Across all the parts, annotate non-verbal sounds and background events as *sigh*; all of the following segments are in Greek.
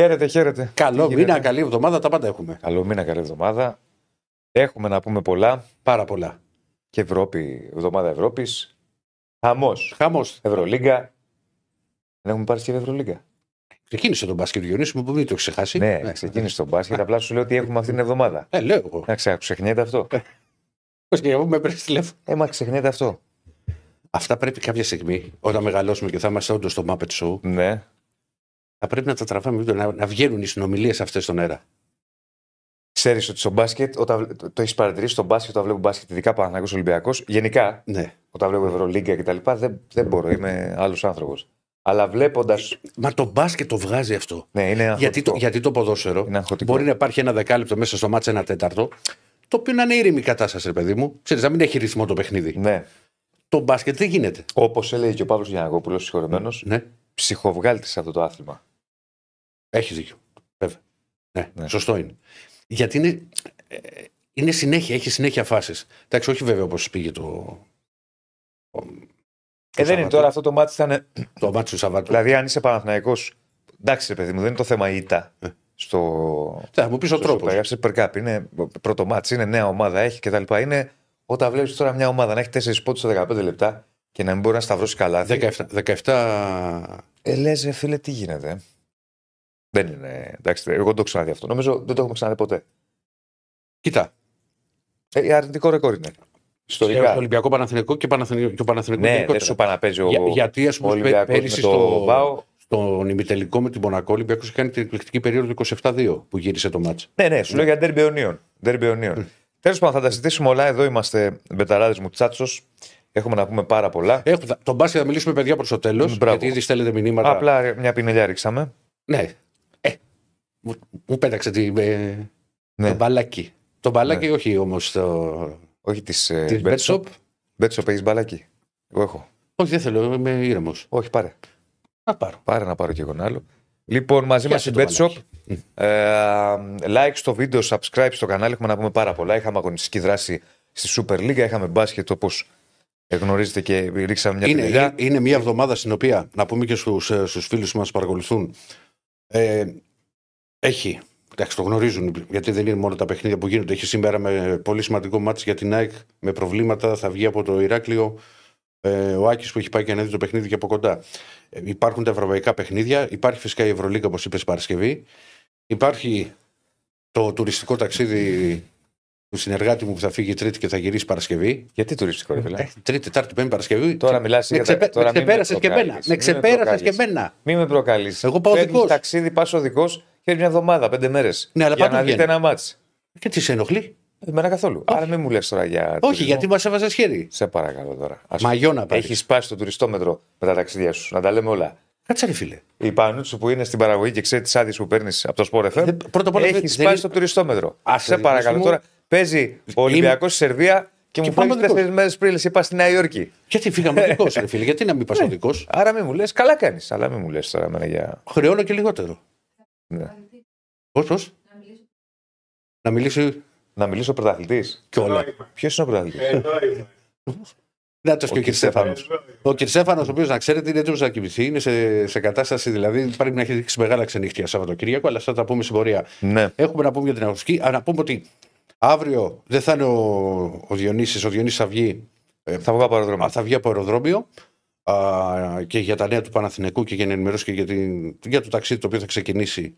Χαίρετε, χαίρετε. Καλό Τι μήνα, γίνεται; καλή εβδομάδα, τα πάντα έχουμε. Καλό μήνα, καλή εβδομάδα. Έχουμε να πούμε πολλά. Πάρα πολλά. Και Ευρώπη, εβδομάδα Ευρώπης. Χαμός. Χαμός. Ευρωλίγκα. Δεν έχουμε πάρει και Ευρωλίγκα. Ξεκίνησε τον μπάσκετ Γιονίση μου που μην το έχει ξεχάσει. Ναι, ξεκίνησε τον μπάσκετ. Απλά σου λέω ότι έχουμε αυτή την εβδομάδα. Ε, λέω εγώ. Να ξέρω, ξεχνιέται αυτό. Πώς και εγώ με παίρνεις τηλέφωνο. Ε, μα ξεχνιέται αυτό. Αυτά πρέπει κάποια στιγμή, όταν μεγαλώσουμε και θα είμαστε όντως στο Muppet Show, Ναι. Θα πρέπει να τα τραβάμε βίντεο, να, να βγαίνουν οι συνομιλίες αυτές στον αέρα. Ξέρεις ότι στο μπάσκετ, όταν το, το έχεις παρατηρήσει στο μπάσκετ, όταν βλέπω μπάσκετ, ειδικά Παναγιώ Ολυμπιακός, γενικά Ναι. όταν βλέπω Ευρωλίγκα κτλ. Δεν, δεν μπορώ, είμαι άλλος άνθρωπος. Αλλά βλέποντα. Μα το μπάσκετ το βγάζει αυτό. Ναι, είναι Γιατί αγχωτικό. το, γιατί το ποδόσφαιρο Είναι αγχωτικό. μπορεί να υπάρχει ένα δεκάλεπτο μέσα στο μάτς ένα τέταρτο, το οποίο να είναι ήρεμη κατάσταση, ρε παιδί μου. Ξέρεις, να μην έχει ρυθμό το παιχνίδι. Ναι. Το μπάσκετ δεν γίνεται. Όπως έλεγε και ο Παύλος Γιανακόπουλος, συγχωρεμένος, Ναι, ψυχοβγάλτη σε αυτό το άθλημα. Έχεις δίκιο. Βέβαια. Ναι, Ναι. σωστό είναι. Γιατί είναι, ε, είναι συνέχεια, έχει συνέχεια φάσεις. Εντάξει, όχι βέβαια όπως πήγε το. το- Ε, δεν είναι Σαββάτο. τώρα αυτό το μάτι ήταν. Το μάτι του Σαββάτου. Δηλαδή, αν είσαι Παναθυναϊκό. Εντάξει, ρε παιδί μου, δεν είναι το θέμα ήττα. Ε. Στο. Θα μου πεις ο στο τρόπος. Super Cup, σε Super Cup. Είναι πρώτο μάτι, είναι νέα ομάδα, έχει κτλ. Είναι όταν βλέπεις τώρα μια ομάδα να έχει 4 πόντους σε 15 λεπτά και να μην μπορεί να σταυρώσει καλά. 17, 17 Ε, λες, ρε φίλε, τι γίνεται. Δεν είναι. Εντάξει, εγώ δεν το έχω ξαναδεί αυτό. Νομίζω δεν το έχουμε ξαναδεί ποτέ. Κοίτα, Ε, αρνητικό ρεκόρ είναι. στο Ιστορικά. Ολυμπιακό Παναθηνικό και Παναθηνικό, και ο Παναθηνικό Ναι, γενικότερα. δεν σου πάει να παίζει ο, Για- γιατί ας ο πούμε Ολυμπιακός με πέρυσι το στο, ΒΑΟ. στον ημιτελικό με την Μονακό, ο Ολυμπιακός είχε κάνει την εκπληκτική περίοδο του 27-2 που γύρισε το μάτς. Ναι, ναι, σου λέω για ντέρμπι αιωνίων. Ντέρμπι αιωνίων. Τέλος πάντων, θα τα συζητήσουμε όλα. Εδώ είμαστε μπεταράδες μου τσάτσος. Έχουμε να πούμε πάρα πολλά. Έχω, θα- τον μπάσκετ θα μιλήσουμε παιδιά προς το τέλος. Μπράβο. Γιατί ήδη στέλνετε μηνύματα. Απλά μια πινελιά ρίξαμε. Ναι. Ε, μου, μου πέταξε τη, ε, Ναι. το μπαλάκι. Το μπαλάκι όχι όμως το. Όχι της Της Betshop. Μπέτσοπ, έχεις μπαλάκι. Εγώ έχω. Όχι, δεν θέλω, είμαι ήρεμος. Όχι, πάρε. Να πάρω. Πάρε να πάρω και εγώ ένα άλλο. Λοιπόν, μαζί μας Πιάσε η το Betshop. μπαλάκι. Ε, like στο βίντεο, subscribe στο κανάλι. Έχουμε να πούμε πάρα πολλά. Είχαμε αγωνιστική δράση στη Super League. Είχαμε μπάσκετ όπως γνωρίζετε και ρίξαμε μια Είναι, πινελιά. είναι, είναι μια εβδομάδα στην οποία, να πούμε και στους στους φίλους που μας παρακολουθούν, ε, έχει. Εντάξει, το γνωρίζουν γιατί δεν είναι μόνο τα παιχνίδια που γίνονται. Έχει σήμερα με πολύ σημαντικό μάτι για την ΑΕΚ με προβλήματα. Θα βγει από το Ηράκλειο ε, ο Άκης που έχει πάει και να δει το παιχνίδι και από κοντά. Ε, υπάρχουν τα ευρωπαϊκά παιχνίδια. Υπάρχει φυσικά η Ευρωλίγκα, όπως είπες, Παρασκευή. Υπάρχει το τουριστικό ταξίδι του συνεργάτη μου που θα φύγει Τρίτη και θα γυρίσει Παρασκευή. Γιατί τουριστικό, ρε φίλε; Ε, τρίτη, Τετάρτη, Πέμπτη Παρασκευή. Τώρα μιλάς με, για τα- ξεπέ... τώρα με μην με ξεπέρασες και προκάλεις. εμένα. Μην Με με ξεπέρασες και προκάλεις. εμένα. Μην με προκαλείς. Εγώ πάω δικός. ταξίδι, πας οδικό και μια εβδομάδα, πέντε μέρες. Ναι, αλλά για πάντα να δείτε βγαίνει. ένα μάτς. Και τι σε ενοχλεί; Εμένα καθόλου. Άρα μην μου λες τώρα για. Όχι, τουρισμό. γιατί μας έβαζες χέρι. Σε παρακαλώ τώρα. Ας- Μαγιό να πάρεις. Έχεις σπάσει το τουριστόμετρο με τα ταξίδια σου. Να τα λέμε όλα. Κάτσε ρε φίλε. Η Πανούτσου που είναι στην παραγωγή και ξέρεις τις άδειες που παίρνεις από το Sport FM. Δεν- πρώτα απ' όλα έχεις δεν- σπάσει δεν- το τουριστόμετρο. Άσε, Σε ρε, παρακαλώ μου. τώρα. Παίζει ο Ολυμπιακός στη Σερβία και, Και μου πάμε φέρνει δικός. τέσσερις μέρες πριν. λες, Είπα στη Νέα Υόρκη. Γιατί φύγαμε *laughs* οδικό, ρε φίλε. Γιατί να μην πας οδικό. Άρα μην μου λες, καλά κάνεις. Αλλά μην μου λες τώρα εμένα για. Χρεώνω και λιγότερο. Ναι. Πώς, πώς; Να μιλήσει Να μιλήσω πρωταθλητής. κιόλα. Ποιος είναι ο πρωταθλητής; Να το και ο κ. Στέφανο. Στέφανος. Ο κ. Στέφανο, ο οποίος να ξέρετε είναι έτοιμος να κοιμηθεί, είναι σε, σε κατάσταση δηλαδή πρέπει να έχει δείξει μεγάλα ξενύχτια Σαββατοκύριακο, αλλά θα τα πούμε στην πορεία. Ναι. Έχουμε να πούμε για την αγωνιστική. Α, να πούμε ότι αύριο δεν θα είναι ο, ο Διονύσης, ο Διονύσης θα βγει, Θα βγω από αεροδρόμιο. α, θα βγει από αεροδρόμιο α, και για τα νέα του Παναθηναϊκού και για να ενημερώσει και για, την, για το ταξίδι το οποίο θα ξεκινήσει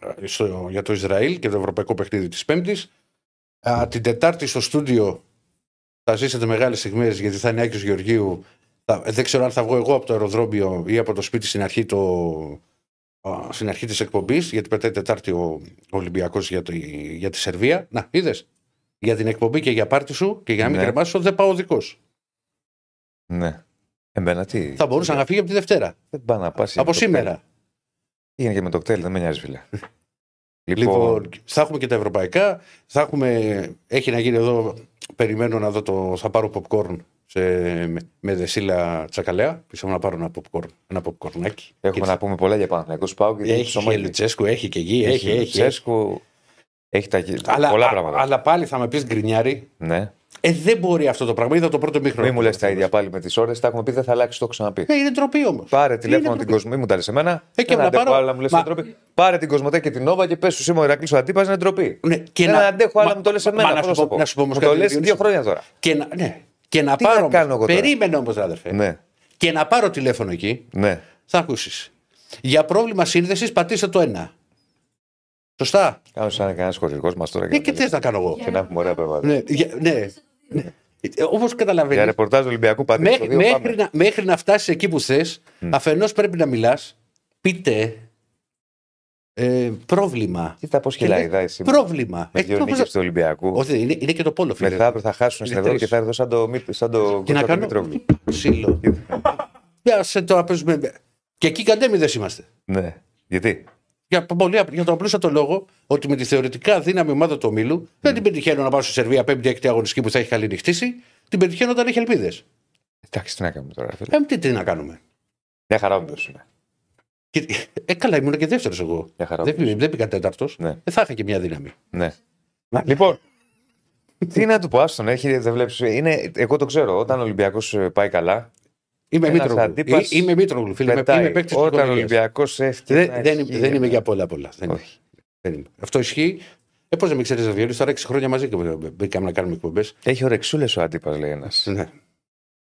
α, στο, για το Ισραήλ και το ευρωπαϊκό παιχνίδι της Πέμπτης. Α, την Τετάρτη στο στούντιο θα ζήσετε μεγάλες στιγμές γιατί θα είναι Άκης Γεωργίου. Θα, δεν ξέρω αν θα βγω εγώ από το αεροδρόμιο ή από το σπίτι στην αρχή, το, α, στην αρχή της εκπομπής γιατί πετάει Τετάρτη ο, ο Ολυμπιακός για, το, για τη Σερβία. Να, είδες. Για την εκπομπή και για πάρτι σου και για να μην Ναι. κρεμάσω δεν πάω δικός. Ναι. Εμένα τι; Θα μπορούσα να φύγει από τη Δευτέρα. Δεν πάει να πας. από σήμερα. Είναι και με το κτέλ, δεν με νοιάζει, φίλε. *laughs* Λοιπόν, θα έχουμε και τα ευρωπαϊκά. Θα έχουμε, έχει να γίνει εδώ. Περιμένω να δω το. Θα πάρω popcorn σε, με, με δεσίλα τσακαλέα. Πιστεύω να πάρω ένα popcorn. Ένα popcornάκι. έχουμε να πούμε πολλά για Παναθηναϊκό Πάου και Έχει και Λουτσέσκου, έχει και γη, έχει. έχει, έχει. Τσέσκου. Έχει τα... Αλλά, πολλά α- πράγματα. αλλά πάλι θα με πεις γκρινιάρι. Ναι. Ε, δεν μπορεί αυτό το πράγμα. Είδα το πρώτο μήχρονο. Μην μου λες τα ίδια πάλι με τις ώρες. Τα έχουμε πει, δεν θα αλλάξει, το έχω ξαναπεί. Ε, είναι ντροπή όμως. Πάρε τηλέφωνο την Κοσμοτέ, μου τα λες εμένα. Ε, και δεν να αντέχω πάρω- άλλα, μου λες Μα- ντροπή. Πάρε την Κοσμοτέ και την Νόβα και πες του Σίμω Ηρακλής ο αντίπας είναι ντροπή. Ναι, και δεν να- αντέχω άλλα, Μα- μου το λες μα- εμένα. μα να πώς σου πω- πω. να σου πω όμως Μου το κάτι, λες Διονύση. δύο χρόνια τώρα. Και να, ναι. και να Τι πάρω. να κάνω εγώ τώρα; Περίμενε όμως, αδερφέ. Ναι, Και να πάρω τηλέφωνο εκεί, ναι. θα ακούσεις. Για πρόβλημα σύνδεσης, πατήστε το ένα. Σωστά. Κάνω σαν κανένα χορηγός μας τώρα. Ε, και τι θες να κάνω εγώ. Και να έχουμε ωραία παιδιά. Ναι, για- ναι. ναι. Όπως Για καταλαβαίνει. ρεπορτάζ Ολυμπιακού πατήσει το Μέχρι, δύο μέχρι, πάμε. να, μέχρι να φτάσεις εκεί που θες, αφενός πρέπει να μιλάς. Πείτε. Ε, πρόβλημα. Κοίτα πώς κυλάει Και- η εσύ. Πρόβλημα. Με Ε, δύο το- νίκε του Ολυμπιακού. Όχι, είναι, είναι και το πόλο, φίλε. Μετά αύριο θα χάσουν στην Είναι Ευρώπη και τρεις. θα έρθω σαν το, Μι- σαν το Τι να Κώστα κάνω; Δημητρόβλου. Ξύλο. Για σε το να παίζουμε. Και εκεί καντέμιδε είμαστε. Ναι. Γιατί; Για, πολύ, απλ- για τον απλούστατο λόγο ότι με τη θεωρητικά δύναμη ομάδα του ομίλου δεν την πετυχαίνω να πάω στη Σερβία πέμπτη-έκτη αγωνιστική που θα έχει καλή νυχτήσει. Την πετυχαίνω όταν έχει ελπίδες. Εντάξει, τι να κάνουμε τώρα. φίλε. Ε, τι, τι να κάνουμε. Μια χαρά όντως είναι. Και, ε, καλά, ήμουν και δεύτερος εγώ. Μια χαρά. Δεν, όντως. πήγα- δεν πήγα τέταρτος. Ναι. Δεν θα είχα και μια δύναμη. Ναι. Να- Λοιπόν, *laughs* τι να του πω, άστον, έχει, δεν βλέπεις, είναι, εγώ το ξέρω, όταν ο Ολυμπιακός ε, πάει καλά, Είμαι Ένας Μήτρογλου. αντίπας Ή- Είμαι Μήτρογλου, φίλε. Είμαι, πετάει. είμαι παίκτης της όταν ο οικογένειας. Ολυμπιακός έχει... Δεν, ένα δεν, αρχή, δεν είμαι ένα- για πολλά πολλά. Δεν, είμαι. Όχι. δεν είμαι. Αυτό ισχύει. Ε, πώς δεν με ξέρεις, Ζαβιέλη, τώρα 6 χρόνια μαζί και μπήκαμε να κάνουμε εκπομπές. Έχει ορεξούλες ο αντίπας, λέει ένας. Ναι.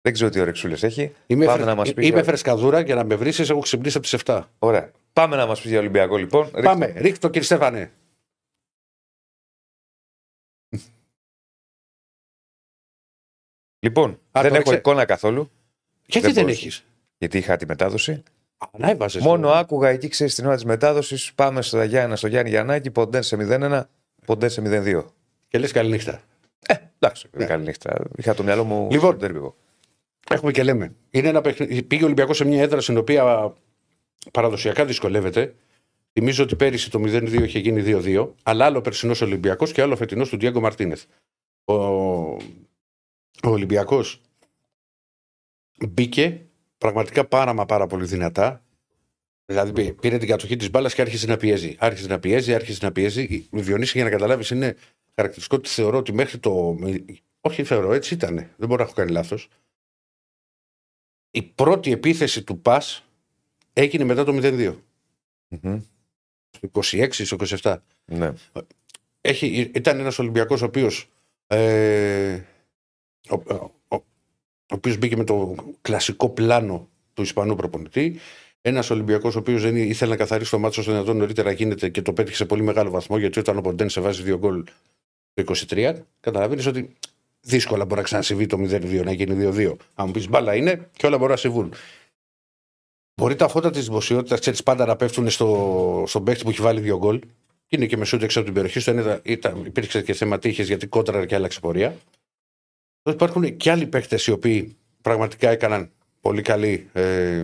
Δεν ξέρω τι ορεξούλες έχει. Είμαι, Πάμε φρε... να μας πεις είμαι για- φρεσκαδούρα για να με βρεις, έχω ξυπνήσει από τις 7. Ωραία. Πάμε να μας πεις για Ολυμπιακό, λοιπόν. Ρίξτε. Πάμε, ρίχτε το κύριε Στέφανε. Λοιπόν, Α, δεν το έχω έξε- εικόνα καθόλου, Γιατί Δεν δεν, μπορούσα. έχεις. γιατί είχα τη μετάδοση. Να έβαζες. Μόνο άκουγα εκεί, ξέρεις, στην ώρα της μετάδοσης. Πάμε στο Γιάννα, στο Γιάννη Γιαννάκη, ποντέν σε 0-1, ποντέν σε 0-2. Και λες καληνύχτα. Εντάξει, καλή νύχτα. Είχα το μυαλό μου Ναι. Λοιπόν. στο τέρμι εγώ. Έχουμε και λέμε. Είναι ένα παιχνίδι. Πήγε ο Ολυμπιακός σε μια έδρα στην οποία παραδοσιακά δυσκολεύεται. Θυμίζω ότι πέρυσι το 0-2 είχε γίνει 2-2, αλλά άλλο περσινός Ολυμπιακός και άλλο φετινός του Διέγκο Μαρτίνεθ. Ο, ο Ολυμπιακός μπήκε πραγματικά πάρα μα πάρα πολύ δυνατά. Δηλαδή πή- πήρε την κατοχή της μπάλας και άρχισε να πιέζει. Άρχισε να πιέζει, άρχισε να πιέζει. Η Διονύση, για να καταλάβεις, είναι χαρακτηριστικό ότι θεωρώ ότι μέχρι το. Όχι, θεωρώ, έτσι ήταν. Δεν μπορώ να έχω κάνει λάθος. Η πρώτη επίθεση του ΠΑΣ έγινε μετά το 0-2. Μμμ. Στο 26, στο 27. Ναι. Έχει, ήταν ένας Ολυμπιακός ο οποίος ε, ο, ο, ο, ο οποίος μπήκε με το κλασικό πλάνο του Ισπανού προπονητή. Ένας Ολυμπιακός ο οποίος δεν ήθελε να καθαρίσει το μάτσο όσο δυνατόν νωρίτερα γίνεται και το πέτυχε σε πολύ μεγάλο βαθμό γιατί όταν ο Ποντέν σε βάζει δύο γκολ το 23, καταλαβαίνεις ότι δύσκολα μπορεί να ξανασυμβεί το 0-2, να γίνει 2-2. Αν μου πεις μπάλα είναι και όλα μπορούν να συμβούν. Μπορεί τα φώτα της δημοσιότητας, ξέρεις, πάντα να πέφτουν στο, στον παίχτη που έχει βάλει δύο γκολ. Είναι και μεσούτε έξω από την περιοχή. Στο ένα ήταν, υπήρξε και θέμα τύχης γιατί κόντρα και άλλαξε πορεία. Τώρα υπάρχουν και άλλοι παίχτε οι οποίοι πραγματικά έκαναν πολύ καλή ε,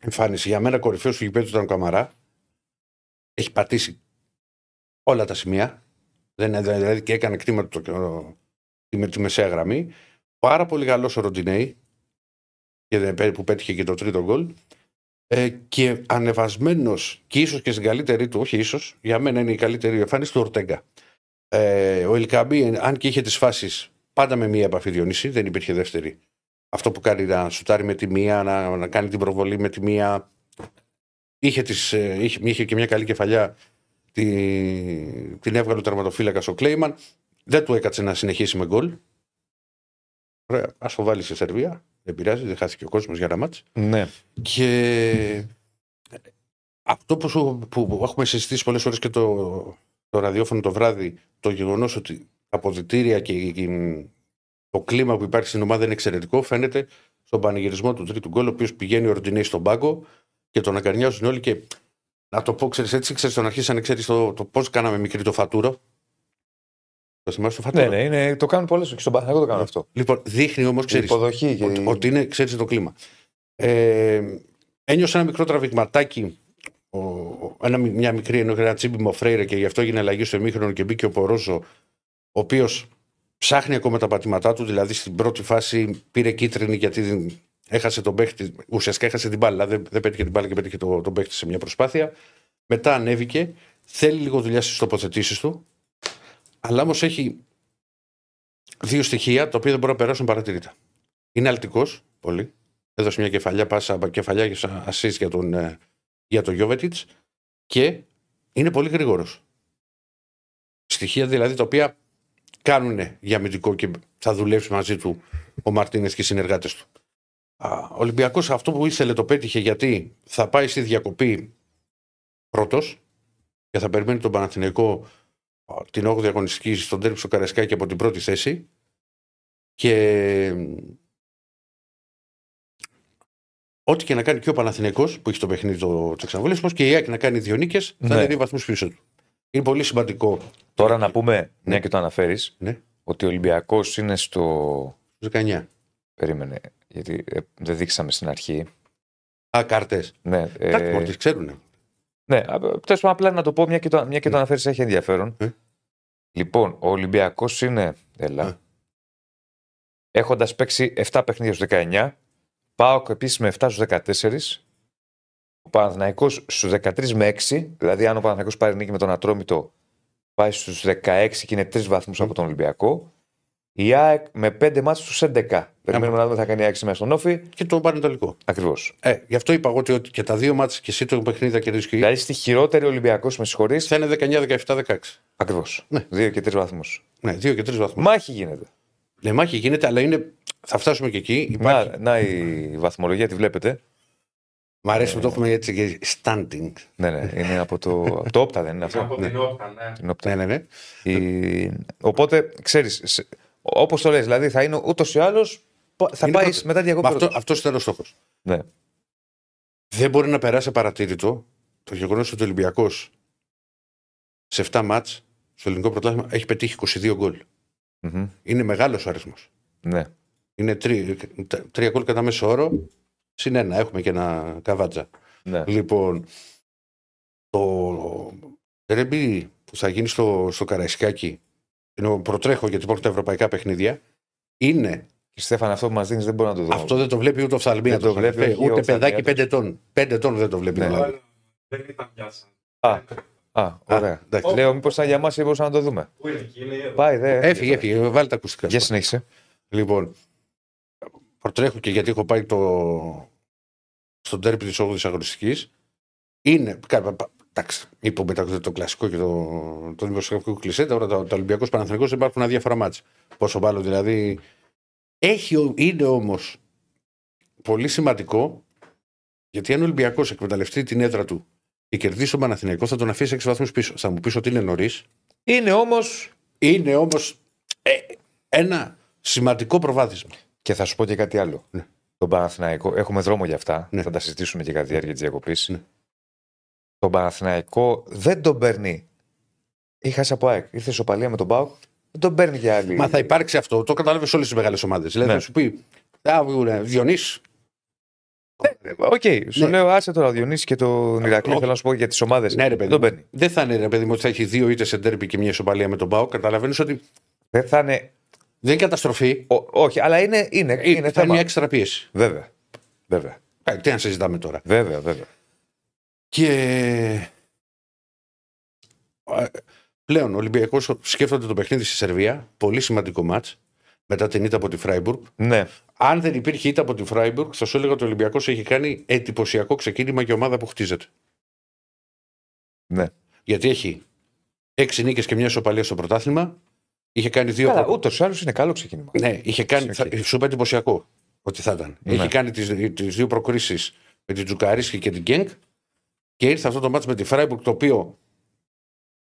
εμφάνιση. Για μένα κορυφαίος του γηπέδου ήταν ο Καμαρά. Έχει πατήσει όλα τα σημεία. Δεν, δηλαδή και έκανε κτήμα το, το, τη, τη μεσαία γραμμή. Πάρα πολύ καλός ο Ροντινέη που πέτυχε και το τρίτο γκολ. Ε, και ανεβασμένος και ίσως και στην καλύτερη του, όχι ίσως, για μένα είναι η καλύτερη εμφάνιση του Ορτέγκα. Ε, ο Ελκαμπή, αν και είχε τις φάσεις, πάντα με μία επαφή Διονύση, δεν υπήρχε δεύτερη. Αυτό που κάνει να σουτάρει με τη μία, να, να κάνει την προβολή με τη μία. Είχε, τις, ε, είχε, είχε και μια καλή κεφαλιά. Τη, την έβγαλε ο τερματοφύλακας ο Κλέιμαν. Δεν του έκατσε να συνεχίσει με γκολ. Ωραία, ας το βάλει σε Σερβία. Δεν πειράζει, δεν χάθηκε ο κόσμος για ένα μάτς. ναι. Και αυτό που, σου, που έχουμε συζητήσει πολλές ώρες και το, το ραδιόφωνο το βράδυ, το γεγονός ότι τα αποδητήρια και η- η- το κλίμα που υπάρχει στην ομάδα είναι εξαιρετικό, φαίνεται στον πανηγυρισμό του τρίτου γκολ, ο οποίος πηγαίνει ο Ροντινέη στον πάγκο και τον αγκαρνιάζουν όλοι και να το πω, ξέρεις έτσι, ξέρεις, τον αρχίσανε, ξέρεις το, το πώς κάναμε μικρή το φατούρο. Το θυμάσαι το φατούρο; ναι, ναι, είναι, το κάνουν πολλές και στον Παναγιώτο το κάνουν αυτό. Λοιπόν, δείχνει όμως, Η ξέρεις, υποδοχή και. ότι, ότι είναι, ξέρεις το κλίμα. Ε, ένιωσε ένα μικρό τραβηγματάκι, ο, ο- ένα, μια μικρή ενώ ένα τσίμπημα ο Φρέιρε και γι' αυτό έγινε αλλαγή στο εμίχρονο και μπήκε ο Πορόζο, ο οποίος ψάχνει ακόμα τα πατήματά του. Δηλαδή στην πρώτη φάση πήρε κίτρινη γιατί έχασε τον παίχτη, ουσιαστικά έχασε την μπάλα, δεν, δεν πέτυχε την μπάλα και πέτυχε το, τον παίχτη σε μια προσπάθεια. Μετά ανέβηκε, θέλει λίγο δουλειά στις τοποθετήσεις του, αλλά όμως έχει δύο στοιχεία τα οποία δεν μπορούν να περάσουν παρατηρητά. Είναι αλτικός πολύ. Έδωσε μια κεφαλιά πάσα, κεφαλιά για assist για τον, ε, για τον Γιώβετιτς και είναι πολύ γρήγορος. Στοιχεία δηλαδή τα οποία κάνουν για αμυντικό και θα δουλέψει μαζί του ο Μαρτίνες και οι συνεργάτες του. Ο Ολυμπιακός αυτό που ήθελε το πέτυχε γιατί θα πάει στη διακοπή πρώτος και θα περιμένει τον Παναθηναϊκό την 8η αγωνιστική στον τέρμι στο Καρασκάκι από την πρώτη θέση και ό,τι και να κάνει και ο Παναθηναϊκός που έχει το παιχνίδι το εξαναβολισμό και η ΑΕΚ να κάνει δύο νίκες θα ναι. είναι δύο βαθμούς πίσω του. Είναι πολύ σημαντικό. Τώρα να πούμε, ναι, ναι και το αναφέρεις, ναι. ότι ο Ολυμπιακός είναι στο. 19. Περίμενε, γιατί ε, δεν δείξαμε στην αρχή. Α, κάρτε. Ναι. Ε... ξέρουν. Ναι, τέλος απλά να το πω, μια και το, μια και το ναι. αναφέρεις, έχει ενδιαφέρον. Ε. Λοιπόν, ο Ολυμπιακός είναι. Έλα. Ε. Έχοντας παίξει 7 παιχνίδια στους 19, πάω επίσης με 7 στους 14. Ο Παναθυναϊκό στους 13 με 6, δηλαδή αν ο Παναθυναϊκό πάρει νίκη με τον Ατρόμητο, πάει στους 16 και είναι 3 βαθμούς από τον Ολυμπιακό. Η ΑΕΚ με 5 μάτς στους 11. Περιμένουμε να δούμε θα κάνει 6 μέσα στον Όφη. Και το Πανετολικό. Ακριβώς. Ε, γι' αυτό είπα εγώ ότι και τα δύο μάτς και εσύ το παιχνίδι θα κερδίσεις και Δηλαδή στη χειρότερη Ολυμπιακός, με συγχωρείς. Θα είναι 19-17-16. Ακριβώς. Ναι. 2 και 3 βαθμούς. Ναι, 2 και 3 βαθμούς. Μάχη γίνεται. Ναι, μάχη γίνεται, αλλά είναι... θα φτάσουμε και εκεί. Υπάρχει... Να, να η βαθμολογία τη βλέπετε. Μ' αρέσει που το έχουμε έτσι και standing. Ναι, ναι, είναι από το, από το όπτα, δεν είναι αυτό; Από την όπτα, ναι. ναι, ναι, ναι. Η... Οπότε, ξέρεις, όπως το λες, δηλαδή θα είναι ούτως ή άλλως. Θα πάεις πρώτη. μετά διακοπή. Αυτό αυτός ήταν ο στόχος. Ναι. Δεν μπορεί να περάσει παρατήρητο το γεγονός ότι ο Ολυμπιακός σε 7 μάτς στο ελληνικό πρωτάθλημα έχει πετύχει 22 γκολ. Mm-hmm. Είναι μεγάλος ο αριθμός. Ναι. Είναι τρία, τρία γκολ κατά μέσο όρο. Συν ένα, έχουμε και ένα καβάτζα. Ναι. Λοιπόν, το ρεμπί που θα γίνει στο, στο Καραϊσκάκι, ενώ προτρέχω γιατί υπάρχουν τα ευρωπαϊκά παιχνίδια, είναι. Και Στέφαν, αυτό που μας δίνεις δεν μπορεί να το δω. Αυτό δεν το βλέπει ούτε ο Φθαλμία. το βλέπει. Ούτε παιδάκι 5 ετών. 5 ετών δεν το βλέπει. Ναι. Δηλαδή. Δεν ήταν πιάσα. Α, α, ωραία. Α, Λέω, μήπως ήταν για μα ή μπορούσαμε να το δούμε. Πού είναι εκεί, είναι εδώ. Πάει, δε. Έφυγε, έφυγε. Βάλει τα ακουστικά. Για συνέχισε. Λοιπόν, προτρέχω και γιατί έχω πάει το... στον τέρπι της 8η αγωνιστικής. Είναι. Εντάξει, είπαμε το, το κλασικό και το, το δημοσιογραφικό κλεισέ. Τώρα το, το Ολυμπιακός Παναθηνικό υπάρχουν αδιάφορα μάτια. Πόσο βάλω δηλαδή. Έχει, είναι όμως πολύ σημαντικό γιατί αν ο Ολυμπιακός εκμεταλλευτεί την έδρα του και κερδίσει τον Παναθηναϊκό, θα τον αφήσει 6 βαθμούς πίσω. Θα μου πεις ότι είναι νωρίς. Είναι όμω. Είναι όμως ε, ένα σημαντικό προβάδισμα. Και θα σου πω και κάτι άλλο. Ναι. Τον Παναθηναϊκό, έχουμε δρόμο για αυτά. Ναι. Θα τα συζητήσουμε και κατά τη διάρκεια της διακοπής. Ναι. Τον Παναθηναϊκό δεν τον παίρνει. Είχα από ΑΕΚ. Ήρθε σοπαλία με τον Πάουκ. Δεν τον παίρνει για άλλη. Μα θα υπάρξει αυτό. Το καταλάβει όλες τις μεγάλες ομάδες. Δηλαδή Ναι. θα σου πει. Α, Διονύς. Οκ, σου Ναι. λέω άσε τώρα ο Διονύσης και τον Ηρακλή. όχι. Θέλω να σου πω για τις ομάδες. Ναι, ρε δεν παιδί. τον μου. παίρνει. Δεν θα είναι ρε παιδί μου ότι θα έχει δύο είτε σε ντέρμπι και μια ισοπαλία με τον Πάο. Καταλαβαίνεις ότι Δεν θα είναι. Δεν είναι καταστροφή. Ο- όχι, αλλά είναι. είναι, Ε, είναι θα είναι θέμα. μια έξτρα πίεση. Βέβαια. Βέβαια. Ε, τι να συζητάμε τώρα. Βέβαια, βέβαια. Και ε, πλέον ο Ολυμπιακός σκέφτονται το παιχνίδι στη Σερβία. Πολύ σημαντικό μάτς. Μετά την ήττα από τη Φράιμπουργκ. Ναι. Αν δεν υπήρχε ήττα από τη Φράιμπουργκ, θα σου έλεγα ότι ο Ολυμπιακός έχει κάνει εντυπωσιακό ξεκίνημα για ομάδα που χτίζεται. Ναι. Γιατί έχει έξι νίκες και μια ισοπαλία στο πρωτάθλημα. Είχε κάνει δύο. Καλά, προ- ούτως ή άλλως είναι καλό ξεκίνημα. Ναι, είχε κάνει. Οκ. Θα, σου είπα εντυπωσιακό ότι θα ήταν. Ναι. Έχει κάνει τι τις δύο προκρίσεις με την Τσουκαρίτσκι και την Γκένκ και ήρθε αυτό το ματς με τη Φράιμπουργκ το οποίο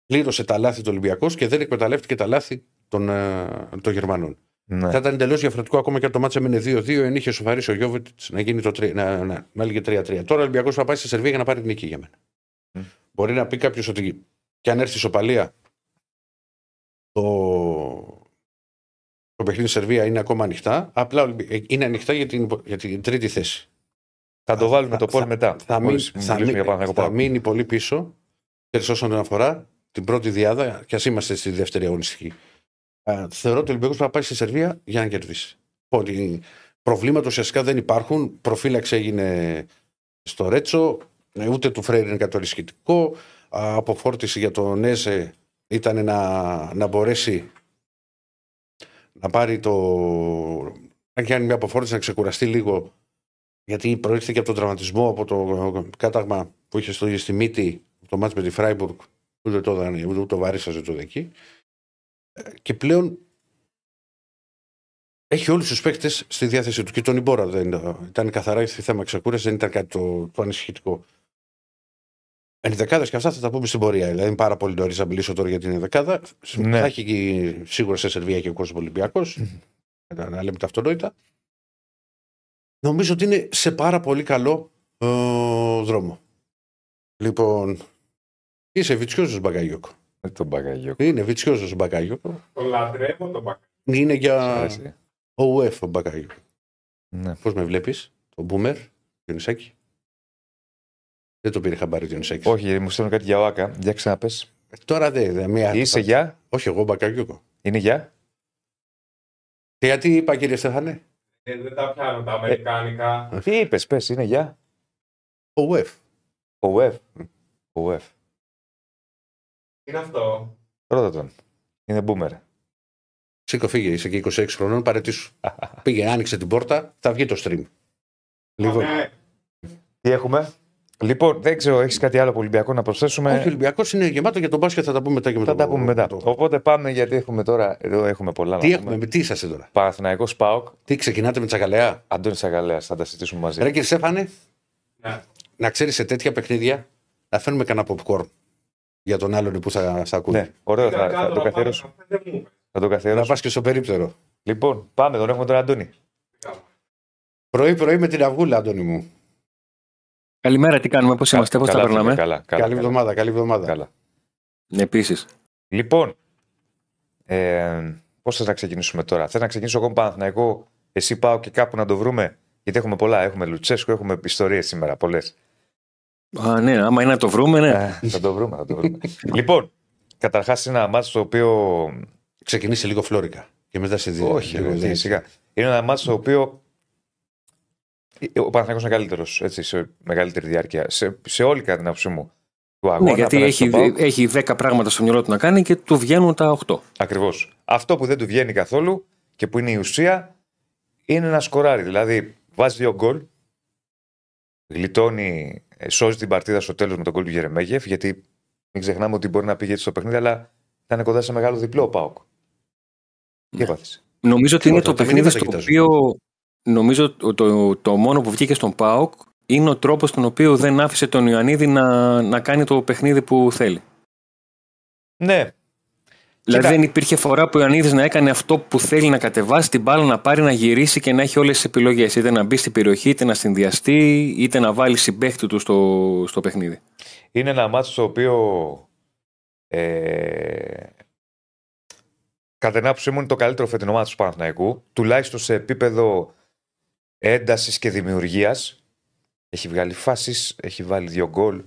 πλήρωσε τα λάθη του Ολυμπιακού και δεν εκμεταλλεύτηκε τα λάθη των, ε, των Γερμανών. Ναι. Θα ήταν εντελώς διαφορετικό ακόμα και αν το μάτσα έμενε 2-2, εν είχε σοφαρίσει ο Γιώβετ να γίνει το 3, να, να, να έλεγε 3-3. Τώρα ο Ολυμπιακός θα πάει στη Σερβία για να πάρει την νίκη για μένα. Μμ. Μπορεί να πει κάποιος ότι και αν έρθει η σοπαλία, το, το παιχνίδι στη Σερβία είναι ακόμα ανοιχτά. Απλά ο Ολυμπι- ε, είναι ανοιχτά για την, για την τρίτη θέση. Θα το βάλουμε το θα- πόλ μετά. Θα, μείνει, Μόλις θα, μιλήσουμε μείνει- για Παναθηναϊκό θα Πάοκ. μείνει πολύ πίσω και όσον αφορά την πρώτη διάδα, και ας είμαστε στη δεύτερη αγωνιστική. Ε, θεωρώ ότι ο Ολυμπιακός θα πάει στη Σερβία για να κερδίσει. Ότι προβλήματα ουσιαστικά δεν υπάρχουν. Προφύλαξη έγινε στο Ρέτσο. ε, Ούτε του Φρέιρ είναι κάτι το ενισχυτικό. Α, Αποφόρτιση για τον Έζε ήταν να, να μπορέσει να πάρει το. να κάνει μια αποφόρτιση, να ξεκουραστεί λίγο. Γιατί προήλθε και από τον τραυματισμό, από το κάταγμα που είχε στο, στη μύτη, το μάτς με τη Φράιμπουργκ, ούτε το, δανε- ούτε το βαρύσαζε το δεκί. Ε, Και πλέον έχει όλους τους παίκτες στη διάθεσή τους. Και τον Ιμπόρα δεν ήταν καθαρά στη θέμα ξεκούραση, δεν ήταν κάτι το, το ανησυχητικό. Ενδεκάδε και αυτά θα τα πούμε στην πορεία. Δηλαδή είναι πάρα πολύ νωρίς να μιλήσω τώρα για την ενδεκάδα. Ναι. Θα έχει και σίγουρα σε Σερβία και ο κόσμος Ολυμπιακός. να, να λέμε τα αυτονόητα. Νομίζω ότι είναι σε πάρα πολύ καλό ε, δρόμο. Λοιπόν, είσαι βιτσιόζο Μπαγκαγιόκο. Με τον Μπαγκαγιό. Είναι βιτσιόζο Μπαγκαγιόκο. Το λατρεύω τον μπακ. Είναι Σ' για αρέσει. ο UF ο Μπαγκαγιόκο. Ναι. Πώς με βλέπεις, το Μπούμερ, Διονυσάκη. Δεν το πήρε χαμπάρι ο Διονυσάκη. Όχι, μου στέλνουν κάτι για ΟΑΚΑ. Για ξαναπες. Τώρα δεν. Δε, μία... Είσαι για; Όχι, εγώ Μπαγκαγιόκο. Είναι για; Και γιατί είπα, κύριε Στέφανε, Ε, δεν τα πιάνω τα αμερικάνικα. Τι είπες, πες, είναι για; ο UF. Ο ΟΕΦ. Ο ΟΕΦ. Τι είναι αυτό. Ρώτα τον. Είναι boomer. Σήκω, φύγε, είσαι και 26 χρονών, παρετήσου. *laughs* Πήγε, άνοιξε την πόρτα, θα βγει το stream. Λοιπόν, Αμέ. Τι έχουμε; Λοιπόν, δεν ξέρω, έχεις κάτι άλλο από Ολυμπιακό να προσθέσουμε; όχι, ο Ολυμπιακός είναι γεμάτο για τον μπάσκετ, θα τα πούμε μετά και με Θα το- τα πούμε μετά. το- Οπότε πάμε γιατί έχουμε τώρα. Εδώ έχουμε πολλά Τι να έχουμε, πούμε. με τι είσαστε τώρα; Παναθηναϊκός Πάοκ. Τι ξεκινάτε με τσακαλέα; Αντώνη Αγαλέα. Θα τα συζητήσουμε μαζί. Ρε κύριε Στέφανε, Ναι. να ξέρεις σε τέτοια παιχνίδια να φέρνουμε κανένα popcorn για τον άλλον που θα, θα ακούει. Ναι, ωραίο. Ήταν Θα, κάτω θα το να πάρω καθιερώσω. καφέ, δεν μου είπε. Θα το Να καθιερώσω. πας και στο περίπτερο. Λοιπόν, πάμε. Τον έχουμε τον Αντώνη. Πρωί-πρωί με την αυγούλα, Αντώνη μου. Καλημέρα, τι κάνουμε, πώς είμαστε, πώς τα Καλά, περνάμε; Καλά, καλά, καλή καλά. εβδομάδα, καλή εβδομάδα. Καλά. Επίσης. Λοιπόν, ε, πώς θα ξεκινήσουμε τώρα; Θέλω να ξεκινήσω εγώ με Παναθηναϊκό. Εσύ πάω και κάπου να το βρούμε; Γιατί έχουμε πολλά. Έχουμε Λουτσέσκο, έχουμε ιστορίες σήμερα. Πολλές. Α, ναι, άμα είναι να το βρούμε, ναι. θα το βρούμε, θα το βρούμε. *laughs* λοιπόν, καταρχάς είναι ένα μάτσο το οποίο. Ξεκινήσει λίγο φλόρικα. Και μετά σε δύο. Όχι, λίγο ρε, τι, δεν- σιγά. Είναι ένα μάτσο το οποίο. Ο Παναθηναϊκός είναι καλύτερος σε μεγαλύτερη διάρκεια. Σε, σε όλη κατά την άποψή μου. Του αγώνα, ναι, γιατί απέναντι έχει, στον ΠΑΟΚ. έχει 10 πράγματα στο μυαλό του να κάνει και του βγαίνουν τα 8. Ακριβώς. Αυτό που δεν του βγαίνει καθόλου και που είναι η ουσία είναι να σκοράρει. Δηλαδή, βάζει δύο γκολ, γλιτώνει, ε, σώζει την παρτίδα στο τέλος με τον γκολ του Γερεμέγεφ, γιατί μην ξεχνάμε ότι μπορεί να πήγε έτσι στο παιχνίδι, αλλά ήταν κοντά σε μεγάλο διπλό ο Πάοκ. Τι Ναι. έπαθες. Νομίζω ότι Τίποτα, είναι το τα παιχνίδι μηνύματα στο κοιτάζω. οποίο. Νομίζω το, το, το μόνο που βγήκε στον ΠΑΟΚ είναι ο τρόπος στον οποίο δεν άφησε τον Ιωαννίδη να, να κάνει το παιχνίδι που θέλει. Ναι, Δηλαδή Κοίτα. δεν υπήρχε φορά που ο Ιωαννίδης να έκανε αυτό που θέλει να κατεβάσει την μπάλα, να πάρει, να γυρίσει και να έχει όλες τις επιλογές. Είτε να μπει στην περιοχή, είτε να συνδυαστεί, είτε να βάλει συμπέχτη του στο, στο παιχνίδι. είναι ένα μάτσο το οποίο. Ε, κατά την άποψή μου είναι το καλύτερο φετινό μάτσο του Παναθηναϊκού, τουλάχιστον σε επίπεδο έντασης και δημιουργίας. Έχει βγάλει φάσεις, έχει βάλει δύο γκολ.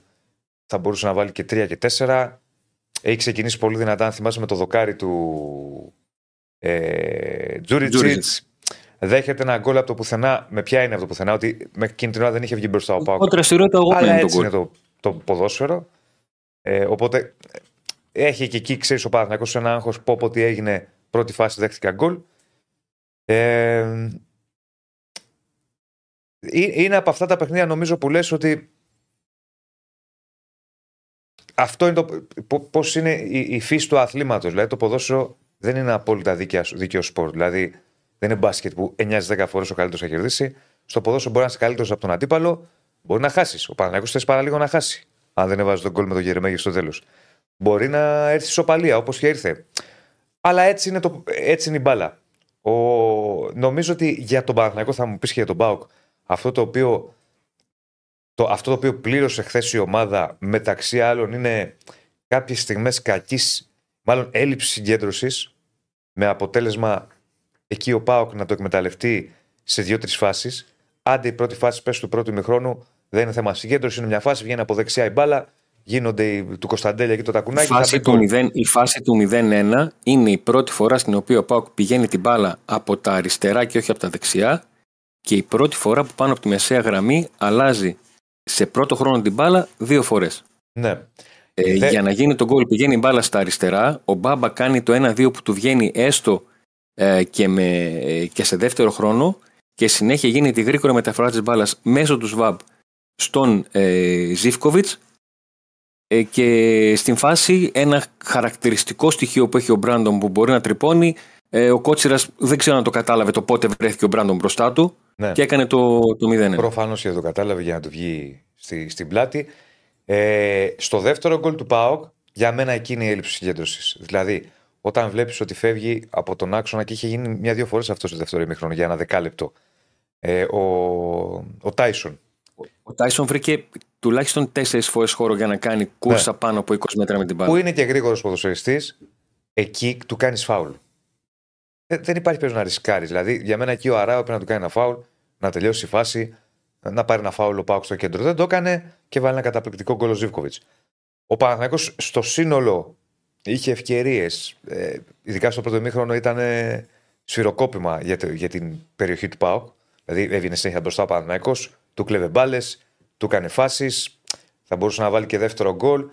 Θα μπορούσε να βάλει και τρία και τέσσερα. Έχει ξεκινήσει πολύ δυνατά, αν θυμάσαι, με το δοκάρι του ε, Τζούριτσιτς. Τζούριτσιτς. Δέχεται ένα γκολ από το πουθενά. Με ποια είναι από το πουθενά, ότι με εκείνη την ώρα δεν είχε βγει μπροστά ο Πάοκ. Ο δραστηριότητα εγώ Αλλά είναι τον έτσι είναι γκολ. το, το ποδόσφαιρο. Ε, οπότε ε, έχει και εκεί, ξέρεις ο Παναθηναϊκός ένα άγχος. Πω πω τι έγινε. Πρώτη φάση δέχτηκα γκολ. Ε, ε, είναι από αυτά τα παιχνίδια νομίζω που λες ότι αυτό είναι το πώς είναι η, η φύση του αθλήματος. Δηλαδή το ποδόσφαιρο δεν είναι απόλυτα δίκαια, δίκαιο σπορ. Δηλαδή δεν είναι μπάσκετ που 9-10 φορές ο καλύτερος θα κερδίσει. Στο ποδόσφαιρο μπορεί να είσαι καλύτερος από τον αντίπαλο, μπορεί να χάσεις. Ο Παναγιώτο θες παρά λίγο να χάσει. Αν δεν έβαζε τον γκολ με τον Γερεμέγη στο τέλος. Μπορεί να έρθει σοπαλία όπως και ήρθε. Αλλά έτσι είναι, το, έτσι είναι η μπάλα. Ο, νομίζω ότι για τον Παναθηναϊκό θα μου πεις και για τον Μπάουκ αυτό το οποίο το, αυτό το οποίο πλήρωσε χθες η ομάδα μεταξύ άλλων είναι κάποιες στιγμές κακής μάλλον έλλειψης συγκέντρωσης με αποτέλεσμα εκεί ο Πάοκ να το εκμεταλλευτεί σε δύο-τρεις φάσεις. Άντε η πρώτη φάση πέσει του πρώτου ημιχρόνου, δεν είναι θέμα συγκέντρωσης, είναι μια φάση, βγαίνει από δεξιά η μπάλα, γίνονται οι- του Κωνσταντέλια εκεί το Η τακουνάκι. θα φάση, μπει του γκολ. 0, η φάση του 0-1 είναι η πρώτη φορά στην οποία ο Πάουκ πηγαίνει την μπάλα από τα αριστερά και όχι από τα δεξιά και η πρώτη φορά που πάνω από τη μεσαία γραμμή αλλάζει σε πρώτο χρόνο την μπάλα δύο φορές. Ναι. Ε, Δε- Για να γίνει το γκολ πηγαίνει η μπάλα στα αριστερά, ο Μπάμπα κάνει το 1-2 που του βγαίνει έστω ε, και, με, ε, και σε δεύτερο χρόνο και συνέχεια γίνεται η γρήγορη μεταφορά της μπάλας μέσω του ΣΒΑΜ στον ε, Ζήφκοβιτς ε, και στην φάση ένα χαρακτηριστικό στοιχείο που έχει ο Μπράντον που μπορεί να τρυπώνει ε, ο Κότσιρας δεν ξέρω αν το κατάλαβε το πότε βρέθηκε ο Μπράντον μπροστά του Ναι. και έκανε το, το 0 Προφανώς και δεν το κατάλαβε για να του βγει στη, στην πλάτη. Ε, στο δεύτερο γκολ του ΠΑΟΚ, για μένα εκείνη η έλλειψη συγκέντρωσης. Δηλαδή, όταν βλέπεις ότι φεύγει από τον άξονα και είχε γίνει μια-δύο φορές αυτός στο δεύτερο ημίχρονο για ένα δεκάλεπτο. Ε, ο, ο Τάισον. Ο Τάισον βρήκε τουλάχιστον τέσσερις φορές χώρο για να κάνει κούρσα πάνω από 20 μέτρα με την μπάλα. που είναι και γρήγορος ποδοσφαιριστής, εκεί του κάνεις φάουλ. Ε, δεν υπάρχει περίπτωση να ρισκάρεις. Δηλαδή, για μένα εκεί ο Αράο πρέπει να του κάνει ένα φάουλ, να τελειώσει η φάση, να πάρει ένα φάουλ ο Πάουκ στο κέντρο. Δεν το έκανε και βάλει ένα καταπληκτικό γκολ ο Ζήβκοβιτ. Ο Παναθηναϊκός στο σύνολο είχε ευκαιρίες. Ε, ειδικά στο πρώτο μήχρονο ήταν ε, σφυροκόπημα για, το- για την περιοχή του Πάουκ. Δηλαδή έβγαινε συνέχεια μπροστά ο Παναθηναϊκός, του κλέβε μπάλες, του έκανε φάσεις. Θα μπορούσε να βάλει και δεύτερο γκολ.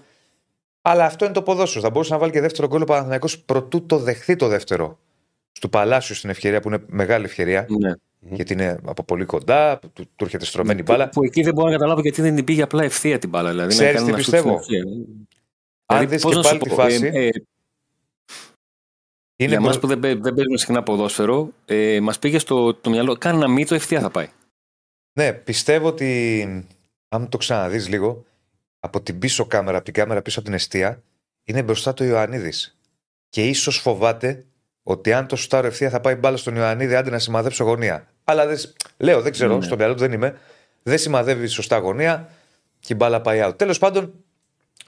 Αλλά αυτό είναι το ποδόσφαιρο. Θα μπορούσε να βάλει και δεύτερο γκολ ο Παναθηναϊκός προτού το δεχθεί το δεύτερο. Του Παλάσιου στην ευκαιρία που είναι μεγάλη ευκαιρία. Ναι. Γιατί είναι από πολύ κοντά, του, του έρχεται στρωμένη μπάλα. Που, που εκεί δεν μπορώ να καταλάβω γιατί δεν την πήγε απλά ευθεία την μπάλα. Δηλαδή, Ξέρεις να κάνει τι ένα σουτ πιστεύω; στην ευθεία. Αν Δηλαδή, δεις πώς και να σου πάλι τη πω, φάση, ε, ε, Είναι για εμάς μπρο- που δεν, παί- δεν παίζουμε συχνά ποδόσφαιρο, ε, μας πήγε στο το μυαλό. Κάνει ένα μυτο, ευθεία θα πάει. Ναι, πιστεύω ότι αν το ξαναδείς λίγο, από την πίσω κάμερα, από την κάμερα πίσω από την εστία, είναι μπροστά του Ιωαννίδης. Και ίσως φοβάται ότι αν το σουτάρω ευθεία θα πάει μπάλα στον Ιωαννίδη, άντε να σημαδέψω γωνία. Αλλά δεν, σ- λέω, δεν ξέρω, Ναι. στο μυαλό του δεν είμαι. Δεν σημαδεύει σωστά γωνία και η μπάλα πάει out. Τέλος πάντων,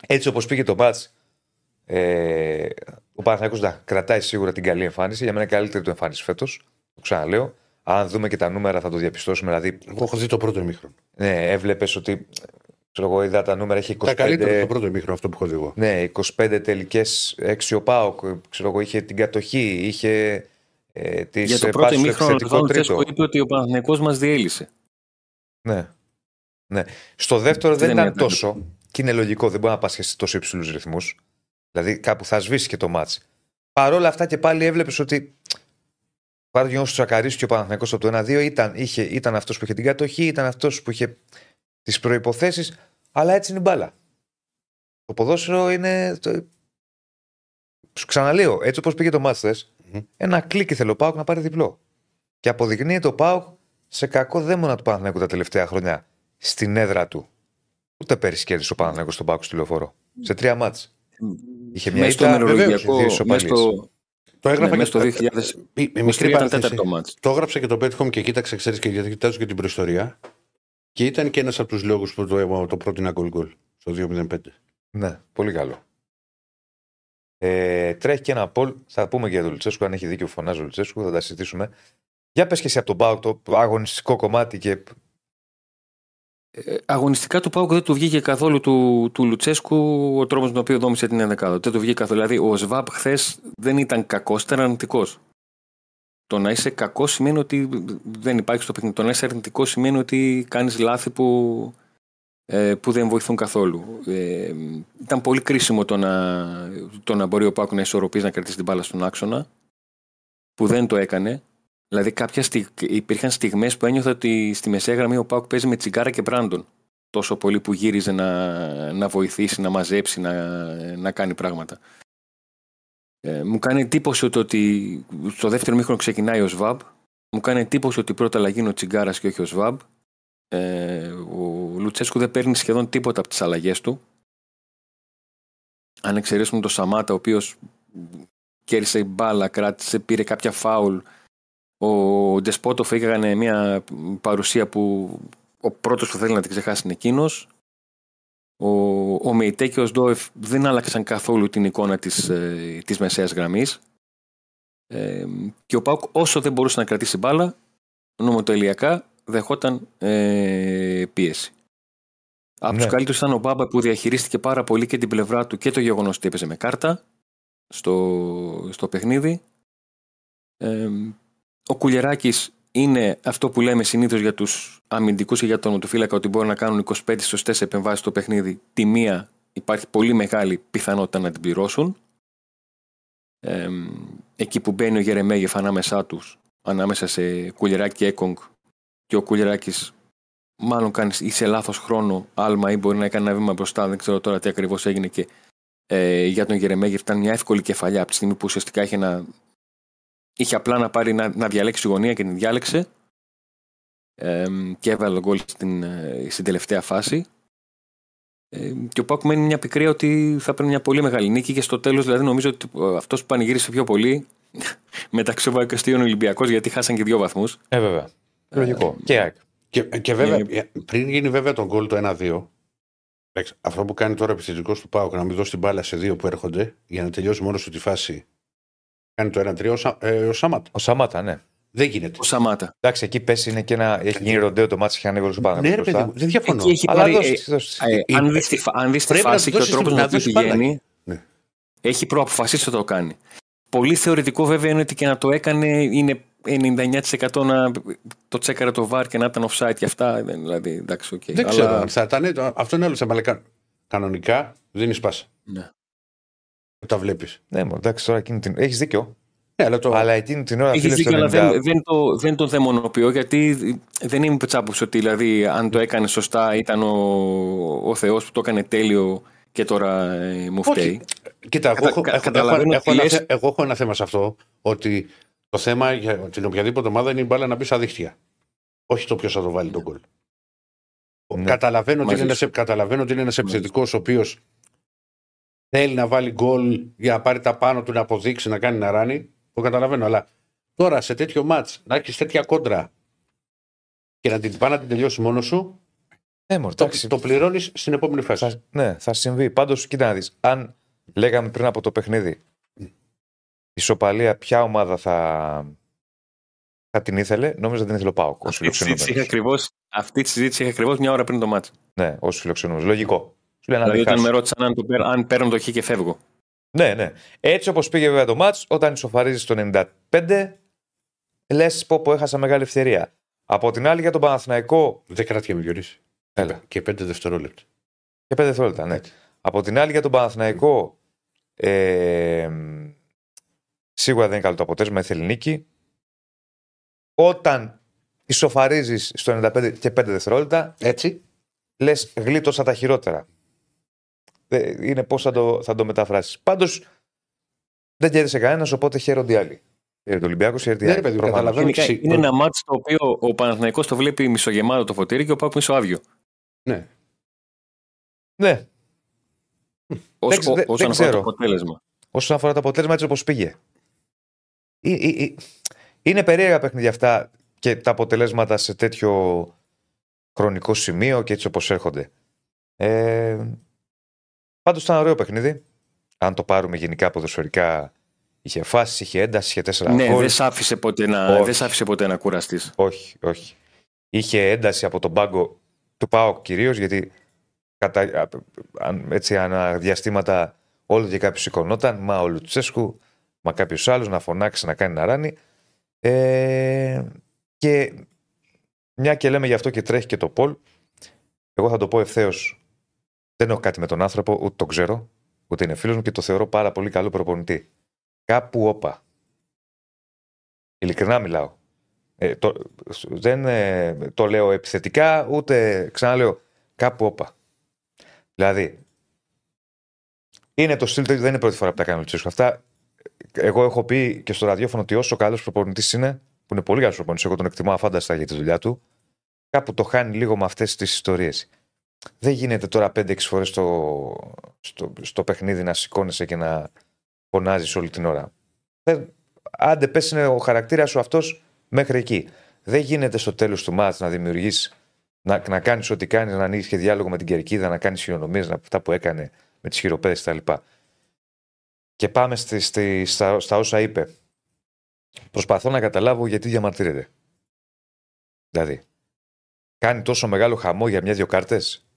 έτσι όπως πήγε το μπάτ, ε, ο Παναθηναϊκός να κρατάει σίγουρα την καλή εμφάνιση. Για μένα η καλύτερη του εμφάνιση φέτος. Το ξαναλέω. Αν δούμε και τα νούμερα θα το διαπιστώσουμε. Δηλαδή, Εγώ έχω δει το πρώτο ημίχρονο. ναι, έβλεπες ότι. Ξέρω εγώ, είδα τα νούμερα, έχει 25. Τα καλύτερα στο πρώτο ημίχρονο αυτό που έχω δει εγώ. Ναι, 25 τελικές, 6 ο Πάοκ. Ξέρω εγώ, είχε την κατοχή, είχε ε, τις Για το πρώτο ημίχρονο, ο επιθετικό Τσέσκο τρίτο. είπε ότι ο Παναθηναϊκός μας διέλυσε. Ναι. ναι. Στο δεύτερο δεν Δεν ήταν ήταν. τόσο. Και είναι λογικό, δεν μπορεί να πας σε τόσο υψηλούς ρυθμούς. Δηλαδή κάπου θα σβήσει και το μάτς. Παρ' όλα αυτά και πάλι έβλεπες ότι. Παρά το γεγονό του Τσακαρίσου και ο Παναθηναϊκός από το 1-2 ήταν, είχε, ήταν αυτός που είχε την κατοχή, ήταν αυτός που είχε τις προποθέσει, αλλά έτσι είναι η μπάλα. Το ποδόσφαιρο είναι. Το... Σου ξαναλέω, έτσι όπως πήγε το μάτς θες, Μμμ. ένα κλικ ήθελε ο Πάουκ να πάρει διπλό. Και αποδεικνύεται ο Πάουκ σε κακό δαίμονα του Παναθηναϊκού τα τελευταία χρόνια στην έδρα του. Ούτε πέρυσι κέρδισε ο Παναθηναϊκός στον Πάουκ στο λεωφόρο. Σε τρία μάτς. Είχε μια Μέσα στο ήττα, ημερολογιακό, βεβαίως, δύο μέσα ισοπαλίες. στο, Το έγραφα ναι, και μέσα στο 2000. Η, η το μικρή ήταν παρένθεση. τέταρτο μάτς. Το έγραψα και το πέτυχα και κοίταξα, ξέρεις και γιατί κοιτάζω και την προϊστορία. Και ήταν και ένας από τους λόγους που το, το πρότεινα γκολ γκολ στο 2-0-5. Ναι, πολύ καλό. Ε, τρέχει και ένα πολ. Θα πούμε και για τον Λουτσέσκου, αν έχει δίκιο που φωνάζει ο Λουτσέσκου, θα τα συζητήσουμε. Για πες και εσύ από τον Πάουκ το αγωνιστικό κομμάτι και. Ε, αγωνιστικά του Πάουκ δεν του βγήκε καθόλου του, του Λουτσέσκου ο τρόπος με τον οποίο δόμησε την ενδεκάδα. Δεν του βγήκε καθόλου. Δηλαδή, ο Σβάμπ χθες δεν ήταν κακός, ήταν αρνητικός. Το να είσαι κακός σημαίνει ότι δεν υπάρχει στο παιχνίδι. Το να είσαι αρνητικός σημαίνει ότι κάνεις λάθη που, ε, που δεν βοηθούν καθόλου. Ε, ήταν πολύ κρίσιμο το να, το να μπορεί ο Πάουκ να ισορροπήσει να κρατήσει την μπάλα στον άξονα, που δεν το έκανε. Δηλαδή, κάποια στιγ... υπήρχαν στιγμές που ένιωθα ότι στη μεσαία γραμμή ο Πάουκ παίζει με τσιγκάρα και μπράντον. Τόσο πολύ που γύριζε να, να βοηθήσει, να μαζέψει, να, να κάνει πράγματα. Ε, μου κάνει εντύπωση το ότι στο δεύτερο μήχρονο ξεκινάει ο Σβάμπ. Μου κάνει εντύπωση ότι πρώτα αλλαγή είναι ο Τσιγκάρας και όχι ο Σβάμπ. Ε, ο Λουτσέσκου δεν παίρνει σχεδόν τίποτα από τις αλλαγές του. Αν εξαιρέσουμε τον Σαμάτα, ο οποίος κέρδισε μπάλα, κράτησε, πήρε κάποια φάουλ. Ο Ντεσπότοφ έκανε μια παρουσία που ο πρώτος που θέλει να την ξεχάσει είναι εκείνος. Ο, ο Μεϊτέ και ο Σντόεφ δεν άλλαξαν καθόλου την εικόνα της, ε, της μεσαίας γραμμής. Ε, και ο Πάουκ όσο δεν μπορούσε να κρατήσει μπάλα, νομοτελειακά δεχόταν ε, πίεση. Από Ναι. τους καλύτερους ήταν ο Μπάμπα που διαχειρίστηκε πάρα πολύ και την πλευρά του και το γεγονός ότι έπαιζε με κάρτα στο, στο παιχνίδι. Ε, ο Κουλιεράκης είναι αυτό που λέμε συνήθως για τους αμυντικούς και για τον οτοφύλακα ότι μπορούν να κάνουν 25 σωστές επεμβάσεις στο παιχνίδι. Τη μία υπάρχει πολύ μεγάλη πιθανότητα να την πληρώσουν. Ε, εκεί που μπαίνει ο Γερεμέγεφ ανάμεσά τους, ανάμεσα σε Κουλιεράκη και Έκογκ, και ο Κουλιεράκης μάλλον κάνει ή σε λάθος χρόνο άλμα ή μπορεί να έκανε ένα βήμα μπροστά. Δεν ξέρω τώρα τι ακριβώς έγινε και ε, για τον Γερεμέγεφ ήταν μια εύκολη κεφαλιά από τη στιγμή που ουσιαστικά είχε, να, είχε απλά να, πάρει, να, να διαλέξει γωνία και την διάλεξε ε, και έβαλε τον γκολ στην, ε, στην τελευταία φάση. Ε, και ο Πάκου μένει μια πικρία ότι θα παίρνει μια πολύ μεγάλη νίκη και στο τέλος δηλαδή νομίζω ότι αυτός που πανηγύρισε πιο πολύ *laughs* μεταξύ ο και ο Ολυμπιακός γιατί χάσαν και δύο βαθμούς. Ε, βέβαια. Λογικό. Και ΑΕΚ. Και, και βέβαια, ε, πριν γίνει βέβαια τον γκολ το 1-2, αυτό που κάνει τώρα ο επιθετικός του Πάουκ να μην δώσει την μπάλα σε δύο που έρχονται για να τελειώσει μόνος σου τη φάση. Κάνει το 1-3 ο, Σα, ε, ο Σαμάτα. Ο Σαμάτα, ναι. Δεν γίνεται. Ο Σαμάτα. Εντάξει, εκεί πέσει είναι και ένα. Έχει γίνει ροντέο το μάτι, έχει ανέβει πάνω. Ναι, ρε παιδί μου, δεν διαφωνώ. Εκεί έχει Αλλά πάρει, δώσει, ε, δώσει. ε, αν δεις τη, φα- αν δεις τη Πρέπει να φάση του και ο δώσεις τρόπος την- με να τον δώσεις οποίο μπάλα. πηγαίνει, Ναι. έχει προαποφασίσει ότι θα το κάνει. Πολύ θεωρητικό βέβαια είναι ότι και να το έκανε είναι 99% να το τσέκαρε το VAR και να ήταν offside και αυτά. δεν- Δηλαδή, εντάξει, οκ. Δεν Αλλά- ξέρω αν θα ήταν. Αυτό είναι άλλο θέμα. αλλά κα- Κανονικά δίνεις πάσα. Ναι. Τα βλέπεις. Ναι, μόνο εντάξει, τώρα εκείνη την. Έχεις δίκιο. Ναι, αλλά το. Αλλά εκείνη την ώρα Έχεις φίλε δίκιο, στο αλλά 90. δεν, δεν, το, δεν τον δαιμονοποιώ γιατί δεν είμαι πετσάποψη ότι δηλαδή, αν το έκανε σωστά ήταν ο, ο Θεός που το έκανε τέλειο και τώρα ε, μου φταίει. Όχι. Κοίτα, εγώ, Κατα- έχω, κα- έχω, καταλαβαίνω έχω, τι έχω ένα, λες. θε- εγώ έχω ένα θέμα σε αυτό. Ότι το θέμα για την οποιαδήποτε ομάδα είναι η μπάλα να μπει στα δίχτυα. Όχι το ποιος θα το βάλει τον γκολ. Ναι. Καταλαβαίνω, ότι Μαζί είναι σου. ένας, καταλαβαίνω ότι είναι ένας επιθετικός ο οποίος θέλει να βάλει γκολ για να πάρει τα πάνω του, να αποδείξει, να κάνει να ράνει. Το καταλαβαίνω. Αλλά τώρα σε τέτοιο μάτς να έχεις τέτοια κόντρα και να την πάει να την τελειώσει μόνος σου, Ναι, μόνο, το, εντάξει. το πληρώνεις στην επόμενη φάση. Θα, ναι, θα συμβεί. Πάντως, κοίτα να δεις. Αν λέγαμε πριν από το παιχνίδι ισοπαλία, ποια ομάδα θα, θα την ήθελε, νόμιζα την ήθελε ο Πάοκ. Αυτή τη συζήτηση είχα ακριβώς- αυτή τη συζήτηση είχα ακριβώς μια ώρα πριν το μάτσο. Ναι, ω φιλοξενούμενος. Λογικό. Σου λέει να Δηλαδή, όταν διχάσει. με ρώτησαν αν, το, παίρ- αν παίρνω το χ και φεύγω. Ναι, ναι. Έτσι όπως πήγε βέβαια το μάτς, όταν ισοφαρίζεις το 95, λες πω πω έχασα μεγάλη ευκαιρία. Από την άλλη για τον Παναθηναϊκό. Δεν κρατιέμαι Γιώργη. Έλα. Και πέντε δευτερόλεπτα. Και πέντε δευτερόλεπτα, ναι. Από την άλλη για τον Παναθηναϊκό. Ε, σίγουρα δεν είναι καλό το αποτέλεσμα, ήθελε νίκη. Όταν ισοφαρίζεις στο 95 και 5 δευτερόλεπτα, Έτσι. λες γλίτωσα τα χειρότερα. Ε, Είναι πώς θα το, θα το μεταφράσεις. Πάντως δεν κέρδισε κανένας, οπότε χαίρονται οι άλλοι. Χαίρεται ο Ολυμπιακός, χαίρεται οι Ναι, ρε άλλοι. παιδί, Προφανώς. καταλαβαίνω. Γενικά, ξύ- είναι το- ένα μάτσο το οποίο ο Παναθηναϊκός το βλέπει μισογεμάτο το φωτήρι και ο Πάκου μισοάδιο. Ναι. Ναι, Ως, ξε- ο- δεν- όσον δεν αφορά ξέρω. το αποτέλεσμα. όσον αφορά το αποτέλεσμα, έτσι όπως πήγε. Ε, ε, ε, Είναι περίεργα παιχνίδια αυτά και τα αποτελέσματα σε τέτοιο χρονικό σημείο και έτσι όπως έρχονται. Ε, Πάντως ήταν ωραίο παιχνίδι. Αν το πάρουμε γενικά ποδοσφαιρικά, είχε φάση, είχε ένταση, είχε τέσσερα Ναι, γκολ. δεν σ' άφησε ποτέ να, Όχι. δεν σ' άφησε ποτέ να κουραστείς. Όχι, όχι. Είχε ένταση από τον πάγκο του ΠΑΟΚ κυρίως, γιατί κατά, αν- έτσι αναδιαστήματα όλο και κάποιος σηκωνόταν. Μα ο Λουτσέσκου, μα κάποιος άλλος να φωνάξει, να κάνει να ράνει. Ε, και μια και λέμε γι' αυτό και τρέχει και το Πολ, εγώ θα το πω ευθέως. Δεν έχω κάτι με τον άνθρωπο, ούτε τον ξέρω, ούτε είναι φίλος μου και το θεωρώ πάρα πολύ καλό προπονητή. Κάπου όπα. Ειλικρινά μιλάω. Ε, το, δεν ε, το λέω επιθετικά, ούτε ξαναλέω κάπου όπα. Δηλαδή, είναι το στυλ, του, δεν είναι η πρώτη φορά που τα κάνει ο Λουτσέσκου. Αυτά εγώ έχω πει και στο ραδιόφωνο ότι όσο καλός προπονητής είναι, που είναι πολύ καλός προπονητής, εγώ τον εκτιμώ αφάνταστα για τη δουλειά του, κάπου το χάνει λίγο με αυτές τις ιστορίες. Δεν γίνεται τώρα 5-6 φορές στο, στο, στο παιχνίδι να σηκώνεσαι και να φωνάζεις όλη την ώρα. Δεν, άντε, πες είναι ο χαρακτήρας σου αυτός μέχρι εκεί. Δεν γίνεται στο τέλος του μάτς να δημιουργείς, να, να κάνεις ό,τι κάνεις, να ανοίξει και διάλογο με την κερκίδα, να κάνεις χειρονομίες, αυτά που έκανε με τις χειροπέδες κτλ. Και πάμε στη, στη, στα, στα όσα είπε. Προσπαθώ να καταλάβω γιατί διαμαρτύρεται. Δηλαδή, κάνει τόσο μεγάλο χαμό για μια-δυο κάρτες;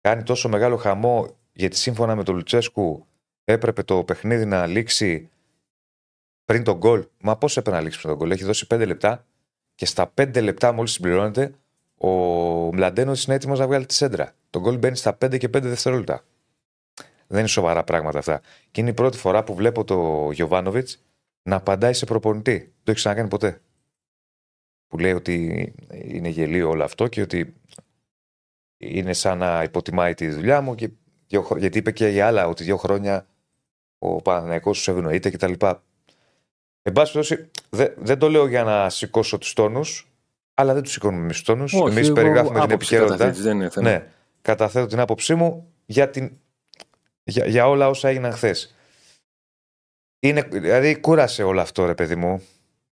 Κάνει τόσο μεγάλο χαμό γιατί σύμφωνα με τον Λουτσέσκου έπρεπε το παιχνίδι να λήξει πριν τον γκολ. Μα πώς έπρεπε να λήξει πριν τον γκολ. Έχει δώσει 5 λεπτά και στα 5 λεπτά μόλις συμπληρώνεται ο Μλαντένος είναι έτοιμος να βγάλει τη σέντρα. Το γκολ μπαίνει στα 5 και 5 δευτερόλεπτα. Δεν είναι σοβαρά πράγματα αυτά. Και είναι η πρώτη φορά που βλέπω το Γιωβάνοβιτς να απαντάει σε προπονητή. Δεν το έχει ξανακάνει ποτέ. Που λέει ότι είναι γελίο όλο αυτό και ότι είναι σαν να υποτιμάει τη δουλειά μου. Και δύο, χρο- γιατί είπε και για άλλα ότι δύο χρόνια ο Παναθηναϊκός τους ευνοείται κτλ. Εν πάση περιπτώσει, δε- δεν το λέω για να σηκώσω τους τόνους, αλλά δεν τους σηκώνουμε εμείς τους τόνους. Όχι, Εμείς εγώ περιγράφουμε την άποψη επικαιρότητα. καταθέτεις, δεν είναι θέμα. Ναι, καταθέτω την άποψή μου για, την, για, για όλα όσα έγιναν χθες. Είναι, δηλαδή, κούρασε όλο αυτό, ρε παιδί μου.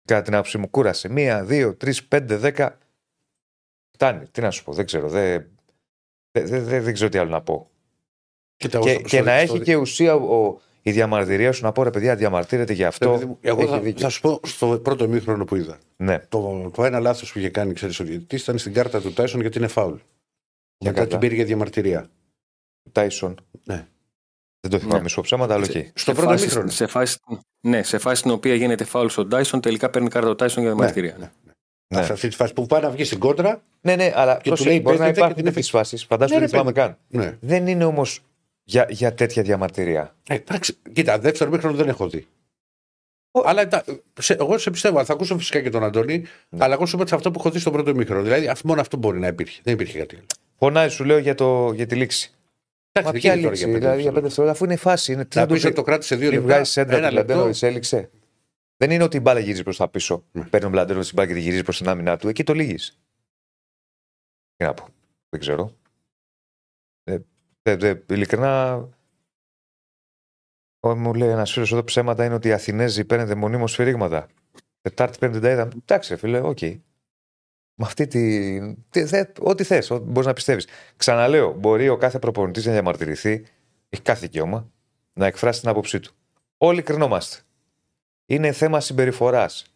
Κατά την άποψή μου, κούρασε. Μία, δύο, τρεις, πέντε, δέκα. Φτάνει. Τι να σου πω, δεν ξέρω. Δεν, δεν, δεν, δεν, δεν ξέρω τι άλλο να πω. Κοίτα, Και, στο- και στο- να στο- έχει και ουσία ο, η διαμαρτυρία σου να πω ρε παιδιά, διαμαρτύρεται για Ρε αυτό. παιδί μου, Εγώ έχει θα, δίκιο. θα σου πω στο πρώτο ημίχρονο που είδα. Ναι, Το, το ένα λάθος που είχε κάνει, ξέρεις, ο διαιτητής ήταν στην κάρτα του Τάισον γιατί είναι φάουλ. Για Μετά κάρτα. την πήρε για διαμαρτυρία. Τάισον. Ναι. Δεν το θυμάμαι, Ναι. μισό ψέματα, αλλά οκ. Στο σε πρώτο φάση, ημίχρονο. σε, φάση, ναι, σε φάση στην οποία γίνεται φάουλ στον Τάισον, τελικά παίρνει κάρτα ο Τάισον για διαμαρτυρία. Ναι, ναι. Ναι. Σε αυτή τη φάση που πάει να βγει στην κόντρα. Ναι, ναι, αλλά Και πρόσεχε, του λέει, μπορεί να παίζεται υπάρχουν και την τέτοιες φάσεις. Φαντάζομαι Ναι, δεν ρε, θυμάμαι καν. Ναι. Δεν είναι όμως για, για τέτοια διαμαρτυρία. Ε, εντάξει, κοίτα, δεύτερο ημίχρονο δεν έχω δει. Ο- Αλλά εντά- σε, εγώ σε πιστεύω, θα ακούσω φυσικά και τον Αντώνη, Ναι. αλλά εγώ σου είπα αυτό που έχω δει στο πρώτο ημίχρονο. Δηλαδή αυτό- μόνο αυτό μπορεί να υπήρχε. Δεν υπήρχε κάτι άλλο. Φωνάζει, σου λέω για, το, για τη λήξη. Μα Εντάξει, ποια δεν γίνεται λήξη, τώρα δηλαδή για πέντε πέντε δευτερόλεπτα, αφού είναι η φάση. Είναι, τι Να να το πεις ότι πει. το κράτησε δύο Μην λεπτά. βγάζει σέντρα ένα του Μπλαντένο, λεπτό. έληξε. Δεν είναι ότι η μπάλα γυρίζει προς τα πίσω. Ναι. Παίρνει ο Μπλαντένο την μπάλα και τη γυρίζει προς την άμυνά του. Εκεί το λύγεις. Τι να πω. Δεν ξέρω. Ε, δε, δε, ειλικρινά. Ό, μου λέει ένας φίλος εδώ ψέματα είναι ότι οι Αθηνέζοι παίρνετε μονίμως σφυρίγματα. Τετάρτη, πέμπτη, τα είδαμε. Εντάξει, ρε φίλε, οκ. Με αυτή τη. τι- θε, ό,τι θες, μπορείς να πιστεύεις. Ξαναλέω, μπορεί ο κάθε προπονητής να διαμαρτυρηθεί, έχει κάθε δικαίωμα να εκφράσει την άποψή του. Όλοι κρινόμαστε. Είναι θέμα συμπεριφοράς.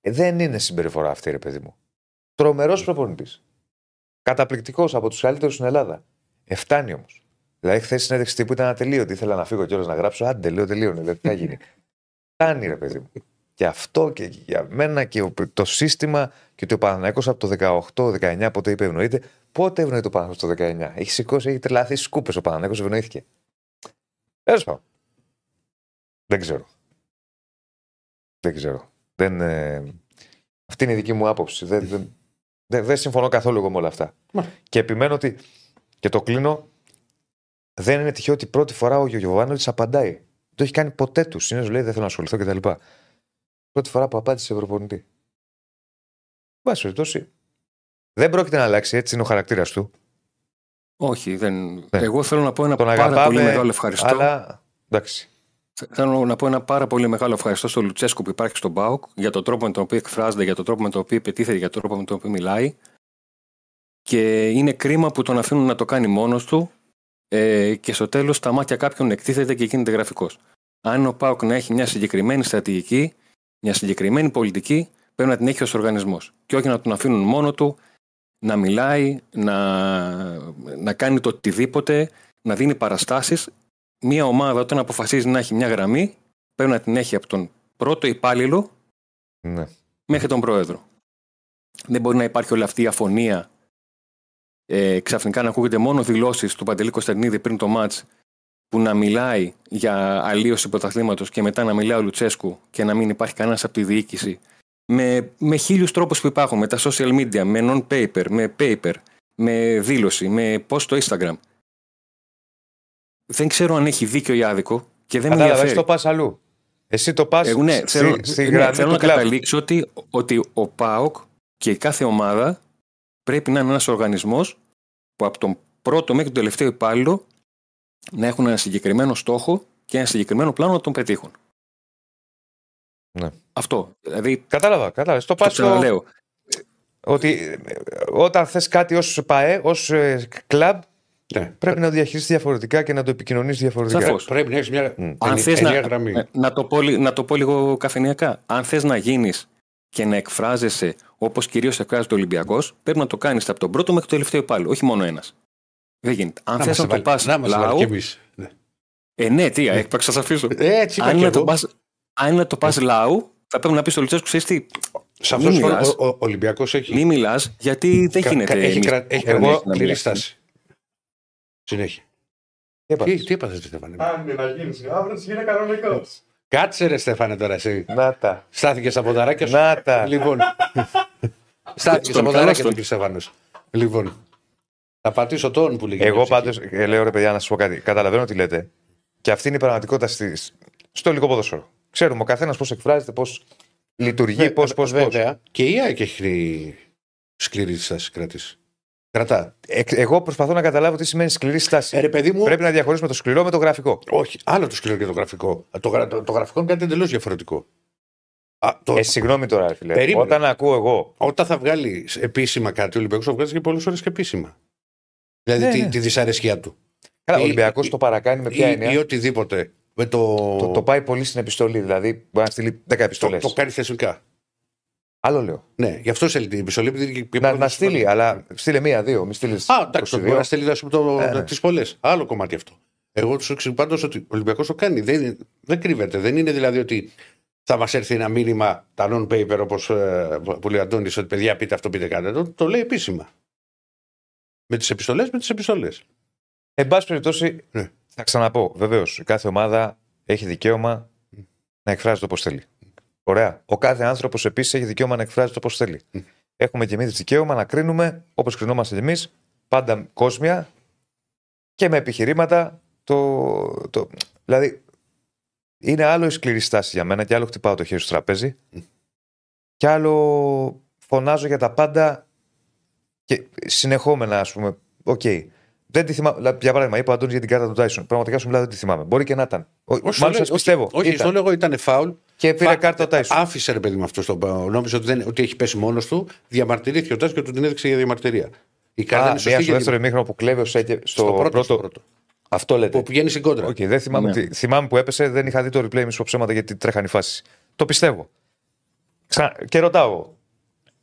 δεν είναι συμπεριφορά αυτή, ρε παιδί μου. Τρομερός προπονητής. Καταπληκτικός από τους καλύτερους στην Ελλάδα. Ε φτάνει όμως. Δηλαδή, χθες η συνέντευξη τύπου ήταν ατελείωτη. Ήθελα να φύγω κιόλας να γράψω. Άντε, λέω τελείωνε. Λέω, τι θα γίνει. Φτάνει, ρε παιδί μου. Και αυτό και για μένα και ο- το σύστημα και ότι ο Παναναναϊκός από το 18-19 πότε είπε ευνοείται. Πότε ευνοείται ο Παναναναϊκός το 19. Έχει σηκώσει, έχει τρελαθεί σκούπες ο Παναναναϊκός ευνοήθηκε. Τέλος πάντων. Δεν ξέρω. Δεν ξέρω. Δεν, ε, αυτή είναι η δική μου άποψη. Δεν, δεν, δεν, δεν συμφωνώ καθόλου εγώ με όλα αυτά. Μα. Και επιμένω ότι. Και το κλείνω. Δεν είναι τυχαίο ότι πρώτη φορά ο Γιωβάνοβιτς απαντάει. Το έχει κάνει ποτέ του. Συνήθω λέει δεν θέλω να ασχοληθώ κτλ. Πρώτη φορά που απάντησε σε Ευρωπονητή. Βάση περιπτώσει. Δεν πρόκειται να αλλάξει, έτσι είναι ο χαρακτήρας του. Όχι, δεν. Εγώ θέλω να πω ένα Τον πάρα αγαπάμε, πολύ μεγάλο ευχαριστώ. Αλλά. Εντάξει. Θέλω να πω ένα πάρα πολύ μεγάλο ευχαριστώ στον Λουτσέσκου που υπάρχει στον Μπάουκ για τον τρόπο με τον οποίο εκφράζεται, για τον τρόπο με τον οποίο πετίθεται, για τον τρόπο με τον οποίο μιλάει. Και είναι κρίμα που τον αφήνουν να το κάνει μόνος του ε, και στο τέλος στα μάτια κάποιων εκτίθεται και γίνεται γραφικός. Αν ο Πάουκ να έχει μια συγκεκριμένη στρατηγική, μια συγκεκριμένη πολιτική, πρέπει να την έχει ως οργανισμός. Και όχι να τον αφήνουν μόνο του να μιλάει, να, να κάνει το οτιδήποτε, να δίνει παραστάσεις μία ομάδα όταν αποφασίζει να έχει μια γραμμή, πρέπει να την έχει από τον πρώτο υπάλληλο Ναι. μέχρι τον πρόεδρο. Δεν μπορεί να υπάρχει όλη αυτή η αφωνία. Ε, ξαφνικά να ακούγεται μόνο δηλώσεις του Παντελή Κωνστερνίδη πριν το μάτς που να μιλάει για αλλίωση πρωταθλήματος και μετά να μιλάει ο Λουτσέσκου και να μην υπάρχει κανένας από τη διοίκηση. Με, με χίλιους τρόπους που υπάρχουν, με τα social media, με non-paper, με paper, με δήλωση, με post στο Instagram. Δεν ξέρω αν έχει δίκιο ή άδικο και δεν με Κατάλαβα, εσύ ενδιαφέρει. το πας αλλού. Εσύ το πας Εγώ, ναι, στη, θέλω, στη ναι, γραμμή θέλω του να κλαμπ. καταλήξω ότι, ότι ο ΠΑΟΚ και η κάθε ομάδα πρέπει να είναι ένας οργανισμός που από τον πρώτο μέχρι τον τελευταίο υπάλληλο να έχουν ένα συγκεκριμένο στόχο και ένα συγκεκριμένο πλάνο να τον πετύχουν. Ναι. Αυτό. Δηλαδή, Κατάλαβα, κατάλαβα. Το το πας στο... ξαναλέω. Ότι ε, όταν θες κάτι ως ΠαΕ, ως κλαμπ, Ναι. πρέπει να το διαχειριστείς διαφορετικά και να το επικοινωνήσει διαφορετικά. Σαφώς. Πρέπει να έχεις μια Μμ. Αν ενι- θες ενιαία να, γραμμή. ε, να, το πω, λι- να το πω λίγο καφενειακά. Αν θες να γίνεις και να εκφράζεσαι όπως κυρίως εκφράζεται ο Ολυμπιακός, πρέπει να το κάνεις από τον πρώτο μέχρι τον τελευταίο υπάλληλο, όχι μόνο ένας. Δεν γίνεται. Αν θες είμαστε να το βάλει- πας να είμαστε βάλει λαού, κι εμείς. Ναι. ε, ναι, τι, έκπαξα, σας αφήσω. Ε, Έτσι είπα αν, κι είναι να το εγώ. πας, αν είναι να το πας λαού, θα πρέπει να πεις στο Λουτσέσκου, ξέρεις τι, Σαφώς μην ο, μιλάς. ο, ο Ολυμπιακός έχει, μη μιλάς, γιατί δεν κα- γίνεται. κα- έχει, εμείς- κρα- έχει εγώ κρατήσει να κληρή μιλάς. στάση. Συνέχεια. Τι έπαθες; Τι, τι έπαθες, Στέφανε; Αν είναι να γίνει αύριο, είναι κανονικός. Κάτσε ρε Στέφανε τώρα εσύ. Να τα. Στάθηκες στα ποδαράκια σου. Να τα. Λοιπόν. *laughs* Στάθηκες στα Στον ποδαράκια Κάραστον. του κ. Στέφανος. Λοιπόν. Θα πατήσω τον που λέγει. Εγώ πάντως λέω ρε παιδιά να σας πω κάτι. Καταλαβαίνω τι λέτε. Και αυτή είναι η πραγματικότητα στη, στο ελληνικό ποδόσφαιρο. Ξέρουμε ο καθένας πώς εκφράζεται, πώς λειτουργεί, πώς. Πώς, πώς. Βέβαια. Και η ΑΕΚ έχει σκληρή στάση κρατήσει. Κρατά. Ε, εγώ προσπαθώ να καταλάβω τι σημαίνει σκληρή στάση. Ε, ρε παιδί μου. Πρέπει να διαχωρίσουμε το σκληρό με το γραφικό. Όχι, άλλο το σκληρό και το γραφικό. Το, γρα- το, το γραφικό είναι κάτι εντελώς διαφορετικό. Α, το, Ε, συγγνώμη τώρα, ρε φίλε. Περίμενε. Όταν ακούω εγώ. Όταν θα βγάλει επίσημα κάτι, ο Ολυμπιακός θα βγάζει και πολλές ορέ και επίσημα. Δηλαδή Ναι, τη, ναι. τη δυσαρέσκειά του. Καλά, ο Ή- Ολυμπιακός ή- το παρακάνει με ποια Ή, έννοια; ή οτιδήποτε. Με το, Το, το πάει πολύ στην επιστολή. Δηλαδή μπορεί να στείλει 10 το, επιστολές. το κάνει θεσμικά. Άλλο λέω. Ναι, γι' αυτό στέλνει την επιστολή. επειδή και- και Να, πρώτα να σου στείλει, είπα- αλλά στείλε μία-δύο. Μην στείλεις. Α, εντάξει, μπορεί να στείλει ας πούμε, το, Ε, ναι. τις πολλές. Άλλο κομμάτι αυτό. Εγώ τους εξηγώ πάντως ότι ο Ολυμπιακός το κάνει. Δεν, δεν κρύβεται. Δεν είναι δηλαδή ότι θα μας έρθει ένα μήνυμα, τα non-paper όπως ε, που λέει ο Αντώνης, ότι παιδιά πείτε αυτό, πείτε κάτι. Το, το λέει επίσημα. Με τις επιστολές, με τις επιστολές. Εν πάση περιπτώσει, Ναι. θα ξαναπώ. Βεβαίως, κάθε ομάδα έχει δικαίωμα να εκφράζεται όπως θέλει. Ωραία. Ο κάθε άνθρωπος επίσης έχει δικαίωμα να εκφράζεται όπως θέλει. Έχουμε και εμείς δικαίωμα να κρίνουμε όπως κρινόμαστε εμείς, πάντα κόσμια και με επιχειρήματα. Το, το, δηλαδή, είναι άλλο η σκληρή στάση για μένα και άλλο χτυπάω το χέρι στο τραπέζι και άλλο φωνάζω για τα πάντα και συνεχόμενα, ας πούμε. Οκ. Δεν τη θυμάμαι. Δηλαδή, Για παράδειγμα, είπα ο Αντώνης για την κάρτα του Τάισον. Πραγματικά σου μιλάω, δεν τη θυμάμαι. Μπορεί και να ήταν. Ο- Μάλλον σας πιστεύω. Όχι, Ήταν. στο λέγω ήταν φάουλ. Και πήρε Φα- κάρτα ο Τάισον. Άφησε ρε παιδί με αυτό στο Νόμιζε ότι, δεν, ότι έχει πέσει μόνος του. Διαμαρτυρήθηκε ο Τάισον και του την έδειξε για διαμαρτυρία. Η κάρτα Α, είναι σωστή. μία στο γιατί- δεύτερο ημίχρονο που κλέβει ο Σέκε. Στο, στο πρώτο, πρώτο. στο πρώτο. Αυτό λέτε. Που πηγαίνει στην κόντρα. Οκ, δεν θυμάμαι, Ναι. τι- θυμάμαι που έπεσε, δεν είχα δει το replay μισό ψέματα γιατί τρέχαν οι φάσεις. Το πιστεύω. Ξα... Και ρωτάω,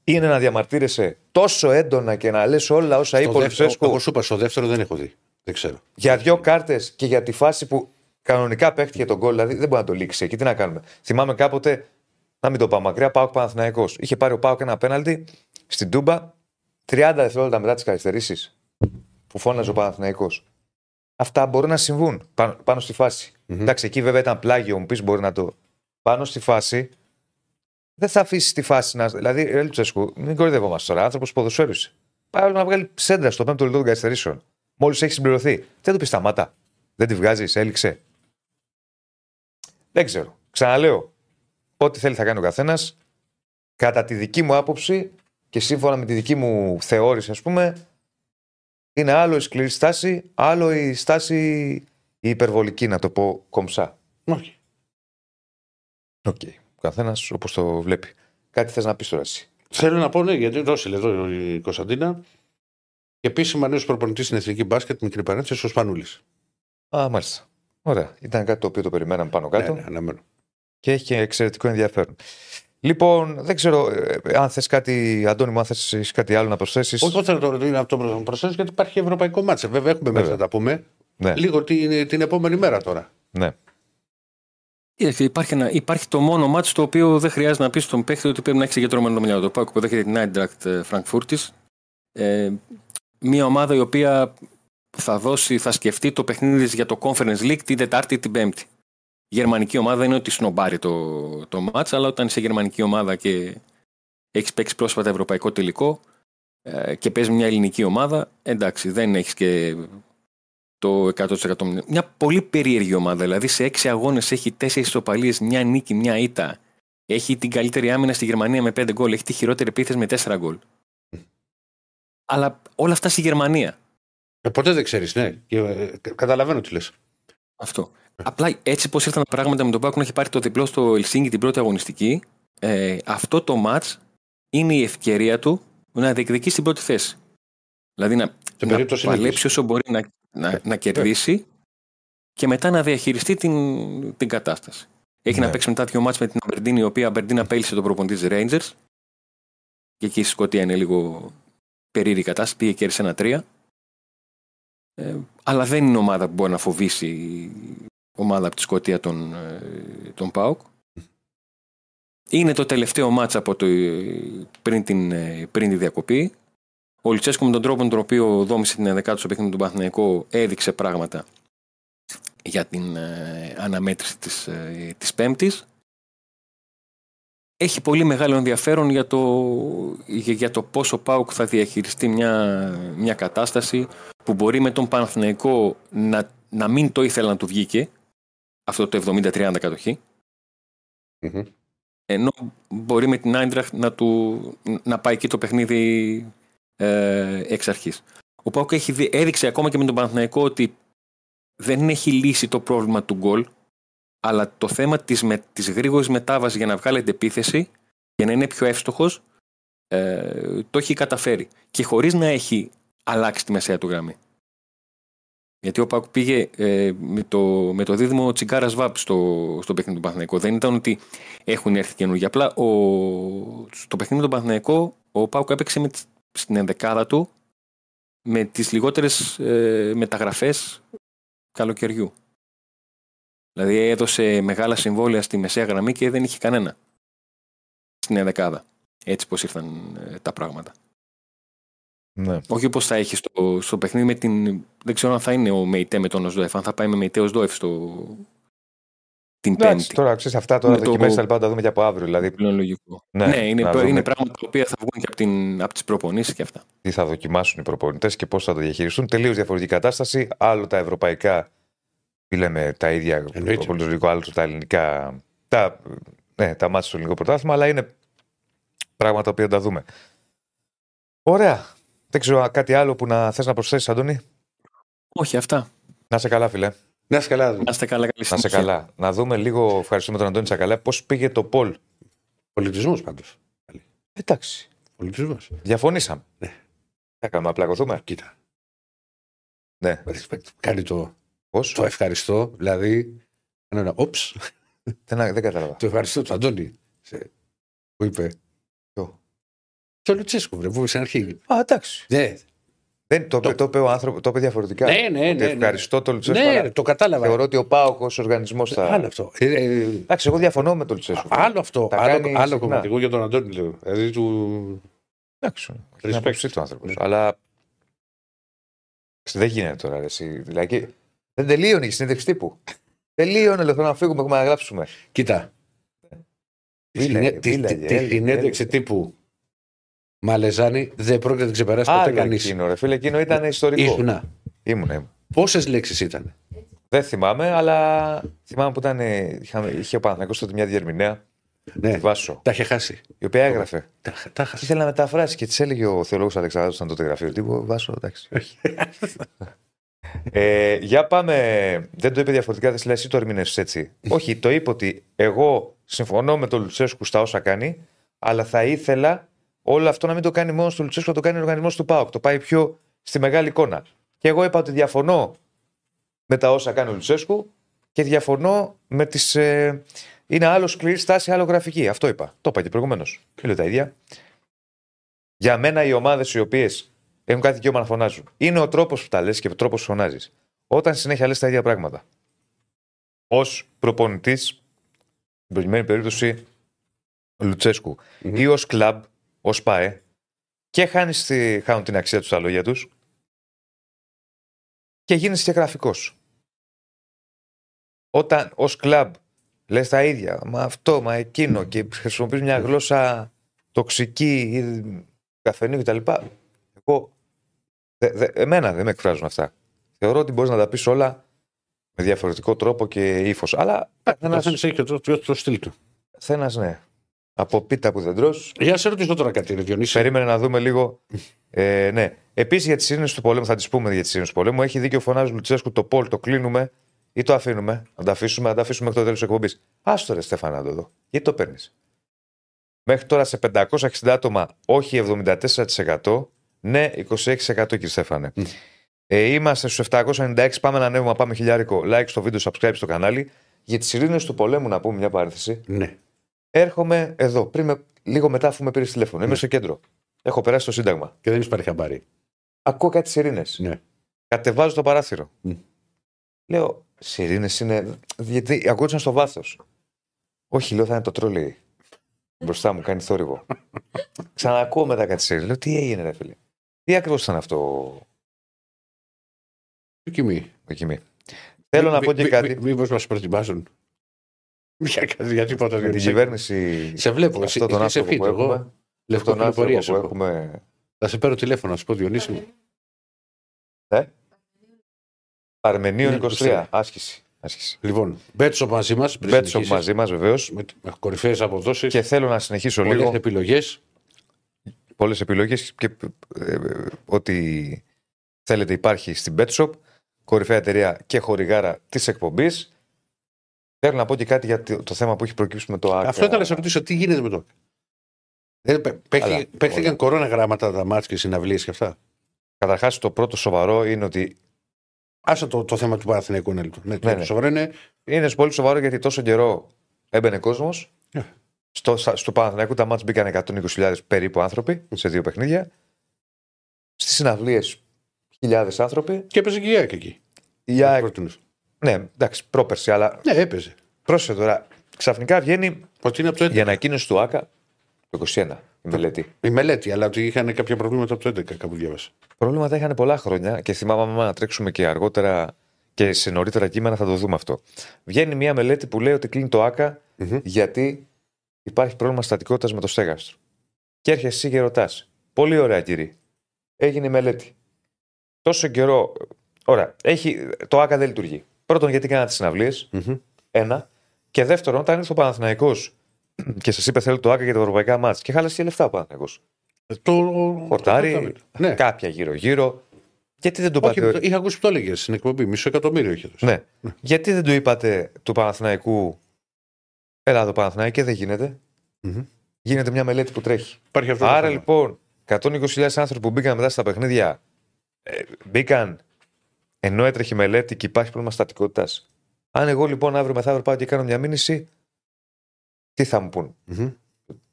είναι να διαμαρτύρεσαι τόσο έντονα και να λες όλα όσα Στο είπε ο δεύτερο- Λουτσέσκου; Εγώ σου είπα, στο δεύτερο δεν έχω δει. Δεν ξέρω. για δύο κάρτες και για τη φάση που κανονικά παίχτηκε τον γκολ, δηλαδή δεν μπορεί να το λήξει εκεί. Τι να κάνουμε. Θυμάμαι κάποτε, να μην το πάω μακριά, Πάοκ Παναθυναϊκό. Είχε πάρει ο Πάοκ ένα πέναλτι στην Τούμπα 30 δευτερόλεπτα μετά τις καθυστερήσεις που φώναζε ο Παναθηναϊκός. Αυτά μπορεί να συμβούν πάνω, πάνω στη φαση Εντάξει, εκεί βέβαια ήταν πλάγιο, μου πεις μπορεί να το. Πάνω στη φάση δεν θα αφήσει τη φάση να. Δηλαδή, ρε Λουτσέσκου, μην κορυδευόμαστε τώρα. Άνθρωπος ποδοσφαίρους. είσαι. Πάει να βγάλει σέντρα στο πέμπτο λεπτό των καθυστερήσεων. Μόλις έχει συμπληρωθεί. Δεν του πεις σταμάτα. Δεν τη βγάζεις, έληξε. Δεν ξέρω. Ξαναλέω. Ό,τι θέλει θα κάνει ο καθένας. Κατά τη δική μου άποψη και σύμφωνα με τη δική μου θεώρηση, ας πούμε, είναι άλλο η σκληρή στάση, άλλο η στάση η υπερβολική, να το πω κομψά. Όχι. Οκ. Ο καθένας όπως το βλέπει. Κάτι θες να πεις τώρα εσύ. Θέλω να πω, ναι, γιατί το έστειλε εδώ η Κωνσταντίνα. Και επίσημα νέος προπονητής στην εθνική μπάσκετ, μικρή παρένθεση, ο Σπανούλης. Α, μάλιστα. Ωραία. Ήταν κάτι το οποίο το περιμέναμε πάνω κάτω Ναι, ναι, αναμένω. και έχει και εξαιρετικό ενδιαφέρον. Λοιπόν, δεν ξέρω ε, αν θες κάτι, Αντώνη μου, αν θες κάτι άλλο να προσθέσεις. Όχι, θέλω τώρα είναι αυτό που προσθέσω, γιατί υπάρχει ευρωπαϊκό μάτσε. Βέβαια, έχουμε Βέβαια. μέσα να τα πούμε. Ναι, Λίγο την, την επόμενη μέρα τώρα. ναι. Κοίταξε, Υπάρχει, ένα, υπάρχει το μόνο μάτι το οποίο δεν χρειάζεται να πεις στον παίχτη ότι πρέπει να έχει συγκεντρωμένο το μυαλό. Το Πάκο που δέχεται την Eintracht Frankfurt. Ε, μια ομάδα η οποία θα, δώσει, θα σκεφτεί το παιχνίδι της για το Conference League την Τετάρτη ή την Πέμπτη. Η γερμανική ομάδα δεν είναι ότι σνομπάρει το, το μάτς, αλλά όταν είσαι γερμανική ομάδα και έχεις παίξει πρόσφατα ευρωπαϊκό τελικό ε, και παίζεις μια ελληνική ομάδα, εντάξει, δεν έχεις και το 100%. Μια πολύ περίεργη ομάδα. Δηλαδή σε έξι αγώνες έχει τέσσερις ισοπαλίες, μια νίκη, μια ήττα. Έχει την καλύτερη άμυνα στη Γερμανία με πέντε γκολ. Έχει τη χειρότερη επίθεση με τέσσερα γκολ. Αλλά όλα αυτά στη Γερμανία. Ε, ποτέ δεν ξέρεις, ναι. Και, ε, κα- καταλαβαίνω τι λες. Αυτό. Απλά έτσι πώς ήρθαν τα πράγματα με τον Πάκου να έχει πάρει το διπλό στο Ελσίνγκη την πρώτη αγωνιστική, ε, αυτό το ματ είναι η ευκαιρία του να διεκδικήσει την πρώτη θέση. Δηλαδή να, να περίπτωση παλέψει νίκης. όσο μπορεί να, να, να κερδίσει και μετά να διαχειριστεί την, την κατάσταση. Έχει Ναι. να παίξει μετά δύο μάτς με την Αμπερντίνη, η οποία Αμπερντίνα απέλησε τον προπονητή της Rangers. Και εκεί στη Σκωτία είναι λίγο περίεργη η κατάσταση. Πήγε και ένα τρία. Ε, αλλά δεν είναι ομάδα που μπορεί να φοβήσει η ομάδα από τη Σκωτία τον, ε, τον ΠΑΟΚ. Είναι το τελευταίο μάτς από το, πριν, την, ε, πριν τη διακοπή. Ο Λουτσέσκο με τον τρόπο με τον οποίο δόμησε την 11 στο παιχνίδι του Παναθηναϊκό έδειξε πράγματα για την ε, αναμέτρηση της, ε, της Πέμπτης. Έχει πολύ μεγάλο ενδιαφέρον για το, για, για το πόσο ο ΠΑΟΚ θα διαχειριστεί μια, μια κατάσταση που μπορεί με τον Παναθηναϊκό να, να μην το ήθελε να του βγήκε αυτό το 70-30 κατοχή Μμμ. ενώ μπορεί με την Άιντραχτ να, του, να πάει εκεί το παιχνίδι ε, εξ αρχής. Ο Πάουκ έχει δει- έδειξε ακόμα και με τον Παναθηναϊκό ότι δεν έχει λύσει το πρόβλημα του γκολ αλλά το θέμα της, με, της γρήγορης μετάβασης για να βγάλει την επίθεση για να είναι πιο εύστοχος ε, το έχει καταφέρει και χωρίς να έχει αλλάξει τη μεσαία του γραμμή. Γιατί ο Πάκ πήγε ε, με, το, με το δίδυμο Τσιγκάρας Βάπ στο, στο παιχνίδι του Παναθηναϊκού. Δεν ήταν ότι έχουν έρθει καινούργια. Απλά ο, στο παιχνίδι του Παναθηναϊκού ο Πάουκ έπαιξε με, τις- στην ενδεκάδα του με τις λιγότερες ε, μεταγραφές καλοκαιριού. Δηλαδή έδωσε μεγάλα συμβόλαια στη μεσαία γραμμή και δεν είχε κανένα στην ενδεκάδα. Έτσι πως ήρθαν ε, τα πράγματα. Ναι. Όχι όπως θα έχει στο, στο παιχνίδι με την. Δεν ξέρω αν θα είναι ο Μεϊτέ με τον Οσδόεφ, αν θα πάει με Μεϊτέ Οσδόεφ στο. την Εντάξει, Πέμπτη. τώρα ξέρεις αυτά τώρα Με το- δοκιμές τα λοιπά θα τα δούμε και από αύριο. Δηλαδή, Πλέον λογικό. ναι, Ναι, είναι, να είναι δούμε πράγματα τα οποία θα βγουν και από, την, από τις προπονήσεις και αυτά. τι θα δοκιμάσουν οι προπονητές και πώς θα το διαχειριστούν. Τελείως διαφορετική κατάσταση. Άλλο τα ευρωπαϊκά, που λέμε τα ίδια, Εννοείται. το πολιτικό, άλλο τα ελληνικά. Τα, ναι, τα μάτια στο ελληνικό πρωτάθλημα, αλλά είναι πράγματα τα οποία τα δούμε. Ωραία. Δεν ξέρω κάτι άλλο που να θες να προσθέσεις, Αντώνη; Όχι, αυτά. Να σε καλά, φίλε. Να είσαι καλά. Να είστε καλά, καλή Να σε συνέχεια. καλά. Να δούμε λίγο, ευχαριστούμε τον Αντώνη Τσακαλά, πώς πήγε το Πολ. Πολιτισμός πάντως. Εντάξει. Πολιτισμός. Διαφωνήσαμε. Ναι. Θα κάνουμε να πλακωθούμε. Κοίτα. Ναι. respect. Κάνει το, Πώ. το ευχαριστώ. Δηλαδή. Κάνω ένα όψ. Δεν, δεν κατάλαβα. Το ευχαριστώ του Αντώνη. Σε, που είπε. Ποιο; Το Λουτσέσκου, βρε, που στην αρχή. Α, εντάξει. Ναι, Δεν, το, Το- το... είπε ο άνθρωπο, το είπε διαφορετικά. ναι, ναι. Ότι ναι, ναι. ευχαριστώ τον Λουτσέσκο. Ναι, αλλά ρε, το κατάλαβα. Θεωρώ ότι ο Πάοκ ω οργανισμός θα. Άλλο αυτό. Ε, ε, Εντάξει, εγώ διαφωνώ με τον Λουτσέσκο. άλλο αυτό. Τα Άλλο, κάνει άλλο συχνά. κομματικό για τον Αντώνη, λέω. Δηλαδή του. Εντάξει. Respect. Είναι άποψή του άνθρωπος. Ναι. Αλλά. Δεν γίνεται τώρα. Ρε, εσύ. Δηλαδή, δεν τελείωνε η συνέντευξη τύπου. τελείωνε, λέω, θέλω να φύγουμε, έχουμε να γράψουμε. Κοίτα. Τη Μίλαγε, συνέ- τη- μίλαγε, τη- τη έλεγε, συνέντευξη έλεγε. τύπου Μαλεζάνη δεν πρόκειται να την ξεπεράσει ποτέ Άλλο κανείς. εκείνο, ρε φίλε, εκείνο ήταν ιστορικό. Ήσουνα. Ήμουν, ήμουν. Πόσες λέξεις ήταν; Δεν θυμάμαι, αλλά θυμάμαι που ήταν, ε, είχαμε, είχε ο Παναθηναϊκός τότε μια διερμηνέα, Ναι, τη Βάσο, τα είχε χάσει. η οποία έγραφε. Τα, τα Και χάσει. ήθελε να μεταφράσει και της έλεγε ο Θεολόγος Αλεξανδράτο, ήταν τότε γραφείο τύπου. Βάσο, εντάξει. Ε, για πάμε. Δεν το είπε διαφορετικά, δεν εσύ το ερμηνεύσεις έτσι. Όχι, το είπε ότι εγώ συμφωνώ με τον Λουτσέσκου στα όσα κάνει, αλλά θα ήθελα όλο αυτό να μην το κάνει μόνος του Λουτσέσκου, να το κάνει ο οργανισμός του ΠΑΟΚ. Το πάει πιο στη μεγάλη εικόνα. Και εγώ είπα ότι διαφωνώ με τα όσα κάνει ο Λουτσέσκου και διαφωνώ με τις. Ε, είναι άλλο σκληρή στάση, άλλο γραφική. Αυτό είπα. Το είπα και προηγουμένως. Και λέω τα ίδια. Για μένα οι ομάδες οι οποίες έχουν κάτι δικαίωμα να φωνάζουν είναι ο τρόπος που τα λες και ο τρόπος που φωνάζεις. Όταν συνέχεια λες τα ίδια πράγματα. Ω προπονητής, στην προκειμένη περίπτωση Λουτσέσκου, Μμμ. ή ως κλαμπ, ως ΠΑΕ, και χάνεις τη, χάνουν την αξία τους στα λόγια τους και γίνεσαι και γραφικός. Όταν ως κλαμπ λες τα ίδια, μα αυτό, μα εκείνο και χρησιμοποιείς μια γλώσσα τοξική ή καφενείου κτλ. Εγώ. Δε, δε, εμένα δεν με εκφράζουν αυτά. Θεωρώ ότι μπορείς να τα πεις όλα με διαφορετικό τρόπο και ύφος. Αλλά Ένα έχει και το, το, το στυλ του. Θένας ναι. Από πίτα που δεν τρως, Για να σε ρωτήσω τώρα κάτι, ρε Διονύση. Περίμενε να δούμε λίγο. Ε, ναι. Επίσης για τη ειρήνη του πολέμου, θα τη πούμε για τη ειρήνη του πολέμου. Έχει δίκιο φωνάζει Λουτσέσκου το Πολ, το κλείνουμε ή το αφήνουμε. Να τα αφήσουμε, να τα αφήσουμε μέχρι το τέλος της εκπομπής. Άστο ρε Στέφανα να το δω. Γιατί το παίρνεις. Μέχρι τώρα σε 560 άτομα, όχι 74%. Ναι, 26% κύριε Στέφανε. Μμ. Ε, είμαστε στους 796. Πάμε να ανέβουμε, να πάμε χιλιάρικο. Like στο βίντεο, subscribe στο κανάλι. Για τις ειρήνες του πολέμου, να πούμε μια παρένθεση. Ναι. Έρχομαι εδώ, πριν με, λίγο μετά αφού με πήρες τηλέφωνο. Είμαι στο κέντρο. Έχω περάσει το Σύνταγμα. Και δεν έχεις πάρει χαμπάρι. Ακούω κάτι σιρήνε. Ναι. Κατεβάζω το παράθυρο. Μμ. Λέω, σιρήνε είναι. Γιατί ακούγονταν στο βάθος. Όχι, λέω, θα είναι το τρόλι. Μπροστά μου κάνει θόρυβο. *laughs* Ξανακούω μετά κάτι σιρήνε. Λέω, τι έγινε, ρε φίλε. Τι ακριβώς ήταν αυτό; Δοκιμή. δοκιμή. Θέλω να πω και κάτι. Μήπως μας προετοιμάζουν. *laughs* Για κάτι, για τίποτα. Με την Διονύση. κυβέρνηση. Σε βλέπω. με Εσύ, αυτόν τον εσύ είσαι άνθρωπο fit. που Εγώ έχουμε. λευκό Τον άνθρωπο πληροφορία που σου έχω. έχουμε. Θα σε πάρω τηλέφωνο, να σου πω Διονύση. μου. Παρμενίων Ναι, 23. Άσκηση. Άσκηση. Λοιπόν, Μπέτσο μαζί μας. Μπέτσοπ μαζί μας βεβαίως. Με, με κορυφαίες αποδόσεις. Και θέλω να συνεχίσω Πολλές λίγο. επιλογές. Πολλές επιλογές και ε, ε, ό,τι θέλετε υπάρχει στην BetShop. Κορυφαία εταιρεία και χορηγάρα της εκπομπής. Θέλω να πω και κάτι για το το θέμα που έχει προκύψει με το ΑΚΑ. Αυτό ήθελα να σε ρωτήσω, τι γίνεται με το. Δεν πέ- παίχτηκε- Καλά, Παίχτηκαν όλα. κορώνα γράμματα τα μάτια και συναυλίες και αυτά; Καταρχάς, το πρώτο σοβαρό είναι ότι Άσε το, το θέμα του Παναθηναϊκού ένα λεπτό. Ναι, Ναι, το ναι. σοβαρό είναι. είναι πολύ σοβαρό γιατί τόσο καιρό έμπαινε κόσμος. Ναι. Στο, στα- στο Παναθηναϊκό τα μάτια μπήκαν 120.000 περίπου άνθρωποι σε δύο παιχνίδια. Στις συναυλίες χιλιάδες άνθρωποι. Και έπαιζε και η ΑΕΚ εκεί. Η ΑΕΚ, Πρότεινες. ναι, εντάξει, πρόπερση, αλλά Ναι, έπαιζε. πρόσεχε τώρα. Ξαφνικά βγαίνει Ότι είναι από το 11. η ανακοίνωση του ΑΚΑ το 21, η μελέτη. Η μελέτη, αλλά ότι είχαν κάποια προβλήματα από το 11, κάπου διάβασα. Προβλήματα είχαν πολλά χρόνια και θυμάμαι άμα να τρέξουμε και αργότερα και σε νωρίτερα κείμενα θα το δούμε αυτό. Βγαίνει μια μελέτη που λέει ότι κλείνει το ΑΚΑ Μμμ. γιατί υπάρχει πρόβλημα στατικότητας με το στέγαστρο. Και έρχεσαι εσύ και ρωτάς. Πολύ ωραία, κύριε. Έγινε η μελέτη. Τόσο καιρό. Ωραία. Έχει... Το ΑΚΑ δεν λειτουργεί. Πρώτον, γιατί κάνατε συναυλίες. Μμμ. Ένα. Και δεύτερον, όταν ήρθε ο Παναθηναϊκός *clears throat* και σας είπε θέλω το ΑΚΑ για τα ευρωπαϊκά μάτια και χάλασε και λεφτά ο Παναθηναϊκός. Ε, Το. Χορτάρι, το- Ναι. κάποια γύρω-γύρω. Γιατί δεν το Όχι, είπατε. είχα ακούσει που το έλεγες στην εκπομπή. Μισό εκατομμύριο είχε δώσει. Ναι. Γιατί δεν του είπατε του Παναθηναϊκού Έλα εδώ Παναθηναϊκέ δεν γίνεται. Μμμ. Γίνεται μια μελέτη που τρέχει. Υπάρχει αυτό. το Άρα θέμα. λοιπόν 120.000 άνθρωποι που μπήκαν μετά στα παιχνίδια ε, μπήκαν ενώ έτρεχε η μελέτη και υπάρχει πρόβλημα στατικότητας. Αν εγώ λοιπόν αύριο μεθαύριο πάω και κάνω μια μήνυση, τι θα μου πούν. Μμμ.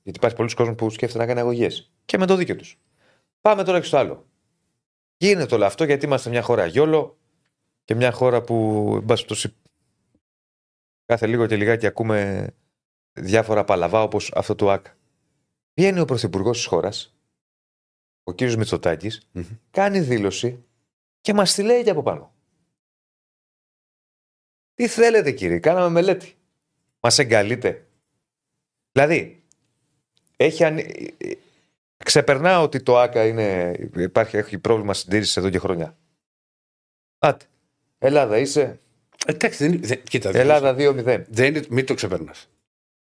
Γιατί υπάρχει πολλοί κόσμοι που σκέφτεται να κάνει αγωγές. Και με το δίκιο τους. Πάμε τώρα και στο άλλο. Γίνεται όλο αυτό γιατί είμαστε μια χώρα γιόλο και μια χώρα που, εν πάση περιπτώσει, κάθε λίγο και λιγάκι ακούμε διάφορα παλαβά όπως αυτό του ΑΚ. Βγαίνει ο πρωθυπουργός της χώρας, ο κύριος Μητσοτάκης, Μμμ. κάνει δήλωση και μας τη λέει και από πάνω. Τι θέλετε κύριε, κάναμε μελέτη. Μας εγκαλείτε. Δηλαδή, έχει ανοι... ξεπερνά ότι το ΆΚΑ είναι... υπάρχει, έχει πρόβλημα συντήρησης εδώ και χρόνια. Άτε. Ελλάδα είσαι. Εντάξει, δεν, δεν, κοίτα, δεν- Ελλάδα 2-0. Δεν είναι, μην το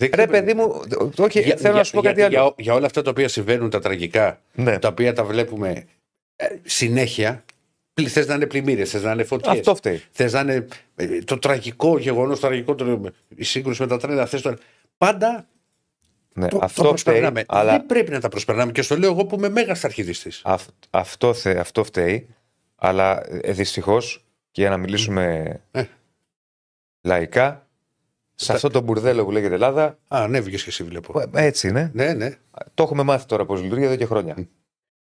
ξεπερνά. Ρε παιδί μου, όχι, θέλω να σου πω κάτι άλλο. Για, για όλα αυτά τα οποία συμβαίνουν, τα τραγικά, ναι. τα οποία τα βλέπουμε ε, συνέχεια, θες να είναι πλημμύρες, θες να είναι φωτιές. Αυτό φταίει. Θες να είναι ε, το τραγικό γεγονός, το τραγικό, το, η σύγκρουση με τα τρένα. Θες το, πάντα Ναι. το, το αυτό φταίει. προσπερνάμε. Αλλά Δεν πρέπει να τα προσπερνάμε. Και στο λέω εγώ που είμαι μέγας αρχιδιστή. αυ- αυτό, θε, αυτό φταίει. Αλλά ε, δυστυχώς, και για να μιλήσουμε Ε. λαϊκά, σε αυτό το μπουρδέλο που λέγεται Ελλάδα, Α, ανέβηκε και εσύ, βλέπω. ε, έτσι είναι. Ναι, ναι. Το έχουμε μάθει τώρα πώς λειτουργεί εδώ και χρόνια.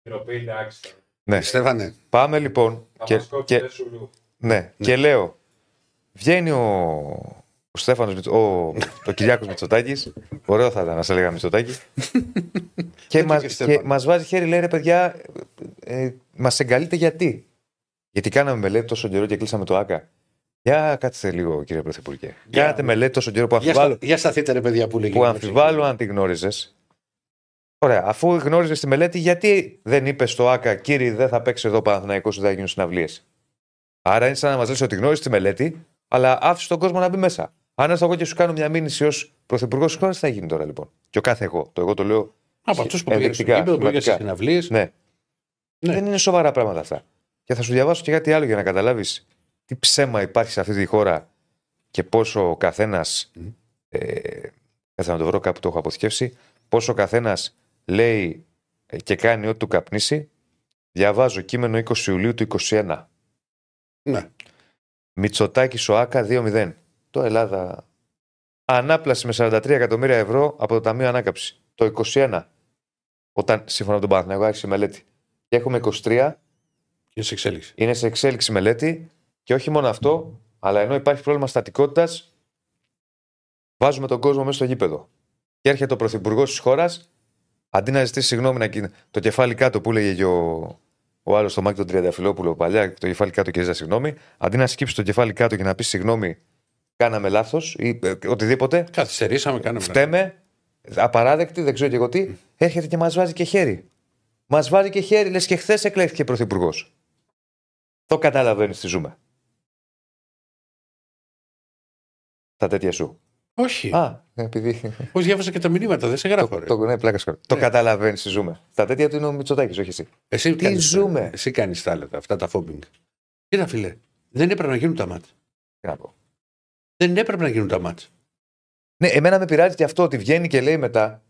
Χειροποίητη εντάξει. τώρα. Ναι. Στέφανε. Πάμε λοιπόν. Θα Και, μας κόψει και, δεν σου λέω. ναι, και λέω, βγαίνει ο, ο Στέφανος, Μητσο- ο, ο Κυριάκος Μητσοτάκης, ωραίο θα ήταν να σε λέγαμε Μητσοτάκη, *laughs* και, Δεν μας, το και Στέφανος. μας βάζει χέρι, λέει ρε παιδιά, ε, ε, μας εγκαλείτε γιατί. Γιατί κάναμε μελέτη τόσο καιρό και κλείσαμε το ΆΚΑ. Για κάτσε λίγο, κύριε Πρωθυπουργέ. Για- Κάνατε μελέτη τόσο καιρό που Για, αμφιβάλλω, στα, για σταθείτε ρε παιδιά που λέγει. που αμφιβάλλω αν τη γνώριζες. Ωραία, αφού γνώριζες τη μελέτη, γιατί δεν είπες στο ΑΚΑ, κύριε, δεν θα παίξει εδώ Παναθηναϊκός, δεν θα γίνουν συναυλίες. Άρα είναι σαν να μας λες ότι γνώριζες τη μελέτη, αλλά άφησες τον κόσμο να μπει μέσα. Αν έρθω εγώ και σου κάνω μια μήνυση ως πρωθυπουργός τη χώρα, τι θα γίνει τώρα λοιπόν; Και ο κάθε εγώ. Το εγώ το λέω. Από αυτούς που πήγαν στο ενδεικτικά, γήπεδο, που πήγαν στι σημαντικά. συναυλίες. Ναι. Ναι. Δεν είναι σοβαρά πράγματα αυτά. Και θα σου διαβάσω και κάτι άλλο για να καταλάβεις τι ψέμα υπάρχει σε αυτή τη χώρα και πόσο ο καθένας. Μμ. Ε, θα να το βρω κάπου το έχω αποθηκεύσει. Πόσο ο καθένας λέει ε, και κάνει ό,τι του καπνίσει. Διαβάζω κείμενο 20 Ιουλίου του 21. Ναι. Μητσοτάκης ΣΟΑΚΑ 2-0. Το Ελλάδα. Ανάπλαση με 43 εκατομμύρια ευρώ από το Ταμείο Ανάκαψη. Το 21. Όταν σύμφωνα με τον Παναθηναϊκό άρχισε η μελέτη. Και έχουμε 23. Και σε εξέλιξη. Είναι σε εξέλιξη μελέτη. Και όχι μόνο αυτό, αλλά ενώ υπάρχει πρόβλημα στατικότητας, βάζουμε τον κόσμο μέσα στο γήπεδο. Και έρχεται ο πρωθυπουργός της χώρας, αντί να ζητήσει συγγνώμη να κοι- το κεφάλι κάτω που έλεγε και ο, ο άλλος το μάκι τον Τριανταφυλόπουλο παλιά, το κεφάλι κάτω και ζητά συγγνώμη, αντί να σκύψει το κεφάλι κάτω και να πει συγγνώμη, κάναμε λάθος ή ε, οτιδήποτε, Καθυστερήσαμε, κάναμε. φταίμε, απαράδεκτη, δεν ξέρω και εγώ τι, έρχεται και μας βάζει και χέρι. Μας βάζει και χέρι, λες και χθες εκλέχθηκε πρωθυπουργός. Το καταλαβαίνεις τι ζούμε. Τα τέτοια σου. Όχι. Α, επειδή. Πώς διάβασα και τα μηνύματα, δεν σε γράφω. ρε. το, ναι, πλάκα σου κάνω. Το καταλαβαίνεις τι ζούμε. Τα τέτοια του είναι ο Μητσοτάκης, όχι εσύ. Εσύ Τι κάνεις- ζούμε. Εσύ κάνεις τα άλλα, αυτά τα φόμπινγκ. Κοίτα, φίλε, δεν έπρεπε να γίνουν τα μάτς. Τι να πω. Δεν έπρεπε να γίνουν τα μάτς. Ναι, εμένα με πειράζει και αυτό ότι βγαίνει και λέει μετά.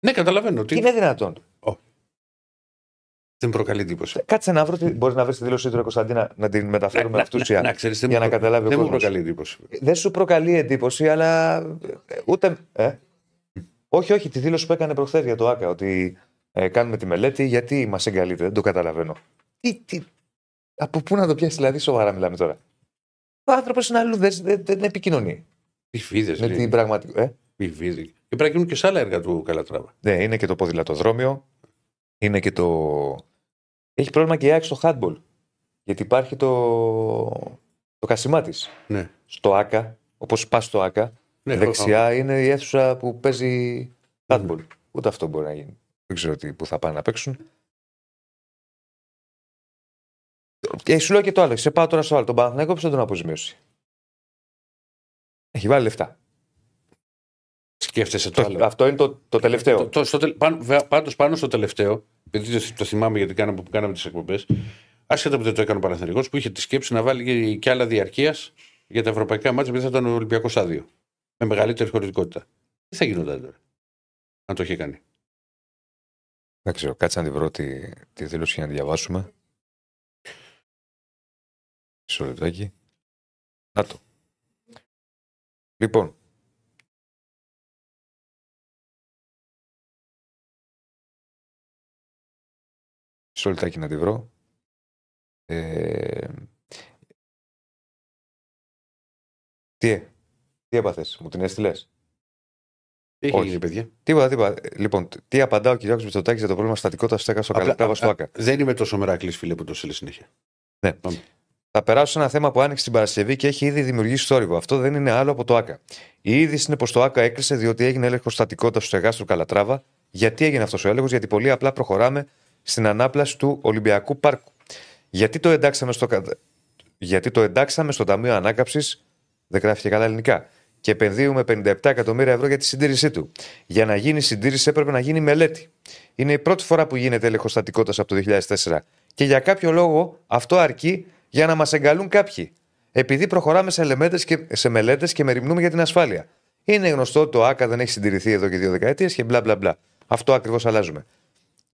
Ναι, καταλαβαίνω. Τι ότι είναι δυνατόν. Δεν προκαλεί εντύπωση. Κάτσε να βρω. Μπορείς να βρεις τη δήλωσή του ρε Κωνσταντίνα να την μεταφέρουμε να, αυτούσια. να, ξέρεις, δεν για μου να προ- καταλάβει ο Δεν μου κόσμος. προκαλεί εντύπωση. Δεν σου προκαλεί εντύπωση, αλλά ε, ούτε. Ε; Όχι, όχι, τη δήλωση που έκανε προχθές για το ΑΚΑ. Ότι ε, κάνουμε τη μελέτη, γιατί μας εγκαλείτε. Δεν το καταλαβαίνω. Τι, τι, από πού να το πιάσεις, δηλαδή, σοβαρά μιλάμε τώρα. Ο άνθρωπος είναι αλλού, δεν, δεν, δεν επικοινωνεί Τι βίδε. με την πραγματικότητα. Ε; Και πρέπει να γίνουν και σε άλλα έργα του Καλατράβα. Ναι, είναι και το ποδηλατοδρόμιο. Είναι και το. Έχει πρόβλημα και η ΑΕΚ στο handball. Γιατί υπάρχει το, το κασιμά της. Ναι. Στο ΑΚΑ, όπως πας στο ΑΚΑ, Ναι, δεξιά είναι η αίθουσα που παίζει handball. Ούτε αυτό μπορεί να γίνει. Δεν ξέρω τι, που θα πάνε να παίξουν. Και σου λέω και το άλλο. Σε πάω τώρα στο άλλο. Τον Παναθηναϊκό ποιο θα τον αποζημιώσει. Έχει βάλει λεφτά. Σκέφτεσαι το, Το- άλλο. αυτό είναι το, το τελευταίο. Το, το, στο, τελ- πάνω, βε- πάντως πάνω στο τελευταίο, επειδή το, το θυμάμαι γιατί κάναμε, που κάναμε τις εκπομπές, άσχετα που δεν το έκανε ο Παναθηναϊκός, που είχε τη σκέψη να βάλει και, και άλλα διαρκείας για τα ευρωπαϊκά μάτια, επειδή θα ήταν ο Ολυμπιακός άδειο. Με μεγαλύτερη χωρητικότητα. Τι θα γινόταν τώρα, αν το είχε κάνει; Δεν ξέρω, κάτσε να τη βρω τη, τη δήλωση για να τη διαβάσουμε. Μισό λεπτάκι. Να το. Λοιπόν. Μισό λεπτάκι να τη βρω. Ε, τι, ε, τι έπαθες, μου την έστειλες; Τι έχει Όχι. γίνει, παιδιά. Τίποτα, τίποτα. Λοιπόν, τι απαντά ο Κυριάκος Μητσοτάκης για το πρόβλημα στατικότητα στέκας στο Απλά- Καλατράβα στο α- ΑΚΑ. Δεν είμαι τόσο μεράκλης, φίλε, που το στείλει συνέχεια. Θα περάσω σε ένα θέμα που άνοιξε την Παρασκευή και έχει ήδη δημιουργήσει θόρυβο. Αυτό δεν είναι άλλο από το ΑΚΑ. Η είδηση είναι πως το ΑΚΑ έκλεισε διότι έγινε έλεγχο στατικότητα στο εργάστρο Καλατράβα. Γιατί έγινε αυτός ο έλεγχος, Γιατί πολύ απλά προχωράμε στην ανάπλαση του Ολυμπιακού Πάρκου. Γιατί το εντάξαμε στο, κα- γιατί το εντάξαμε στο Ταμείο Ανάκαψη, δεν γράφει και καλά ελληνικά, και επενδύουμε 57 εκατομμύρια ευρώ για τη συντήρησή του. Για να γίνει συντήρηση έπρεπε να γίνει μελέτη. Είναι η πρώτη φορά που γίνεται έλεγχος στατικότητας από το 2004. Και για κάποιο λόγο αυτό αρκεί για να μας εγκαλούν κάποιοι. Επειδή προχωράμε σε, ελεμέτες και, σε μελέτες και μεριμνούμε για την ασφάλεια. Είναι γνωστό ότι το ΑΚΑ δεν έχει συντηρηθεί εδώ και δύο δεκαετίες και μπλα μπλα μπλα. Αυτό ακριβώς αλλάζουμε.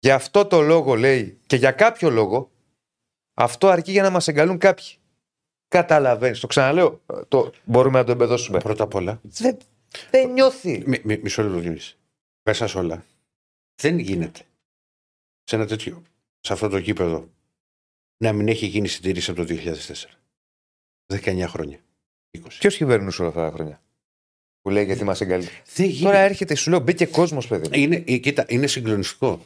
Γι' αυτό το λόγο λέει και για κάποιο λόγο αυτό αρκεί για να μας εγκαλούν κάποιοι. Καταλαβαίνεις. Το ξαναλέω. Το μπορούμε να το εμπεδώσουμε. Πρώτα απ' όλα, Δεν, δεν νιώθει. μι, μι, μισό λεπτό Διονύση. Μέσα σε όλα, δεν γίνεται σε ένα τέτοιο, σε αυτό το γήπεδο, να μην έχει γίνει συντήρηση από το 2004. 19 χρόνια. 20. Ποιος κυβερνούσε όλα αυτά τα χρόνια. Που λέει γιατί μας εγκαλεί; Δεν γίνεται. Τώρα έρχεται, σου λέω, μπήκε κόσμος, παιδί. μου. Είναι, ε, κοίτα, είναι συγκλονιστικό.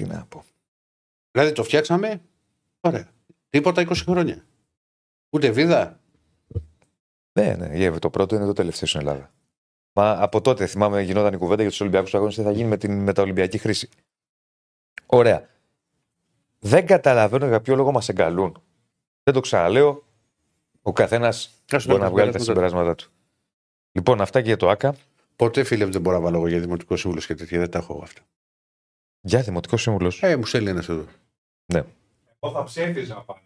Τι να πω. Δηλαδή το φτιάξαμε, ωραία. Τίποτα 20 χρόνια. Ούτε βίδα. Ναι, ναι, γεύε, το πρώτο είναι το τελευταίο στην Ελλάδα. Μα από τότε θυμάμαι γινόταν η κουβέντα για τους Ολυμπιακούς Αγώνες τι θα γίνει με την μεταολυμπιακή χρήση. Ωραία. Δεν καταλαβαίνω για ποιο λόγο μας εγκαλούν. Δεν το ξαναλέω. Ο καθένας Ας το μπορεί να λέω, βγάλει τα το- συμπεράσματά του. Λοιπόν, αυτά και για το ΑΚΑ. Ποτέ φίλε μου δεν μπορώ να βάλω εγώ για δημοτικό σύμβουλο και τέτοια. Δεν τα έχω εγώ αυτά. Για δημοτικός σύμβουλος. Ε, μου στέλνει ένας εδώ. Εγώ θα ψήφιζα πάλι.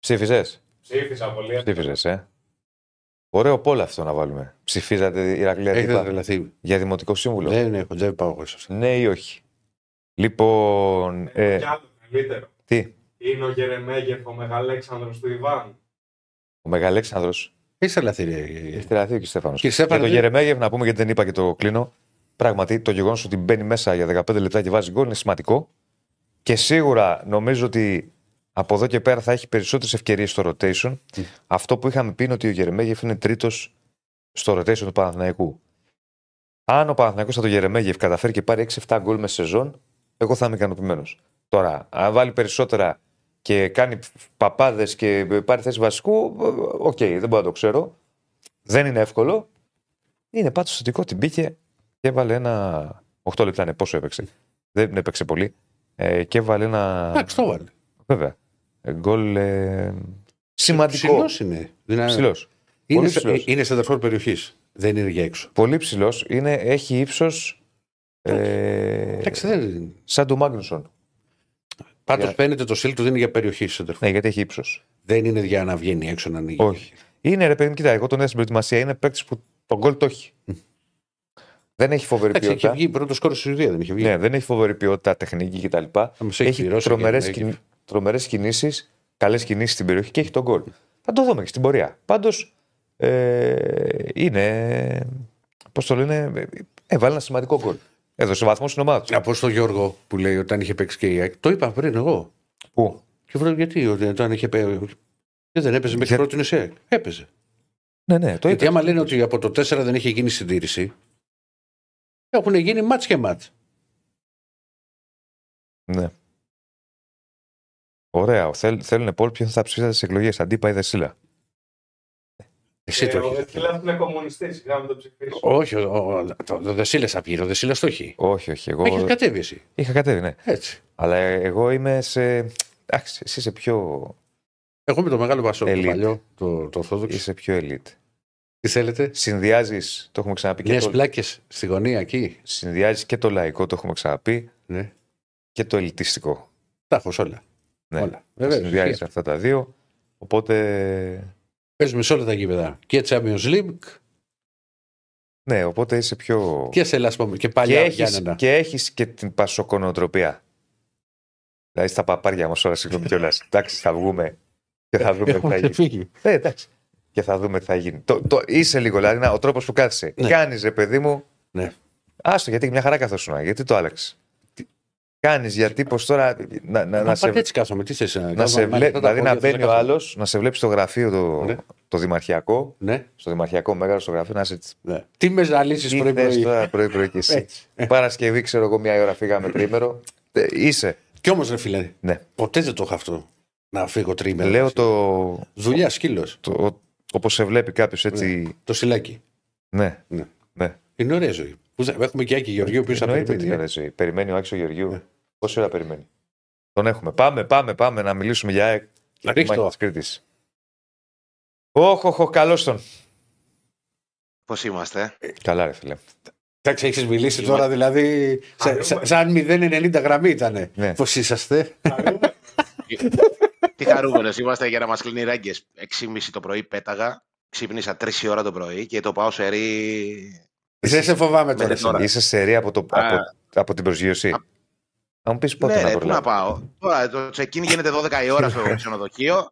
Ψήφιζες; Ψήφιζα πολύ. Ψήφιζες, ε. Ωραίο πόλο αυτό να βάλουμε. Ψηφίζατε η Ηρακλία Έχετε Τύπα τρελαθεί. για δημοτικό σύμβουλο. Δεν έχω, δεν πάω εγώ σε αυτά. Ναι ή όχι; Λοιπόν. Ε, Κι άλλο καλύτερο. τι; Είναι ο Γερεμέγεφ, ο Μεγαλέξανδρος του Ιβάν. Ο Μεγαλέξανδρος. Έχει τρελαθεί, ρε. Έχει τεραθεί ο κ. Στέφανος. Κύριε Για Στέφανε, τον δεν- Γερεμέγεφ, να πούμε γιατί δεν είπα και το κλείνω. Πράγματι, το γεγονός ότι μπαίνει μέσα για 15 λεπτά και βάζει γκολ είναι σημαντικό. Και σίγουρα νομίζω ότι από εδώ και πέρα θα έχει περισσότερες ευκαιρίες στο rotation. Αυτό που είχαμε πει είναι ότι ο Γερεμέγεφ είναι τρίτος στο rotation του Παναθηναϊκού. Αν ο Παναθηναϊκός από τον Γερεμέγεφ καταφέρει και πάρει 6-7 γκολ με σεζόν, εγώ θα είμαι ικανοποιημένος. Τώρα, αν βάλει περισσότερα και κάνει παπάδες και πάρει θέση βασικού, ε, οκ, δεν μπορώ να το ξέρω. Δεν είναι εύκολο. Είναι πάντως θετικό ότι μπήκε και έβαλε ένα. 8 λεπτά είναι πόσο έπαιξε. Δεν έπαιξε πολύ. Ε, και έβαλε ένα. Εντάξει, το έβαλε. Βέβαια. Ε, Γκολ ε, σημαντικό. Ψηλός είναι. Δηλαδή, Ψηλός. είναι, Πολύ σε- ψηλός. είναι σε περιοχής. Δεν είναι για έξω. Πολύ ψηλός. Έχει ύψος. Ε, Εντάξει, δεν... σαν του Μάγνουσον. Πάντως Για- φαίνεται το στυλ του δεν είναι για περιοχή Ναι, γιατί έχει ύψος. Δεν είναι για να βγαίνει έξω να ανοίγει. Όχι. Είναι ρε παιδί μου, κοίτα, εγώ τον είδα στην προετοιμασία. Είναι παίκτης που τον γκολ το έχει. Δεν έχει φοβερή Εντάξει, είχε ποιότητα. βγει πρώτος σκόρ στη Σουηδία, δεν είχε βγει. Ναι, δεν έχει φοβερή ποιότητα, τεχνική κτλ. Θα μας έχει Έχει πληρώσει τρομερές και δεν έχει. τρομερές κινήσεις, καλές κινήσεις στην περιοχή και έχει τον γκολ. Θα το δούμε και στην πορεία. Πάντως ε, είναι. Πώς το λένε, ε, έβαλε ένα σημαντικό γκολ. Έδωσε βαθμό στην ομάδα του. Να πω στον Γιώργο που λέει όταν είχε παίξει και η ΑΕΚ. Το είπα πριν εγώ. Πού; Και βρω γιατί ότι όταν είχε παίξει. Και δεν έπαιζε μέχρι Για- πρώτη η ΑΕΚ. Έπαιζε. Ναι, ναι, το Γιατί είπε. άμα λένε ότι από το 4 δεν έχει γίνει συντήρηση. Έχουν γίνει μάτς και μάτς. Ναι. Ωραία. Θέλ, θέλουν Πολ ποιον θα ψηφίσατε στι εκλογές. Αντίπα ή Δεσίλα. Εσύ το Ε, Ο έχεις. Δεσίλας είναι κομμουνιστής, σιγά μην το ψηφίσω. Όχι, ο, ο, το, το Δεσίλα θα βγει. Ο Δεσίλα το έχει. Όχι, όχι. Εγώ Έχεις κατέβει εσύ. είχα κατέβει, ναι. Έτσι. Αλλά εγώ είμαι σε. Εντάξει, εσύ είσαι πιο, Εγώ με το μεγάλο Βασό, το Elite. παλιό, το, το Ορθόδοξο. είσαι πιο elite. Τι θέλετε. Συνδυάζεις, το έχουμε ξαναπεί και Νέε το, πλάκες στη γωνία εκεί. συνδυάζεις και το λαϊκό, το έχουμε ξαναπεί, Ναι. και το ελιτιστικό. Τα έχω σε όλα. Ναι. όλα. Βέβαια. Συνδυάζεις αυτά τα δύο. Οπότε. Παίζουμε σε όλα τα γήπεδα. Και Champions League Ναι, οπότε είσαι πιο. και σε Ελλάς πούμε. Και και παλιά έχεις, Γιάννενα. και έχεις και την πασοκονοτροπία. Δηλαδή στα παπάρια μας τώρα, συγγνώμη κιόλας. *laughs* εντάξει, θα βγούμε και θα δούμε τι θα Έχουμε γίνει. φύγει. Ε, εντάξει. Και θα δούμε τι θα γίνει. Το, το, είσαι λίγο, δηλαδή, να, ο τρόπος που κάθεσαι. Ναι. Κάνεις, ρε παιδί μου. Ναι. Άστο, γιατί μια χαρά καθόσουν. Γιατί το άλλαξες. Κάνεις, γιατί πω τώρα. Να, να, να Να σε, έτσι κάθομαι. Τι θες να να σε κάνω, βλέ- αυτά τα δηλαδή να πόδια, μπαίνει θα ο κάθομαι. άλλος, να σε βλέπει στο γραφείο το, Ναι. το δημαρχιακό. Ναι, Στο δημαρχιακό μέγαρο στο γραφείο να είσαι έτσι. ναι. Τι με ζαλίσει Τι πρωί θες πρωί. τώρα πρωί-πρωί και εσύ; Έτσι. Παρασκευή, ξέρω εγώ, μια ώρα φύγαμε τρίμερο. Ε, είσαι. Κι όμως, ρε φίλε, Ναι. ποτέ δεν το έχω αυτό. Να φύγω τρίμερα. Λέω το. Δουλειά, σκύλος. το Όπως σε βλέπει κάποιος έτσι. Το σιλάκι. Ναι. Ναι. ναι. Είναι ωραία ζωή. Που θα- Έχουμε και Άκη Γεωργίου που θα Εννοείται ότι περιμένει. είναι ωραία ζωή. Περιμένει ο Άξιο Γεωργίου. Ναι. Πόση ώρα περιμένει. Τον έχουμε. Πάμε, πάμε, πάμε να μιλήσουμε για ΑΕΚ. Να ρίξει το. τη Κρήτης. Όχι, όχι, καλώ τον. Πώς είμαστε. Καλά, ρε φίλε. Εντάξει, έχεις μιλήσει Είμα- τώρα δηλαδή. σε- Χαρούμε. σε- Σαν 0,90 γραμμή ήταν. Ναι. Πώς είσαστε; *laughs* Τι χαρούμενος είμαστε για να μας κλείνει ράγκες. 6.30 το πρωί πέταγα. Ξύπνησα 3 η ώρα το πρωί και το πάω σε ρί. Δεν σε φοβάμαι τώρα. Ναι, εσύ. τώρα. Είσαι σε ρί από, το, Α. από, από την προσγείωση. Να μου πεις πότε ναι, να ρε, πού να προλάβει. πάω. Τώρα το check-in γίνεται 12 η ώρα στο *laughs* ξενοδοχείο.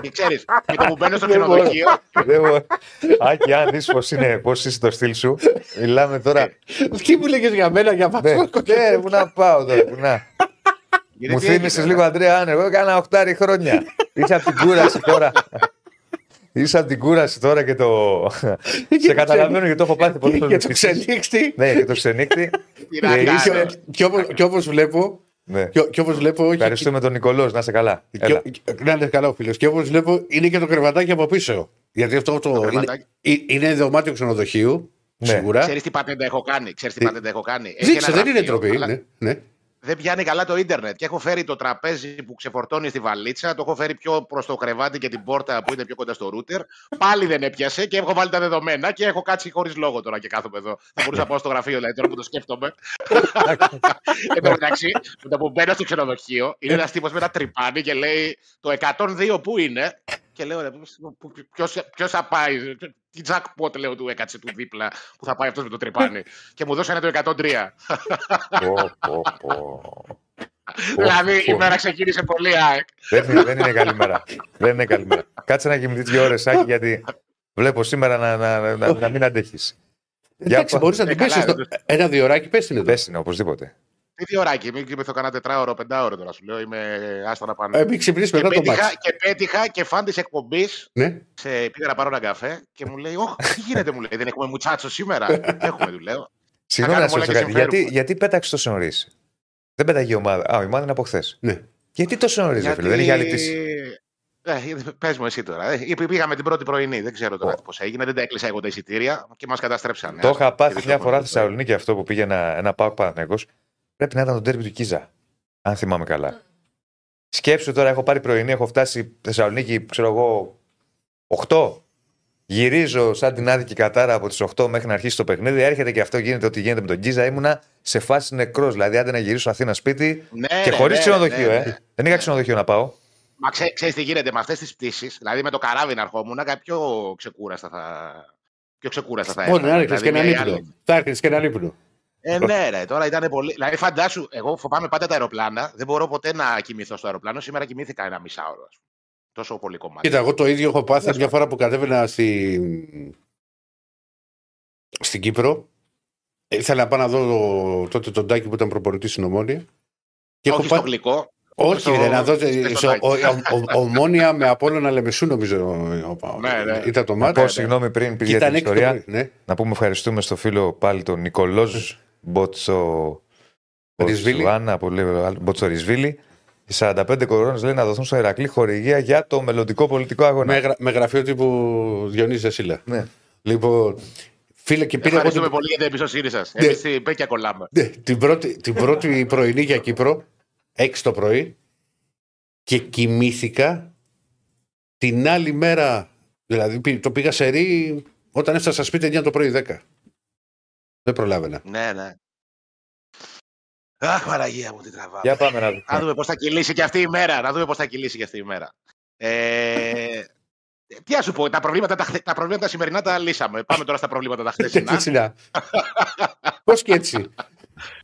και ξέρεις, με το που μπαίνω στο Δεν μπορώ. ξενοδοχείο. Δεν μπορώ. Άκη, αν δεις πώς είναι, πώς είσαι το στυλ σου. Μιλάμε τώρα. Τι μου λέγες για μένα για Ναι, Πασόκο. ναι, πού να πάω τώρα, πού να. γιατί Μου τι θύμισες έγινε, λίγο Αντρέα Άνερ. Εγώ έκανα οχτάρι χρόνια. Είσαι από την κούραση τώρα. Είσαι από την κούραση τώρα και το. *laughs* Σε καταλαβαίνω γιατί το έχω πάθει πολύ Και το ξενύχτη. Ναι, και το ξενύχτη. *laughs* Τι να Ε, κάνω. είσαι- Και όπως- Και όπως βλέπω. Ναι. και- Και όπως βλέπω. όχι- Ευχαριστούμε τον Νικολός, να είσαι καλά. Έλα. Και- και- Να είναι καλά ο φίλος. Και όπως βλέπω είναι και το κρεβατάκι από πίσω. Γιατί αυτό το. είναι, κρεβατάκι. ε- είναι δωμάτιο ξενοδοχείου. Ναι. Σίγουρα. Ξέρεις τι πατέντα έχω κάνει. Ξέρεις τι Τι- πατέντα έχω κάνει. Έχει Δείξε, ένα δεν είναι γραφείο, ντροπή. αλλά Ναι, ναι. Δεν πιάνει καλά το ίντερνετ. Και έχω φέρει το τραπέζι που ξεφορτώνει στη βαλίτσα, το έχω φέρει πιο προς το κρεβάτι και την πόρτα που είναι πιο κοντά στο ρούτερ. Πάλι δεν έπιασε και έχω βάλει τα δεδομένα και έχω κάτσει χωρίς λόγο τώρα και κάθομαι εδώ. Θα μπορούσα να πάω στο γραφείο, δηλαδή τώρα που το σκέφτομαι. Εν τω μεταξύ, με το που μπαίνω στο ξενοδοχείο, είναι ένας τύπος με ένα τρυπάνι και λέει το 102 πού είναι; Και λέω, ρε, ποιος θα πάει, τι jackpot λέω του έκατσε του δίπλα που θα πάει αυτός με το τρυπάνι. *laughs* και μου δώσανε το 103. Πω, πω, πω. δηλαδή πω. η μέρα ξεκίνησε πολύ ΑΕΚ. Δεν είναι, δεν είναι καλή μέρα. Δεν είναι καλή μέρα. Κάτσε να κοιμηθεί δύο ώρες, Άκη, γιατί βλέπω σήμερα να, να, να, να μην αντέχεις. Εντάξει, μπορείς να Ε, την καλά, πέσεις. δεν Ένα διωράκι, πες την εδώ. Πες είναι οπωσδήποτε. Τι δύο ωράκι, μην κοιμηθώ κανένα τετράωρο, πεντάωρο τώρα σου λέω. Είμαι άστα να πάνε. Ε, Μην ξυπνήσεις και, μετά το πέτυχα, μάτι. και πέτυχα και φαν της εκπομπής. Ναι. Πήγα να πάρω ένα καφέ και μου λέει: Όχι, τι γίνεται, μου λέει, Δεν έχουμε μουτσάτσο σήμερα. *laughs* Έχουμε, του λέω. Συγγνώμη να κάνουμε σε όλα ρωτήσω και κάτι. Γιατί, συμφέρουμε. γιατί πέταξε τόσο νωρίς; Δεν πέταγε η ομάδα. Α, η ομάδα είναι από χθες. Ναι. Γιατί τόσο νωρίς, Γιατί- φίλε, δεν είχε άλλη πτήση. Ε, πες μου εσύ τώρα. Ε, πήγαμε την πρώτη πρωινή. Δεν ξέρω τώρα Ω. πώς έγινε. Δεν τα έκλεισα εγώ τα εισιτήρια και μας καταστρέψανε. Το είχα πάθει Και μια δεν φορά το στη Θεσσαλονίκη αυτό που πήγε ένα, ένα Πάοκ Παναθυναϊκό. Πρέπει να ήταν το τέρμι του Κίζα. Αν θυμάμαι καλά. Σκέψου τώρα, έχω πάρει πρωινή, έχω φτάσει Θεσσαλονίκη, ξέρω εγώ, 8. Γυρίζω σαν την άδικη κατάρα από τις 8 μέχρι να αρχίσει το παιχνίδι. Έρχεται και αυτό γίνεται ό,τι γίνεται με τον Κίζα. Ήμουνα σε φάση νεκρός. Δηλαδή, άντε να γυρίσω Αθήνα σπίτι Ναι, και ναι, χωρίς ναι, ξενοδοχείο, ναι, ε. ναι. Δεν είχα ξενοδοχείο να πάω. Μα ξέ, ξέρεις τι γίνεται με αυτές τις πτήσεις. Δηλαδή με το καράβι να ερχόμουν, κάτι πιο ξεκούραστα θα. Πιο ξεκούραστα θα Μόνο να έφτανα. έρχεσαι και Δηλαδή, έναν μια ύπνο. Θα έρχεσαι και έναν ύπνο. Ε, ναι, ρε, τώρα ήταν πολύ. Δηλαδή, φαντάσου, εγώ φοβάμαι πάντα τα αεροπλάνα. Δεν μπορώ ποτέ να κοιμηθώ στο αεροπλάνο. Σήμερα κοιμήθηκα ένα μισάωρο. ας πούμε. Τόσο πολύ κομμάτι. Κοίτα, εγώ το ίδιο έχω πάθει μια φορά που κατέβαινα στη... στην Κύπρο. Ήθελα να πάω να δω το- τότε τον Τάκη που ήταν προπονητής στην Ομόνια. Και Όχι έχω στο πάει... γλυκό. Όχι, στο- ρε, να δω. στο στο- Τάκη. ο- ο- ο- Ομόνια με Απόλλωνα Λεμεσού, νομίζω. ο- ο- Ναι, ναι. Ήταν το Να μάτι. πω συγγνώμη πριν Και πήγε ήταν την έξι το ιστορία. πρωί, ναι. Να πούμε ευχαριστούμε στο φίλο πάλι τον Νικολόζ Μποτσο. Ρισβίλη. Μποτσουάνα, που λέει Μποτsoρισβίλη. Οι 45 κορώνες λέει να δοθούν στο Ηρακλή χορηγία για το μελλοντικό πολιτικό αγώνα. Με, γρα- με γραφείο τύπου Διονύσης Δεσίλα. Ναι. Λοιπόν, φίλε, και πήρα εγώ Ευχαριστούμε την, πολύ για την εμπιστοσύνη σα. Ναι. Εμείς την πέκια κολλάμε. ναι, την, πρώτη, την πρώτη πρωινή για Κύπρο, 6 το πρωί, και κοιμήθηκα την άλλη μέρα. Δηλαδή, πή- το πήγα σε ρί όταν έφτασα σπίτι 9 το πρωί 10. Δεν προλάβαινα. Ναι, ναι. Αχ, Παναγία μου, τι τραβάμε. Για πάμε να δούμε. Να δούμε πώς θα κυλήσει και αυτή η μέρα. Να δούμε πώς θα κυλήσει και αυτή η μέρα. Ε, τι να σου πω, τα προβλήματα τα, χθε- τα προβλήματα τα σημερινά τα λύσαμε. Πάμε τώρα στα προβλήματα τα χθεσινά. *laughs* Πώς και έτσι.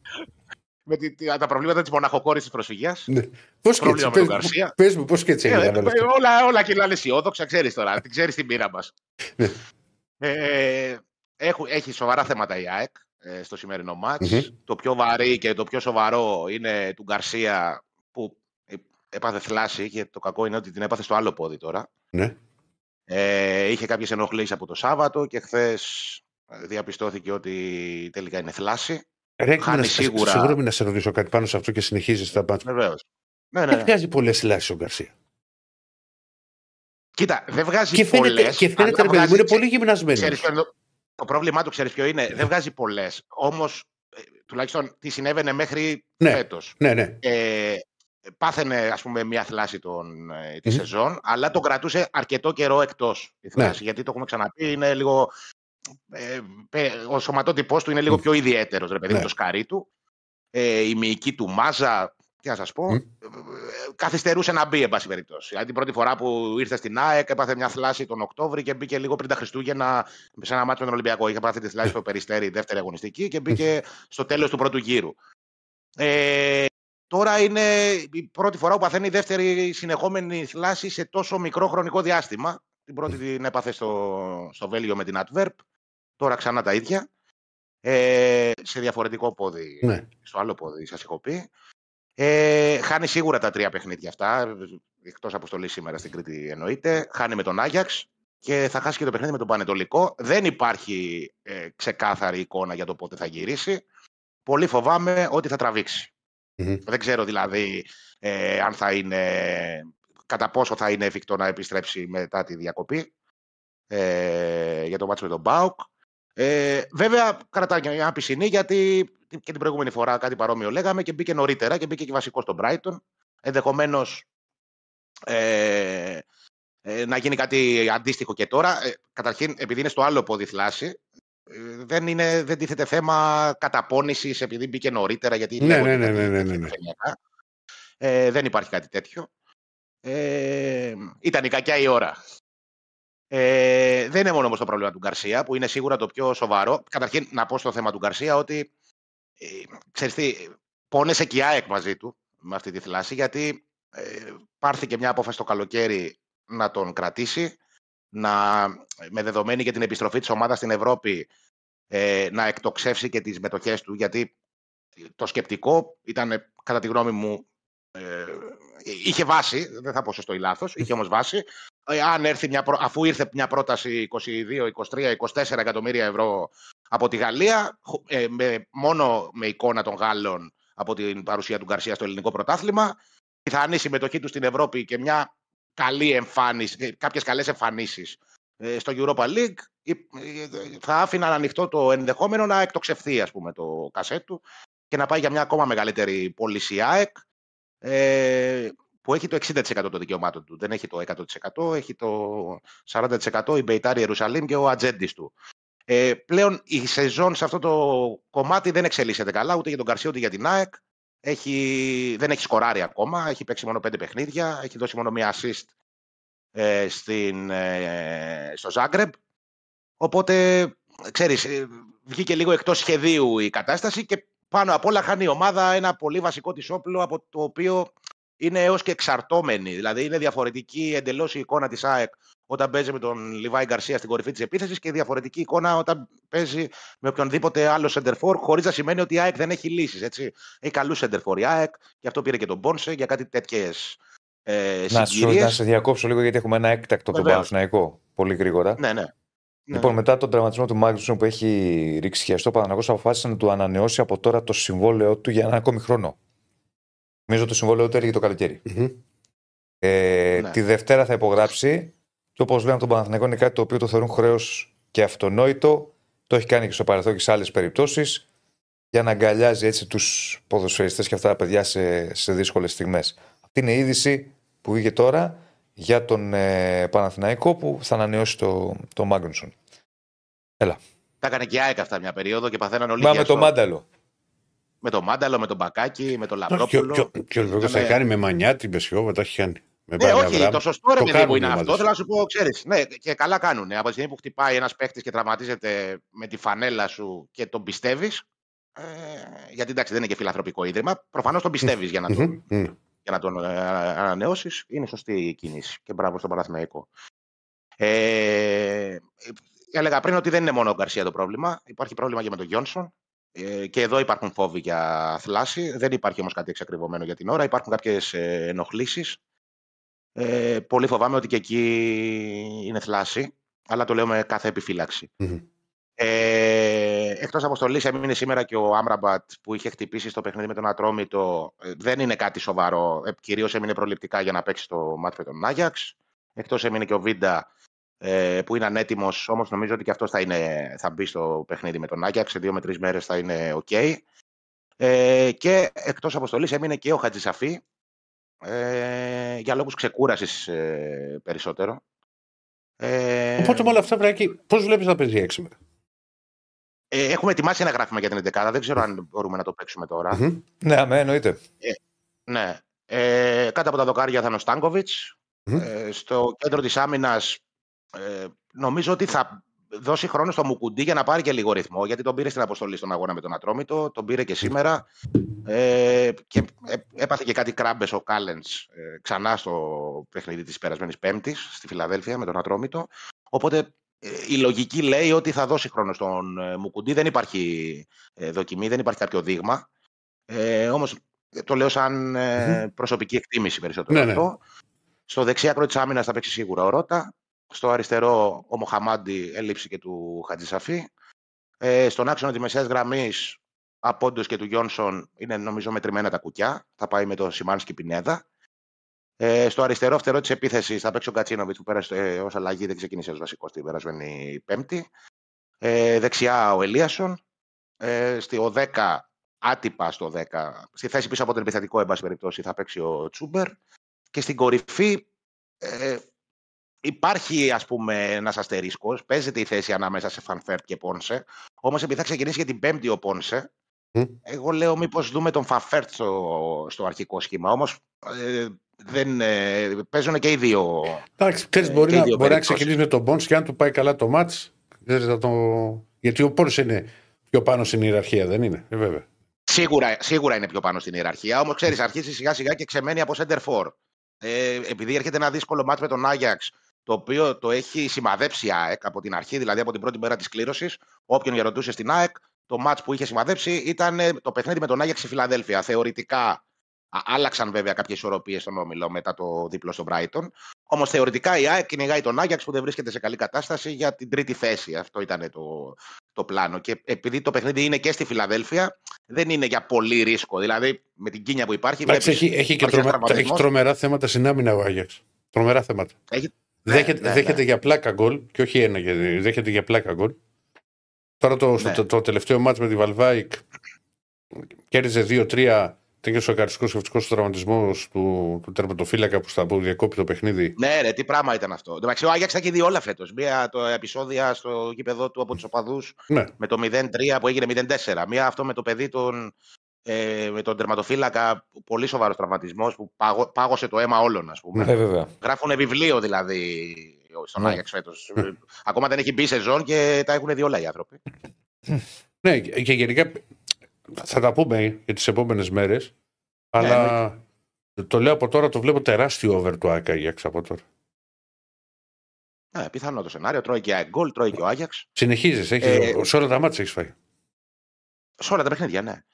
*laughs* με τη, τη- τα προβλήματα της μοναχοκόρη τη προσφυγιά. Ναι. Πώς και Πρόβλημα έτσι. με τον Πες, Γκαρσία. πες μου, πώς και έτσι έγιναν όλα αυτά. όλα, όλα κυλάνε αισιόδοξα, ξέρεις τώρα. Την ξέρεις την πείρα μας. Ναι. ε, έχουν- έχει σοβαρά θέματα η ΑΕΚ ε, στο σημερινό μάτς. Μμμ. Το πιο βαρύ και το πιο σοβαρό είναι του Γκαρσία που ε, έπαθε θλάση και το κακό είναι ότι την έπαθε στο άλλο πόδι τώρα. Ναι. Ε, είχε κάποιες ενοχλήσεις από το Σάββατο και χθες διαπιστώθηκε ότι τελικά είναι θλάση. Ρε, Χάνει να- σίγουρα. Συγγνώμη να σε ρωτήσω κάτι πάνω σε αυτό και συνεχίζεις τα πάντα. Βεβαίως. Ναι, ναι, Δεν ναι. βγάζει πολλές συλλάσει ο Γκαρσία. Κοίτα, δεν βγάζει Και φαίνεται, πολλές, και φαίνεται αλλά ρε παιδί μου, βγάζει- είναι πολύ γυμνασμένος. Ξέρεις ποιο είναι το, το πρόβλημά του, ξέρεις ποιο είναι. Δεν βγάζει πολλές. Όμως, τουλάχιστον τι συνέβαινε μέχρι Ναι. φέτος. Ναι, ναι. Ε, πάθαινε, ας πούμε, μια θλάση τον, ε, τη Μμμ. σεζόν, αλλά τον κρατούσε αρκετό καιρό εκτός η Ναι. θλάση. Γιατί το έχουμε ξαναπεί, είναι λίγο... Ε, πε- ο σωματότυπός του είναι λίγο Μμ. πιο ιδιαίτερος, ρε παιδί μου, Ναι. το σκαρί του. Ε, η μυϊκή του μάζα, τι να σας πω, Μμ. ε, καθυστερούσε να μπει, εν πάση περιπτώσει. Δηλαδή, την πρώτη φορά που ήρθε στην ΑΕΚ, έπαθε μια θλάση τον Οκτώβρη και μπήκε λίγο πριν τα Χριστούγεννα σε ένα μάτσο με τον Ολυμπιακό. Είχε πάθει τη θλάση στο Περιστέρι, δεύτερη αγωνιστική και μπήκε στο τέλος του πρώτου γύρου. Ε, τώρα είναι η πρώτη φορά που παθαίνει η δεύτερη συνεχόμενη θλάση σε τόσο μικρό χρονικό διάστημα. Την πρώτη την έπαθε στο, στο Βέλγιο με την Adverb. Τώρα ξανά τα ίδια. Ε, σε διαφορετικό πόδι ναι. στο άλλο πόδι, σας έχω πει. Ε, χάνει σίγουρα τα τρία παιχνίδια αυτά, εκτός αποστολής σήμερα στην Κρήτη εννοείται. Χάνει με τον Άγιαξ και θα χάσει και το παιχνίδι με τον Πανετολικό. Δεν υπάρχει ε, ξεκάθαρη εικόνα για το πότε θα γυρίσει. Πολύ φοβάμαι ότι θα τραβήξει. Μμμ. Δεν ξέρω δηλαδή ε, αν θα είναι, κατά πόσο θα είναι εφικτό να επιστρέψει μετά τη διακοπή ε, για το μάτσο με τον Μπάουκ. Ε, βέβαια, κρατάει και μια πισινή γιατί και την προηγούμενη φορά κάτι παρόμοιο λέγαμε και μπήκε νωρίτερα και μπήκε και βασικός στον Brighton. Ενδεχομένως ε, ε, να γίνει κάτι αντίστοιχο και τώρα. Ε, καταρχήν, επειδή είναι στο άλλο πόδι θλάση, ε, δεν, είναι, δεν τίθεται θέμα καταπώνησης επειδή μπήκε νωρίτερα. Γιατί Ναι, λέγονται ναι, ναι, κάτι ναι, ναι, ναι. επιφανειακά. Ε, δεν υπάρχει κάτι τέτοιο. Ε, ήταν η κακιά η ώρα. Ε, δεν είναι μόνο όμως το πρόβλημα του Γκαρσία, που είναι σίγουρα το πιο σοβαρό. Καταρχήν, να πω στο θέμα του Γκαρσία ότι ε, ξέρεις τι, πόνεσε και η ΑΕΚ μαζί του με αυτή τη θλάση, γιατί ε, πάρθηκε μια απόφαση το καλοκαίρι να τον κρατήσει, να, με δεδομένη και την επιστροφή της ομάδας στην Ευρώπη, ε, να εκτοξεύσει και τις μετοχές του, γιατί το σκεπτικό ήταν, κατά τη γνώμη μου, ε, είχε βάση, δεν θα πω σωστό ή λάθος, είχε όμως βάση. Ε, αν έρθει μια, πρό- αφού ήρθε μια πρόταση 22, 23, 24 εκατομμύρια ευρώ από τη Γαλλία, χω- ε, με, μόνο με εικόνα των Γάλλων, από την παρουσία του Γκαρσία στο ελληνικό πρωτάθλημα. Πιθανή συμμετοχή του στην Ευρώπη και μια καλή εμφάνιση, κάποιες καλές εμφανίσεις ε, στο Europa League ε, θα άφηναν ανοιχτό το ενδεχόμενο να εκτοξευθεί ας πούμε, το κασέτ του και να πάει για μια ακόμα μεγαλύτερη πώληση ΑΕΚ ε, που έχει το 60% των δικαιωμάτων του. Δεν έχει το 100%, έχει το 40% η Μπεϊτάρη Ιερουσαλήμ και ο ατζέντης του. Ε, πλέον η σεζόν σε αυτό το κομμάτι δεν εξελίσσεται καλά ούτε για τον Καρσία ούτε για την ΑΕΚ. Έχει, δεν έχει σκοράρει ακόμα, έχει παίξει μόνο πέντε παιχνίδια, έχει δώσει μόνο μία assist ε, στην, ε, στο Ζάγκρεμπ. Οπότε, ξέρεις, ε, βγήκε λίγο εκτός σχεδίου η κατάσταση και πάνω απ' όλα χάνει η ομάδα ένα πολύ βασικό της όπλο από το οποίο είναι έως και εξαρτώμενη. Δηλαδή είναι διαφορετική εντελώς η εικόνα της ΑΕΚ όταν παίζει με τον Λιβάη Γκαρσία στην κορυφή της επίθεσης και διαφορετική εικόνα όταν παίζει με οποιονδήποτε άλλο σεντερφόρ χωρίς να σημαίνει ότι η ΑΕΚ δεν έχει λύσεις. Έτσι. Έχει καλούς σεντερφόρ η ΑΕΚ και αυτό πήρε και τον Μπόνσε για κάτι τέτοιες ε, να, σου, να σε διακόψω λίγο γιατί έχουμε ένα έκτακτο από τον Παναθηναϊκό πολύ γρήγορα. Ναι, ναι. Λοιπόν, ναι. μετά τον τραυματισμό του Μάγνουσον που έχει ρίξει χιαστό, ο Παναγό αποφάσισε να του ανανεώσει από τώρα το συμβόλαιό του για ένα ακόμη χρόνο. Νομίζω το συμβόλαιό του έρχεται το καλοκαιρι Ε, ναι. Τη Δευτέρα θα υπογράψει και όπως λέμε τον Παναθηναϊκό είναι κάτι το οποίο το θεωρούν χρέος και αυτονόητο. Το έχει κάνει και στο παρελθόν και σε άλλες περιπτώσεις για να αγκαλιάζει έτσι τους ποδοσφαιριστές και αυτά τα παιδιά σε, σε δύσκολες στιγμές. Αυτή είναι η είδηση που βγήκε τώρα για τον ε, Παναθηναϊκό που θα ανανεώσει το, το Μάγκνουσον. Έλα. Τα έκανε και η ΑΕΚ αυτά μια περίοδο και παθαίναν όλοι. Μα με το Μάνταλο. Με το Μάνταλο, με τον Μπακάκι, με τον Λαμπρόπουλο. Και ο θα κάνει με μανιά την Πεσιόβα, τα έχει κάνει. Με ναι, όχι, το σωστό ρε παιδί που είναι αυτό. Θέλω να σου πω, ξέρεις. Ναι, και καλά κάνουν. Από τη στιγμή που χτυπάει ένας παίχτης και τραυματίζεται με τη φανέλα σου και τον πιστεύεις. Ε, γιατί εντάξει δεν είναι και φιλανθρωπικό ίδρυμα. Προφανώς τον πιστεύεις για να τον για να τον ε, ανανεώσεις, είναι σωστή η κίνηση. Και μπράβο στον Παναθηναϊκό. Ε, έλεγα πριν ότι δεν είναι μόνο ο Γκαρσία το πρόβλημα. Υπάρχει πρόβλημα και με τον Γιόνσον. Ε, και εδώ υπάρχουν φόβοι για θλάση. Δεν υπάρχει όμως κάτι εξακριβωμένο για την ώρα. Υπάρχουν κάποιες ενοχλήσεις. Ε, πολύ φοβάμαι ότι και εκεί είναι θλάση. Αλλά το λέω με κάθε ε, Εκτός αποστολή έμεινε σήμερα και ο Άμραμπατ που είχε χτυπήσει στο παιχνίδι με τον Ατρόμητο. Ε, δεν είναι κάτι σοβαρό. Ε, Κυρίως έμεινε προληπτικά για να παίξει το μάτι με τον Άγιαξ. Εκτός έμεινε και ο Βίντα ε, που είναι ανέτοιμος, όμως νομίζω ότι και αυτός θα, θα μπει στο παιχνίδι με τον Άγιαξ. Σε δύο με τρεις μέρες θα είναι OK. Ε, και εκτός αποστολή έμεινε και ο Χατζησαφή ε, για λόγους ξεκούρασης ε, περισσότερο. Ε, Οπότε με όλα αυτά, Βράκη, πώς βλέπεις να παίζει έξι ε, έχουμε ετοιμάσει ένα γράφημα για την 11 Δεν ξέρω αν μπορούμε να το παίξουμε Ναι, αμέ, εννοείται. Ε, ναι. Ε, κάτω από τα δοκάρια θα είναι ο στανκοβιτ Ε, στο κέντρο της άμυνας ε, νομίζω ότι θα δώσει χρόνο στο Μουκουντή για να πάρει και λίγο ρυθμό. Γιατί τον πήρε στην αποστολή στον αγώνα με τον Ατρόμητο, τον πήρε και σήμερα. Ε, και ε, έπαθε και κάτι κράμπες ο Κάλεν ε, ξανά στο παιχνίδι της περασμένης Πέμπτης στη Φιλαδέλφια με τον Ατρόμητο. Οπότε ε, η λογική λέει ότι θα δώσει χρόνο στον ε, Μουκουντή. Δεν υπάρχει ε, δοκιμή, δεν υπάρχει κάποιο δείγμα. Ε, όμως το λέω σαν προσωπική εκτίμηση περισσότερο ναι, ναι. αυτό. Στο δεξιά άκρο τη άμυνα θα παίξει σίγουρα ο Ρότα. Στο αριστερό ο Μοχαμάντι έλλειψη και του Χατζησαφή. Ε, στον άξονα της μεσαίας γραμμής από και του Γιόνσον είναι νομίζω μετρημένα τα κουκιά. Θα πάει με το Σιμάνσκι Πινέδα. Ε, στο αριστερό φτερό της επίθεσης θα παίξει ο Γκατσίνοβιτς που πέρασε ε, ως αλλαγή, δεν ξεκίνησε ως βασικός την περασμένη Πέμπτη. Ε, δεξιά ο Ελίασον. Ε, στο 10, άτυπα στο 10, στη θέση πίσω από τον επιθετικό, εν πάση περιπτώσει, θα παίξει ο Τσούμπερ. Και στην κορυφή ε, υπάρχει ας πούμε ένας αστερίσκος. Παίζεται η θέση ανάμεσα σε Φαν Βέερτ και Πόνσε. Όμως επειδή θα ξεκινήσει για την Πέμπτη ο Πόνσε, εγώ λέω μήπως δούμε τον Φαν Βέερτ στο, στο αρχικό σχήμα. Όμως ε, δεν, ε, παίζουν και οι δύο. Εντάξει, ξέρεις, μπορεί, να, μπορεί να ξεκινήσει με τον Πόνσε και αν του πάει καλά το ματς, το... γιατί ο Πόνσε είναι πιο πάνω στην ιεραρχία, δεν είναι, ε, βέβαια. Σίγουρα, σίγουρα είναι πιο πάνω στην ιεραρχία, όμως ξέρεις, αρχίζει σιγά σιγά και ξεμένει από σέντερ φορ. Ε, επειδή έρχεται ένα δύσκολο ματς με τον Άγιαξ, το οποίο το έχει σημαδέψει η ΑΕΚ από την αρχή, δηλαδή από την πρώτη μέρα της κλήρωσης. Όποιον για στην ΑΕΚ, το μάτς που είχε σημαδέψει ήταν το παιχνίδι με τον Άγιαξ στη Φιλαδέλφια. Θεωρητικά Άλλαξαν βέβαια κάποιες ισορροπίες στον Όμιλο μετά το δίπλο στο Brighton. Όμως θεωρητικά η ΑΕΚ κυνηγάει τον Άγιαξ που δεν βρίσκεται σε καλή κατάσταση για την τρίτη θέση. Αυτό ήταν το, το πλάνο. Και επειδή το παιχνίδι είναι και στη Φιλαδέλφια, δεν είναι για πολύ ρίσκο. Δηλαδή με την κίνια που υπάρχει. Εντάξει, βλέπεις, έχει, έχει, και υπάρχει τρομε- ένας τραυματισμός. έχει τρομερά θέματα στην άμυνα ο Άγιαξ. Τρομερά θέματα. Έχει- δέχεται ναι, ναι, δέχεται ναι. για πλάκα γκολ και όχι ένα, γιατί δέχεται για πλάκα γκολ. Τώρα το, στο- Ναι. το, το τελευταίο μάτς με τη Βαλβάικ κέρδιζε 2-3. Ήταν και ο σοκαριστικό και ευτυχώ τραυματισμός του, του τερματοφύλακα που, στα, που διακόπη το παιχνίδι. Ναι, ρε, τι πράγμα ήταν αυτό. Εν τω μεταξύ, ο Άγιαξ τα έχει δει όλα φέτος. Μία το επεισόδια στο γήπεδο του από τους οπαδούς Ναι. με το 0-3 που έγινε 0-4. Μία αυτό με το παιδί τον, ε, με τον τερματοφύλακα, πολύ σοβαρός τραυματισμός που πάγω- πάγωσε το αίμα όλων, ας πούμε. Ε, βέβαια. Γράφουν βιβλίο δηλαδή στον Ναι. Άγιαξ φέτος. Ακόμα δεν έχει μπει σεζόν και τα έχουν δει όλα οι άνθρωποι. Ναι, και γενικά θα τα πούμε για τις επόμενες μέρες. Αλλά το λέω από τώρα, το βλέπω τεράστιο over του Άγιαξ από τώρα. Ναι, πιθανό το σενάριο. Τρώει και γκολ, τρώει και ο Άγιαξ. Συνεχίζεις, Ε, σε όλα τα μάτια έχεις φάει. Σε όλα τα παιχνίδια, ναι.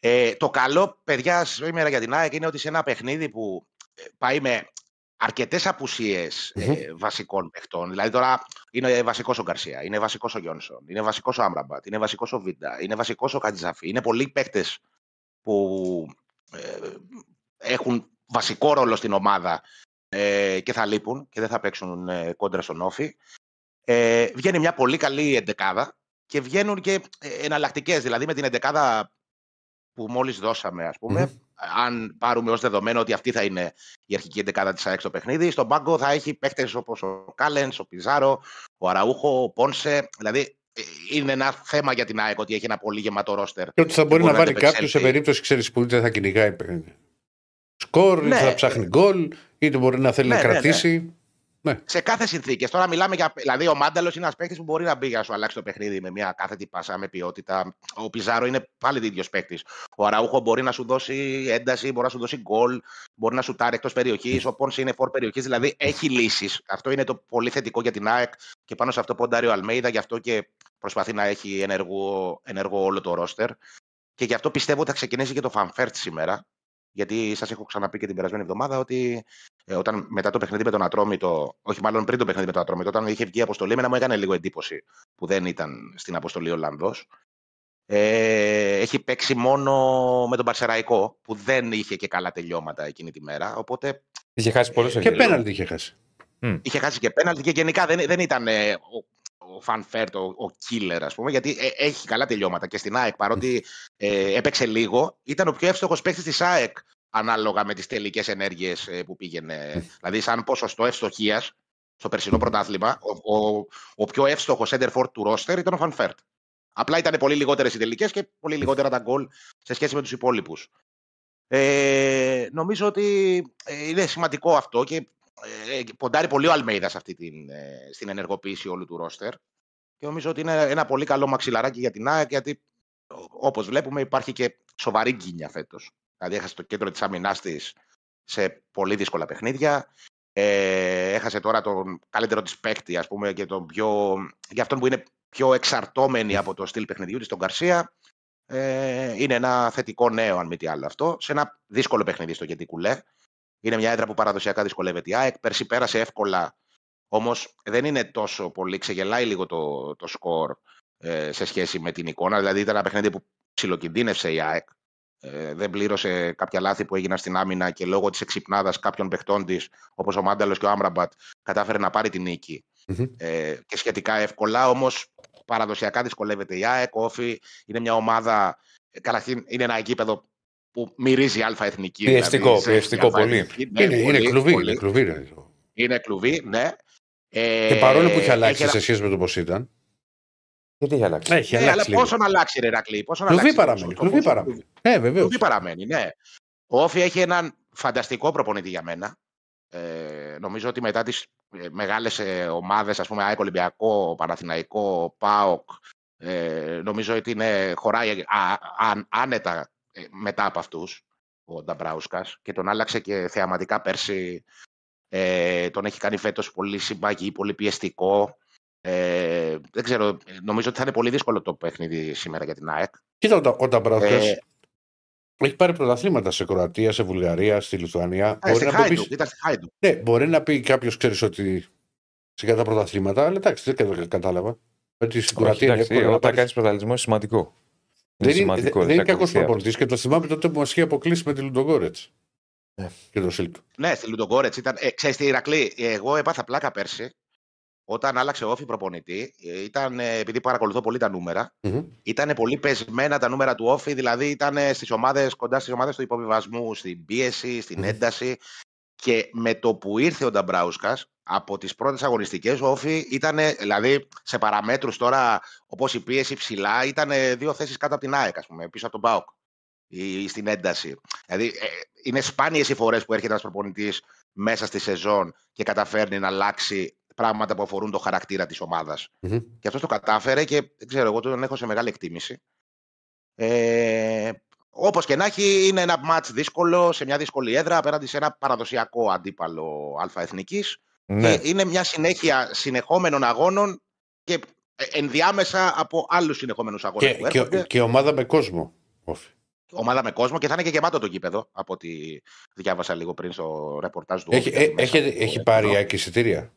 Ε, το καλό, παιδιά, σήμερα για την ΑΕΚ είναι ότι σε ένα παιχνίδι που ε, πάει με αρκετές απουσίες Μμμ. ε, βασικών παιχτών. Δηλαδή τώρα είναι βασικός ο Γκαρσία, είναι βασικός ο Γιόνσον, είναι βασικός ο Άμπραμπατ, είναι βασικός ο Βίντα, είναι βασικός ο Κατζαφή. Είναι πολλοί παίκτε που ε, έχουν βασικό ρόλο στην ομάδα ε, και θα λείπουν και δεν θα παίξουν ε, κόντρα στον Όφη. Ε, βγαίνει μια πολύ καλή εντεκάδα και βγαίνουν και ε, εναλλακτικές. Δηλαδή με την εντεκάδα που μόλις δώσαμε, ας πούμε, αν πάρουμε ως δεδομένο ότι αυτή θα είναι η αρχική εντεκάδα της ΑΕΚ στο παιχνίδι, στον πάγκο θα έχει παίχτε όπως ο Κάλεν, ο Πιζάρο, ο Αραούχο, ο Πόνσε. Δηλαδή ε, είναι ένα θέμα για την ΑΕΚ ότι έχει ένα πολύ γεμάτο ρόστερ. Και ότι θα μπορεί μπορεί να να βάλει αντεπεξέλθει. κάποιος σε περίπτωση ξέρεις, που είτε θα κυνηγάει σκορ, είτε Ναι. θα ψάχνει γκολ, είτε μπορεί να θέλει Ναι, να ναι, ναι. κρατήσει. Σε κάθε συνθήκες. Τώρα μιλάμε για. Δηλαδή, ο Μάνταλος είναι ένας παίκτης που μπορεί να μπει για να σου αλλάξει το παιχνίδι με μια κάθετη πάσα, με ποιότητα. Ο Πιζάρο είναι πάλι ίδιο παίκτης. Ο Αραούχο μπορεί να σου δώσει ένταση, μπορεί να σου δώσει γκολ, μπορεί να σουτάρει εκτός περιοχής. Ο Πόνσε είναι φορ περιοχής. Δηλαδή, έχει λύσεις. Αυτό είναι το πολύ θετικό για την ΑΕΚ και πάνω σε αυτό ποντάρει ο Αλμέιδα. Γι' αυτό και προσπαθεί να έχει ενεργό, ενεργό όλο το ρόστερ. Και γι' αυτό πιστεύω ότι θα ξεκινήσει και το Φαν Βέερτ σήμερα. Γιατί σας έχω ξαναπεί και την περασμένη εβδομάδα ότι ε, όταν μετά το παιχνίδι με τον Ατρόμητο, όχι μάλλον πριν το παιχνίδι με τον Ατρόμητο, όταν είχε βγει η αποστολή, εμένα μου έκανε λίγο εντύπωση που δεν ήταν στην αποστολή Ολλανδός. Ε, έχει παίξει μόνο με τον Πανσερραϊκό, που δεν είχε και καλά τελειώματα εκείνη τη μέρα. Οπότε Είχε χάσει πολλές Και πέναλτι είχε χάσει. είχε χάσει και πέναλτι και γενικά δεν, δεν ήταν ε, ο, ο Φαν Βέερτ, ο, ο killer, ας πούμε, γιατί ε, έχει καλά τελειώματα. Και στην ΑΕΚ, παρότι ε, έπαιξε λίγο, ήταν ο πιο εύστοχος παίκτης της ΑΕΚ ανάλογα με τις τελικές ενέργειες που πήγαινε. δηλαδή, σαν ποσοστό ευστοχίας στο περσινό πρωτάθλημα, ο, ο, ο πιο εύστοχος σέντερ του ρόστερ ήταν ο Φαν Βέερτ. Απλά ήταν πολύ λιγότερες οι τελικές και πολύ λιγότερα τα γκολ σε σχέση με τους υπόλοιπους. Ε, νομίζω ότι ε, είναι σημαντικό αυτό και ε, ποντάρει πολύ ο Αλμέιδα σ' αυτή την, ε, στην ενεργοποίηση όλου του ρόστερ. Και νομίζω ότι είναι ένα πολύ καλό μαξιλαράκι για την ΑΕΚ, γιατί όπως βλέπουμε υπάρχει και σοβαρή γκίνια φέτος. Δηλαδή έχασε το κέντρο της άμυνάς της σε πολύ δύσκολα παιχνίδια. Ε, έχασε τώρα τον καλύτερο της παίκτη, ας πούμε, και τον πιο, για αυτόν που είναι πιο εξαρτώμενη από το στυλ παιχνιδιού της, τον Καρσία. Ε, είναι ένα θετικό νέο, αν μη τι άλλο αυτό, σε ένα δύσκολο παιχνίδι στο Γετή Κουλέ. Είναι μια έδρα που παραδοσιακά δυσκολεύεται η ΑΕΚ. Πέρσι πέρασε εύκολα, όμως δεν είναι τόσο πολύ. Ξεγελάει λίγο το, το σκορ ε, σε σχέση με την εικόνα. Δηλαδή ήταν ένα παιχνίδι που ψιλοκινδύνευσε η ΑΕΚ. Ε, δεν πλήρωσε κάποια λάθη που έγιναν στην άμυνα και λόγω της εξυπνάδας κάποιων παιχτών της, όπως ο Μάνταλος και ο Άμραμπατ, κατάφερε να πάρει την νικη Μμμ. Ε, και σχετικά εύκολα. Όμως παραδοσιακά δυσκολεύεται η ΑΕΚ. Ο Όφη είναι μια ομάδα. ε, Καταρχήν είναι ένα γήπεδο που μυρίζει αλφα εθνική. Πιεστικό, σε πιεστικό αλφα πολύ. εθνική. Ναι, είναι, είναι πολύ, κλουβί. πολύ. Είναι κλουβί, ρε. Είναι κλουβί, ναι. Ε, Και παρόλο που έχει αλλάξει ένα- σε σχέση με το πώς ήταν. Γιατί έχει αλλάξει; Έχει Ναι, αλλάξει αλλά λίγο. πόσο να αλλάξει, ρε Ρακλή. Πόσο να Κλουβί αλλάξει. παραμένει. το- το- Κλουβί το- παραμένει. Ε, βεβαίως. Κλουβί παραμένει, ναι. Ο Όφη έχει έναν φανταστικό προπονητή για μένα. Ε, νομίζω ότι μετά τις ε, μεγάλες ε, ομάδες, ας πούμε, ΑΕΚ Ολυμπιακό, Παναθηναϊκό, ΠΑΟΚ, ε, νομίζω ότι είναι, χωράει α, α- άνετα ε, μετά από αυτούς ο Νταμπράουσκας και τον άλλαξε και θεαματικά πέρσι. Ε, τον έχει κάνει φέτος πολύ συμπαγή, πολύ πιεστικό. Ε, δεν ξέρω, ε, νομίζω ότι θα είναι πολύ δύσκολο το παιχνίδι σήμερα για την ΑΕΚ. Κοίτα, ο, ο Νταμπράουσκας Ε, έχει πάρει πρωταθλήματα σε Κροατία, σε Βουλγαρία, στη Λιθουανία. Ε, Μπορεί στη να, πει, Χάιντουκ, ήταν στη Χάιντουκ. ναι, μπορεί να πει κάποιος, ξέρεις ότι σε τα πρωταθλήματα, αλλά εντάξει, δεν κατα- κατάλαβα. Ότι στην Όχι, Κροατία είναι εντάξει, εύκολο να όταν πάρεις- κάνεις πρωταθλητισμό είναι σημαντικό. Δεν είναι, σημαντικό, δεν είναι κακός ακολουθεί αυτό. προπονητής και το θυμάμαι τότε που μας είχε αποκλείσει με τη Λουντογκόρετς. Ναι. Και το Σίλκ. Ναι, στη Λουντογκόρετς ήταν. Ε, ξέρεις τι, Ηρακλή, εγώ έπαθα πλάκα πέρσι όταν άλλαξε όφη προπονητή. ε, Ήταν, ε, επειδή παρακολουθώ πολύ τα νούμερα, ήταν πολύ πεσμένα τα νούμερα του όφη, δηλαδή ήταν στις ομάδες, κοντά στις ομάδες του υποβιβασμού, στην πίεση, στην Μμμ. ένταση. Και με το που ήρθε ο Νταμπράουσκα, από τις πρώτες αγωνιστικές, ο Όφη ήταν, δηλαδή σε παραμέτρους τώρα, όπως η πίεση ψηλά, ήταν δύο θέσεις κάτω από την ΑΕΚ, ας πούμε, πίσω από τον Μπάουκ. Ή στην ένταση. Δηλαδή, ε, είναι σπάνιες οι φορές που έρχεται ένας προπονητής μέσα στη σεζόν και καταφέρνει να αλλάξει πράγματα που αφορούν το χαρακτήρα της ομάδας. Μμμ. Και αυτός το κατάφερε και δεν ξέρω, εγώ τον έχω σε μεγάλη εκτίμηση. Ε, Όπως και να έχει, είναι ένα μάτς δύσκολο σε μια δύσκολη έδρα απέναντι σε ένα παραδοσιακό αντίπαλο αλφαεθνικής. Ναι, Και είναι μια συνέχεια συνεχόμενων αγώνων και ε, ενδιάμεσα από άλλους συνεχόμενους αγώνες Και, που και, έρχονται. και ομάδα με κόσμο. Όφη. Ομάδα με κόσμο και θα είναι και γεμάτο το γήπεδο από ό,τι διάβασα λίγο πριν στο ρεπορτάζ του. Έχει, Όφη, ε, μέσα έχει, στο έχει πάρει η κέντρο. ΑΕΚ εισιτήρια;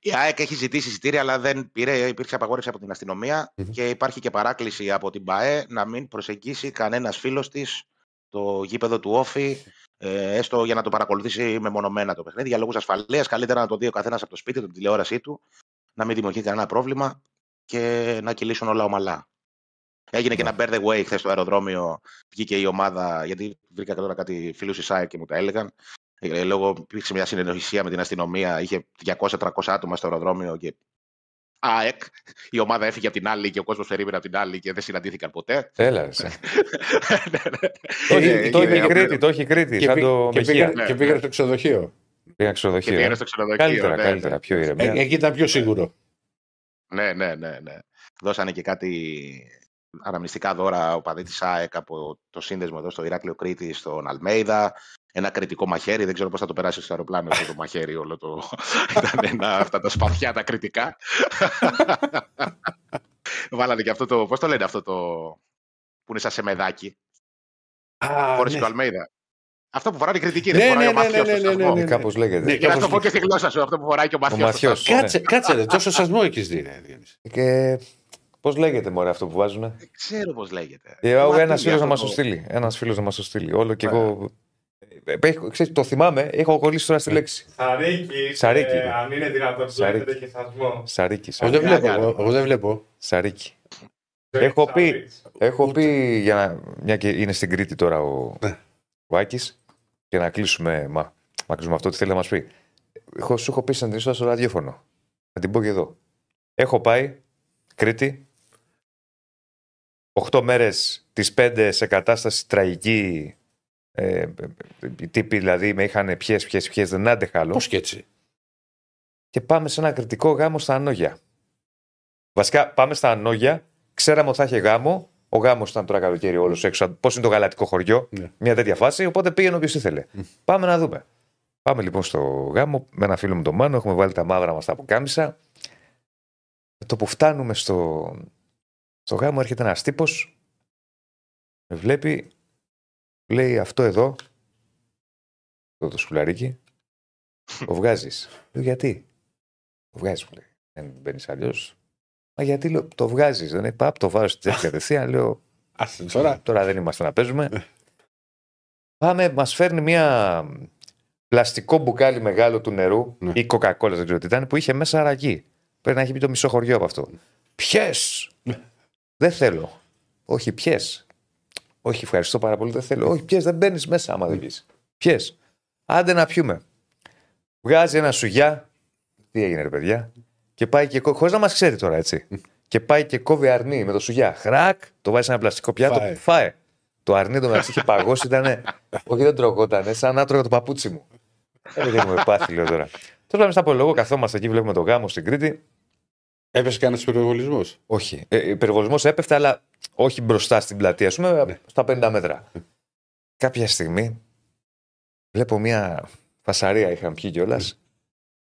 Η ΑΕΚ έχει ζητήσει εισιτήρια, αλλά δεν πήρε. Υπήρξε απαγόρευση από την αστυνομία Μμμ. και υπάρχει και παράκληση από την ΠαΕ να μην προσεγγίσει κανένας φίλος της το γήπεδο του Όφη, ε, έστω για να το παρακολουθήσει μεμονωμένα το παιχνίδι. Για λόγους ασφαλείας, καλύτερα να το δει ο καθένας από το σπίτι του, την τηλεόρασή του, να μην δημιουργεί κανένα πρόβλημα και να κυλήσουν όλα ομαλά. Έγινε και Ναι. ένα bear the way χθες στο αεροδρόμιο. Βγήκε η ομάδα, γιατί βρήκα τώρα κάτι φίλους της ΑΕΚ και μου τα έλεγαν. Ε, Λόγω υπήρξε μια συνεννοησία με την αστυνομία, είχε 200-300 άτομα στο αεροδρόμιο και ΑΕΚ. Η ομάδα έφυγε από την άλλη και ο κόσμος περίμενε από την άλλη και δεν συναντήθηκαν ποτέ. έλα. ρε, σε. *laughs* Ναι, ναι. Το Ε, έχει- Το έγινε έχει ένα- Κρήτη, το έχει Κρήτη. Και, Σαν πή- το και, Μεχεία. πήγα, Ναι, και ναι. πήγα στο ξενοδοχείο. Πήγα Και ξενοδοχείο. πήγαινε ε. στο ξενοδοχείο. Καλύτερα, ναι, καλύτερα. ναι. Πιο Ε, ηρεμία. εκεί ήταν πιο σίγουρο. Ναι, ναι, ναι, ναι. Δώσανε και κάτι αναμνηστικά δώρα ο παδί της ΑΕΚ από το σύνδεσμο εδώ στο Ηράκλειο Κρήτη στον Αλμέιδα. Ένα κριτικό μαχαίρι, δεν ξέρω πώς θα το περάσει στο αεροπλάνο αυτό το μαχαίρι όλο το... *laughs* Ήταν ένα, αυτά τα σπαθιά τα κριτικά. *laughs* Βάλανε και αυτό το, πώς το λένε αυτό το που είναι σαν σεμεδάκι, Α, χωρίς ναι. το Αλμέιδα. Αυτό που φοράει η κριτική, Ναι, δεν φοράει ναι, ο ναι, Μαθιός ναι, στο ναι, ναι, σταθμό. ναι. Ε, Κάπως λέγεται. Ναι, Για να το κάπως πω και στη γλώσσα σου, αυτό που φοράει και ο Μαθιός. στο Μαθιός. σταθμό. Κάτσε, κάτσε ρε, τόσο σασμό έχεις δει. ρε, Διονύση. Και πώς λέγεται μωρέ αυτό που βάζουνε; Δεν ξέρω πώς λέγεται. Ε, Μα Ένας τι, φίλος να αυτό μας το- το στείλει. Ένας φίλος να μας το στείλει. Όλο και Ωραία. εγώ. Ε, έχω- ξέρεις, το θυμάμαι, έχω κολλήσει τώρα στη λέξη. Σαρίκι. Σαρίκι. Ε, αν είναι δυνατόν, Σαρίκι. βλέπετε και σασμό. Σαρίκι. Εγώ δεν Σαρίκι. βλέπω. εγώ- Εγώ δεν βλέπω. Σαρίκι. Το Έχω έχεις πει. σαρίκι. Έχω πει, για να, μια και είναι στην Κρήτη τώρα ο Ναι. Βάκης, και να κλείσουμε, μα, να κλείσουμε αυτό, τι θέλει να μας πει. Έχω, σου έχω πει σαν την ιστορία στο ραδιόφωνο. Να την πω και εδώ. Έχω πάει Κρήτη, 8 μέρες τις 5 σε κατάσταση τραγική, ε, ε, οι τύποι δηλαδή με είχαν πιέσει, πιέσει, πιέσει, δεν άντεχα άλλο. Πώς και έτσι. Και πάμε σε ένα κριτικό γάμο στα Ανόγια. Βασικά πάμε στα Ανόγια, ξέραμε ότι θα είχε γάμο. Ο γάμος ήταν τώρα καλοκαίρι όλος έξω. Πώς είναι το γαλατικό χωριό, Ναι. μια τέτοια φάση. Οπότε πήγαινε όποιος ήθελε. Πάμε να δούμε. Πάμε λοιπόν στο γάμο με ένα φίλο μου τον Μάνο. Έχουμε βάλει τα μαύρα μας τα αποκάμισα. Με το που φτάνουμε στο, στο γάμο έρχεται ένας τύπος. Με βλέπει. Λέει αυτό εδώ. Το, το σκουλαρίκι. Το βγάζεις. Λέω γιατί; Το βγάζεις, μου λέει. Δεν μπαίνεις αλλιώς. Μα γιατί λέω, το βγάζεις. Δεν είπα, το βάζω στην τσέπη κατευθείαν. Λέω, Άσε τώρα. τώρα δεν είμαστε να παίζουμε. Πάμε, μας φέρνει μια πλαστικό μπουκάλι μεγάλο του νερού Ναι. ή κοκακόλας, δεν ξέρω τι ήταν, που είχε μέσα αραγί. Πρέπει να έχει πει το μισό χωριό από αυτό. Πιες! δεν θέλω. Όχι, πιες. Όχι, ευχαριστώ πάρα πολύ, δεν θέλω. Όχι, πιες, δεν μπαίνεις μέσα άμα δεν πεις. Πιες. Άντε να πιούμε. Βγάζει ένα σουγιά. Τι έγινε, ρε παιδιά. Και πάει και κόβει. Χωρίς να μας ξέρει τώρα, έτσι. και πάει και κόβει αρνί με το σουγιά. Χρακ, το βάζει σε ένα πλαστικό πιάτο. Φάε. Φάε. Το αρνί το μεταξύ είχε παγώσει, ήταν. Όχι, δεν τρογότανε, σαν να τρώγα το παπούτσι μου. Ε, δεν έχουμε πάθει, λέω τώρα. Τώρα πάμε στα απολογώ, καθόμαστε εκεί, βλέπουμε το γάμο στην Κρήτη. Έπεσε κανένας πυροβολισμό. Όχι. Ε, υπερβολισμός έπεφτε, αλλά όχι μπροστά στην πλατεία, ας πούμε, Ναι. στα 50 μέτρα. Κάποια στιγμή βλέπω μια φασαρία, είχαν πιει κιόλας.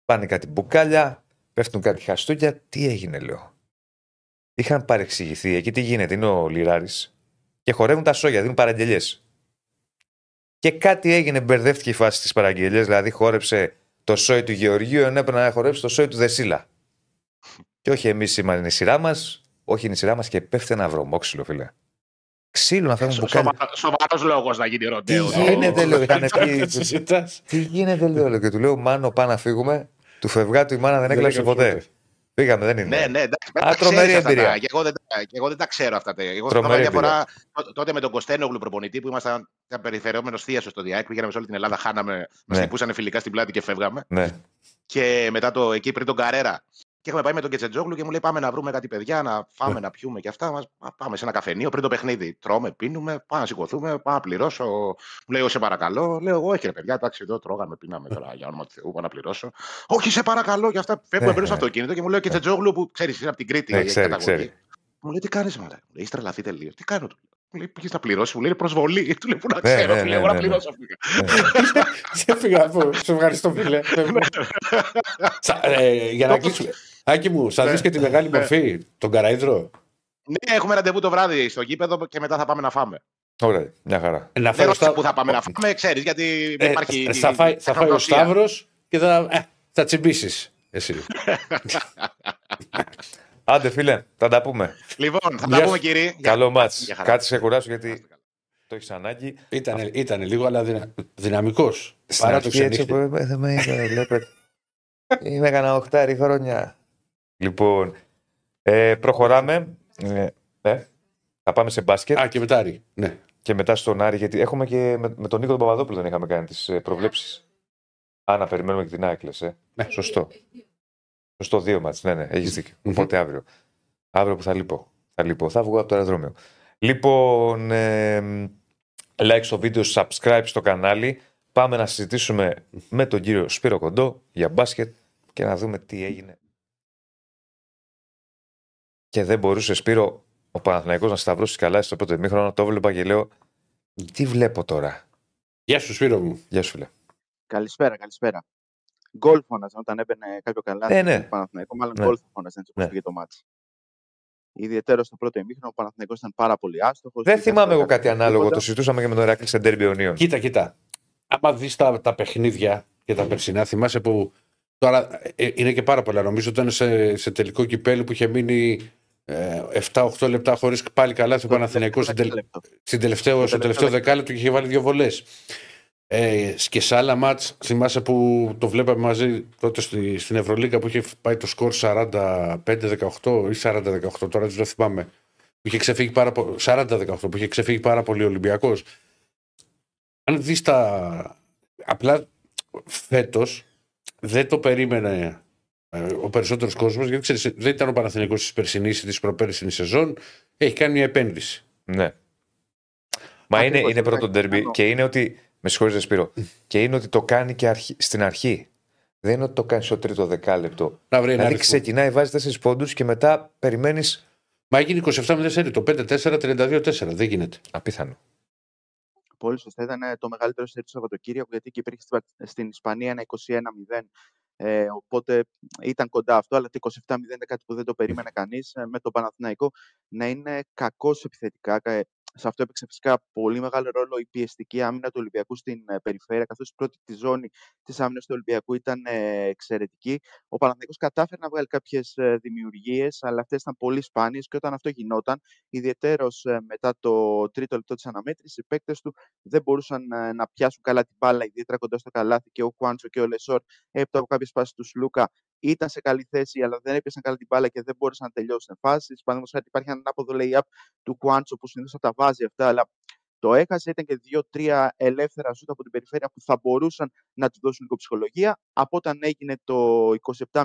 Πάνε κάτι μπουκάλια, πέφτουν κάτι χαστούκια. Τι έγινε, λέω. Είχαν παρεξηγηθεί. Εκεί τι γίνεται, είναι ο Λιράρης και χορεύουν τα σόγια, δίνουν παραγγελίες. Και κάτι έγινε, μπερδεύτηκε η φάση της παραγγελίας, δηλαδή χόρεψε το σόι του Γεωργίου, ενώ έπρεπε να χορέψει το σόι του Δεσίλα. *laughs* Και όχι εμείς είμαστε η σειρά μας, όχι είναι η σειρά μας και πέφτει ένα βρωμόξυλο, φίλε. Ξύλο να φέρουν μπουκάλι. Σοβαρός λόγος να γίνει Τι ροντέο. γίνεται, λέω. Είχαν πει. Δεν συζητάς. Τι γίνεται, λέω. λέω. Και του λέω, Μάνο, πάμε να φύγουμε. Του φευγάτου η μάνα δεν Δεν έκλαψε έκλαψε ποτέ. ποτέ. Πήγαμε, δεν είναι. Ναι, ναι, εντάξει. Α, τα τρομερή ξέρεις αυτά εμπειρία. τα- Και εγώ, δεν, τα- και εγώ δεν τα ξέρω αυτά. τα- Εγώ Τρομερή θυμάμαι μια φορά τό- τότε με τον Κωστένογλου προπονητή που ήμασταν ήταν περιφερειόμενο θίασο στο Διάκ. Πήγαμε σε όλη την Ελλάδα, χάναμε, μας Ναι. χτυπούσαν φιλικά στην πλάτη και φεύγαμε. Ναι. Και μετά το εκεί πριν τον Καρέρα. Και έχουμε πάει με τον Κετσετζόγλου και μου λέει: Πάμε να βρούμε κάτι παιδιά, να φάμε, Ναι. να πιούμε και αυτά. Μας, «Α, πάμε σε ένα καφενείο πριν το παιχνίδι. Τρώμε, πίνουμε, πάμε να σηκωθούμε, πάμε να πληρώσω. Μου λέει: «Ω, Σε παρακαλώ. Λέω: Εγώ, όχι ρε παιδιά, εντάξει, εδώ τρώγαμε, πίναμε τώρα για όνομα του Θεού, πάω να πληρώσω. Όχι, σε παρακαλώ και αυτά. Φεύγουμε Ναι, πριν στο ναι. αυτοκίνητο και μου λέει: Ο Κετσετζόγλου που ξέρεις, είναι από την Κρήτη. Ναι, έχει ξέρει, καταγωγή». ξέρει. Μου λέει: Τι κάνεις, μαλάκα. Μου λέει: Είσαι τρελαθεί τελείως. Τι κάνω, του λέω. Μου λέει: Πήγες να πληρώσεις, μου λέει: «Είναι προσβολή. *laughs* Του λέει: Πού να Ναι, ξέρω, ναι, του ναι, λέω: «Εγώ να ναι, ναι. πληρώσω. πήγα». Σε φύγα από. Σε ευχαριστώ, φίλε. *laughs* Σα- ε, Για να κλείσουμε. Άκη μου, θα δεις και τη μεγάλη μορφή, τον Καραίδρο. Ναι, έχουμε ραντεβού το βράδυ στο γήπεδο και μετά θα πάμε να φάμε. Ωραία, μια χαρά. Να Δεν φάει ο ρώτησα Σταύ- που θα πάμε να φάμε, ξέρεις, γιατί δεν Ε, υπάρχει. θα φάει, θα φάει ο τεχνογνωσία. Σταύρος και θα, ε, θα τσιμπήσεις. Εσύ. *laughs* Άντε, φίλε, θα τα πούμε. Λοιπόν, θα Γεια τα σου. πούμε, κύριε. Καλό μάτς. για χαρά. Κάτσε σε κουράσου γιατί το έχεις ανάγκη. Ήτανε, ήτανε λίγο, αλλά δυνα, δυναμικός. Στην Παρά το αρχή έτσι ξενύχτη. που ε, δεν με είδα, βλέπετε. Είμαι κανένα οχτάρι χρόνια. Λοιπόν, ε, προχωράμε. Ε, ε, θα πάμε σε μπάσκετ Α, και μετά Άρη. Ναι. και μετά στον Άρη, γιατί έχουμε και με, με τον Νίκο τον Παπαδόπουλο δεν είχαμε κάνει τις ε, προβλέψεις. Α, να περιμένουμε και την Άκλες, ε. Ναι. Σωστό. Σωστό, δύο μάτς. Ναι, ναι, έχεις δίκιο. Οπότε αύριο. Αύριο που θα λείπω. Θα λείπω. Θα βγω από το αεροδρόμιο. Λοιπόν, ε, like στο βίντεο, subscribe στο κανάλι. Πάμε να συζητήσουμε με τον κύριο Σπύρο Κοντό για μπάσκετ και να δούμε τι έγινε. Και δεν μπορούσε Σπύρο ο Παναθηναϊκός να σταυρώσει καλά στο πρώτο ημίχρονο. Το έβλεπα και λέω, τι βλέπω τώρα; Γεια σου, Σπύρο μου. Γεια σου φίλε. Καλησπέρα, καλησπέρα. Γκολ φώναζαν όταν έμπαινε κάποιο καλάθι Ναι, ναι. του Παναθηναϊκού. Μάλλον Ναι. γκολ θα φώναζαν έτσι όπως Ναι. πήγε το μάτς. Ιδιαίτερα στο πρώτο ημίχρονο ο Παναθηναϊκός ήταν πάρα πολύ άστοχος. Δεν είχε θυμάμαι εγώ αυτό κάτι ανάλογο. τίποτα. Το συζητούσαμε και με τον Εράκλη σε Ντέρμπι Ονίων. Κοίτα, κοίτα. Άμα δεις τα, τα παιχνίδια και τα περσινά, θυμάσαι που. Τώρα ε, είναι και πάρα πολλά. Νομίζω ότι ήταν σε, σε τελικό κυπέλι που είχε μείνει ε, 7-8 λεπτά χωρίς πάλι καλά στο Το Παναθηναϊκό στην, τελ- λεπτό. στην τελευταίο, στο τελευταίο τελευταίο δεκάλεπτο και είχε βάλει δύο βολές. Ε, και σε άλλα μάτς θυμάσαι που το βλέπαμε μαζί τότε στη, στην Ευρωλίγα που είχε πάει το σκορ 45-18 ή 40-18 τώρα δεν το θυμάμαι που είχε ξεφύγει πάρα πο- 40-18 που είχε ξεφύγει πάρα πολύ ο Ολυμπιακός αν δεις τα απλά φέτος δεν το περίμενε ε, ο περισσότερος κόσμος γιατί ξέρεις, δεν ήταν ο Παναθηναϊκός της περσινής ή της προπέρσινης σεζόν έχει κάνει μια επένδυση Ναι. Μα είναι, Ακριβώς, είναι πρώτο εντάξει, ντέρμπι κάνω. και είναι ότι. Με συγχωρείτε, Σπύρο. και είναι ότι το κάνει και αρχι- στην αρχή. Δεν είναι ότι το κάνει στο τρίτο δεκάλεπτο. να βρει ένα Δηλαδή αριθμό. ξεκινάει, βάζει 4 πόντους και μετά περιμένει. Μα έγινε 27-0 το 5-4-32-4. Δεν γίνεται. Απίθανο. Πολύ σωστά. Ήταν ε, το μεγαλύτερο σερί του Σαββατοκύριακου γιατί και υπήρχε στην Πα- στην Ισπανία ένα 21-0. Ε, οπότε ήταν κοντά αυτό, αλλά το 27-0 είναι κάτι που δεν το περίμενε κανείς. με τον Παναθηναϊκό να είναι κακός επιθετικά. Κα- Σε αυτό έπαιξε φυσικά πολύ μεγάλο ρόλο η πιεστική άμυνα του Ολυμπιακού στην ε, περιφέρεια, καθώς η πρώτη της ζώνη της άμυνας του Ολυμπιακού ήταν ε, εξαιρετική. Ο Παναθηναϊκός κατάφερε να βγάλει κάποιες δημιουργίες, αλλά αυτές ήταν πολύ σπάνιες και όταν αυτό γινόταν, ιδιαίτερω μετά το τρίτο λεπτό της αναμέτρησης, οι παίκτες του δεν μπορούσαν ε, να πιάσουν καλά την μπάλα, ιδιαίτερα κοντά στο καλάθι και ο Κουάντσο και ο Λεσόρ έπειτα από κάποιες πάσει του Σλούκα ήταν σε καλή θέση, αλλά δεν έπιασαν καλά την μπάλα και δεν μπόρεσαν να τελειώσουν φάσεις. Παραδείγματος χάρη, υπάρχει ένα ανάποδο lay-up του Κουάντσο που συνήθως τα βάζει αυτά, αλλά το έχασε. Ήταν και δύο-τρία ελεύθερα σούτ από την περιφέρεια που θα μπορούσαν να του δώσουν λίγο ψυχολογία. Από όταν έγινε το 27-0,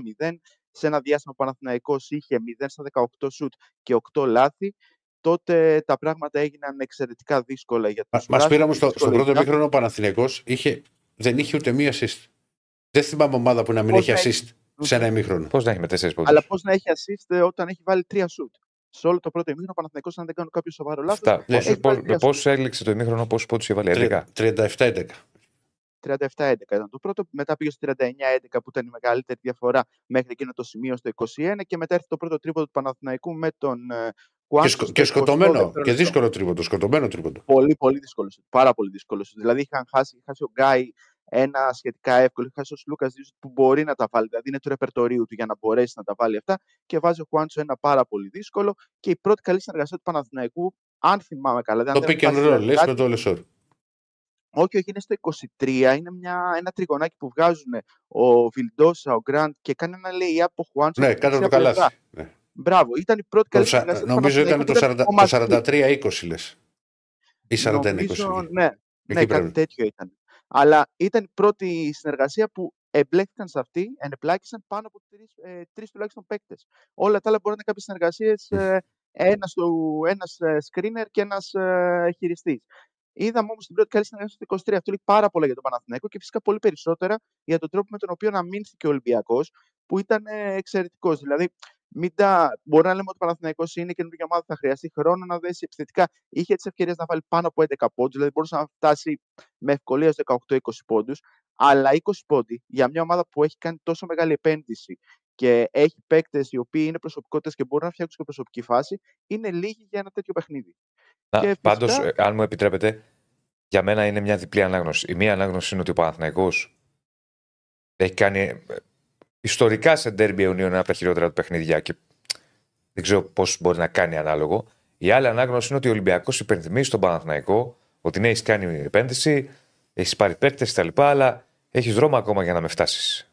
σε ένα διάστημα που ο Παναθηναϊκός είχε 0 στα 18 σούτ και 8 λάθη, τότε τα πράγματα έγιναν εξαιρετικά δύσκολα για τους Μας πράσινους, πήραμε στο, στο δύσκολα πρώτο για- μήχρονο ο Παναθηναϊκός είχε, δεν είχε ούτε μία assist. Δεν θυμάμαι ομάδα που να μην Πώς έχει να assist σε ένα ημίχρονο. Πώς να έχει με 4 πόντους; Αλλά πώς να έχει assist ε, όταν έχει βάλει τρία σουτ. Σε όλο το πρώτο ημίχρονο ο Παναθηναϊκός, αν δεν κάνω κάποιο σοβαρό λάθος, Αυτά. Ναι, έχει βάλει τρία Πώ σουτ. έληξε το ημίχρονο, πόσους πόντους είχε βάλει, 11. 37-11. 37-11 ήταν το πρώτο. Μετά πήγε στο 39-11 που ήταν η μεγαλύτερη διαφορά μέχρι εκείνο το σημείο στο 21 και μετά έρθει το πρώτο τρίποδο του Παναθηναϊκού με τον ε, Και, Κουάντσο σκο, στο και 22 σκοτωμένο. δεύτερο Και λεπτό. δύσκολο τρίποντο. Σκοτωμένο τρίποντο. Πολύ, πολύ δύσκολο. σουτ, Πάρα πολύ δύσκολο. σουτ. Δηλαδή είχαν χάσει, είχε χάσει ο Γκάι ένα σχετικά εύκολο. Είχε χάσει ο Λούκας δύο σουτ που μπορεί να τα βάλει. Δηλαδή είναι του ρεπερτορίου του για να μπορέσει να τα βάλει αυτά. Και βάζει ο Χουάντσο ένα πάρα πολύ δύσκολο. Και η πρώτη καλή συνεργασία του Παναθηναϊκού αν θυμάμαι καλά. δεν Το αν δεν pick and με roll, πάσει λες κάτι, με το Λεσόρ. όχι, όχι, είναι στο 23. Είναι μια, ένα τριγωνάκι που βγάζουν ο Βιλντόσα, ο Γκραντ και κάνει ένα λέει από Χουάντσο. Ναι, από κάτω από το δεξιά πλευρά. καλάθι. Ναι. Μπράβο, ήταν η πρώτη Το καλή σα- συνεργασία του Νομίζω ήταν το, Παναθηναϊκού 40 ήταν το κομματική. 43-20 λες. Ή 41-20. Νομίζω, εκεί. ναι, ναι, Εκεί κάτι πρέπει. τέτοιο ήταν. Αλλά ήταν η πρώτη συνεργασία που εμπλέκθηκαν σε αυτή, ενεπλάκησαν πάνω από τρεις, ε, τρεις τουλάχιστον παίκτες. Όλα τα άλλα μπορεί να είναι κάποιες συνεργασίες, ε, ένας, του- ένας ε, screener και ένας ε, χειριστής. Είδαμε όμως την πρώτη καλή συνεργασία στο 23. Αυτό λέει πάρα πολλά για τον Παναθηναϊκό και φυσικά πολύ περισσότερα για τον τρόπο με τον οποίο αμήνθηκε ο Ολυμπιακός, που ήταν ε, εξαιρετικός. Δηλαδή, μην τα... μπορεί να λέμε ότι ο Παναθηναϊκός είναι καινούργια ομάδα, θα χρειαστεί χρόνο να δέσει επιθετικά. Είχε τις ευκαιρίες να βάλει πάνω από 11 πόντους, δηλαδή μπορούσε να φτάσει με ευκολία στους 18-20 πόντους. Αλλά 20 πόντοι για μια ομάδα που έχει κάνει τόσο μεγάλη επένδυση και έχει παίκτες οι οποίοι είναι προσωπικότητες και μπορούν να φτιάξουν και προσωπική φάση, είναι λίγοι για ένα τέτοιο παιχνίδι. Να, Και πάντως, φυσικά- ε, αν μου επιτρέπετε, για μένα είναι μια διπλή ανάγνωση. Η μία ανάγνωση είναι ότι ο Παναθηναϊκός έχει κάνει ε, ιστορικά σε ντέρμπι Ιουνίου ένα από τα χειρότερα του παιχνίδια και δεν ξέρω πώς μπορεί να κάνει ανάλογο. Η άλλη ανάγνωση είναι ότι ο Ολυμπιακός υπενθυμίζει στον Παναθηναϊκό ότι ναι, έχεις κάνει επένδυση, έχεις πάρει παίκτες κτλ. Αλλά έχεις δρόμο ακόμα για να με φτάσεις.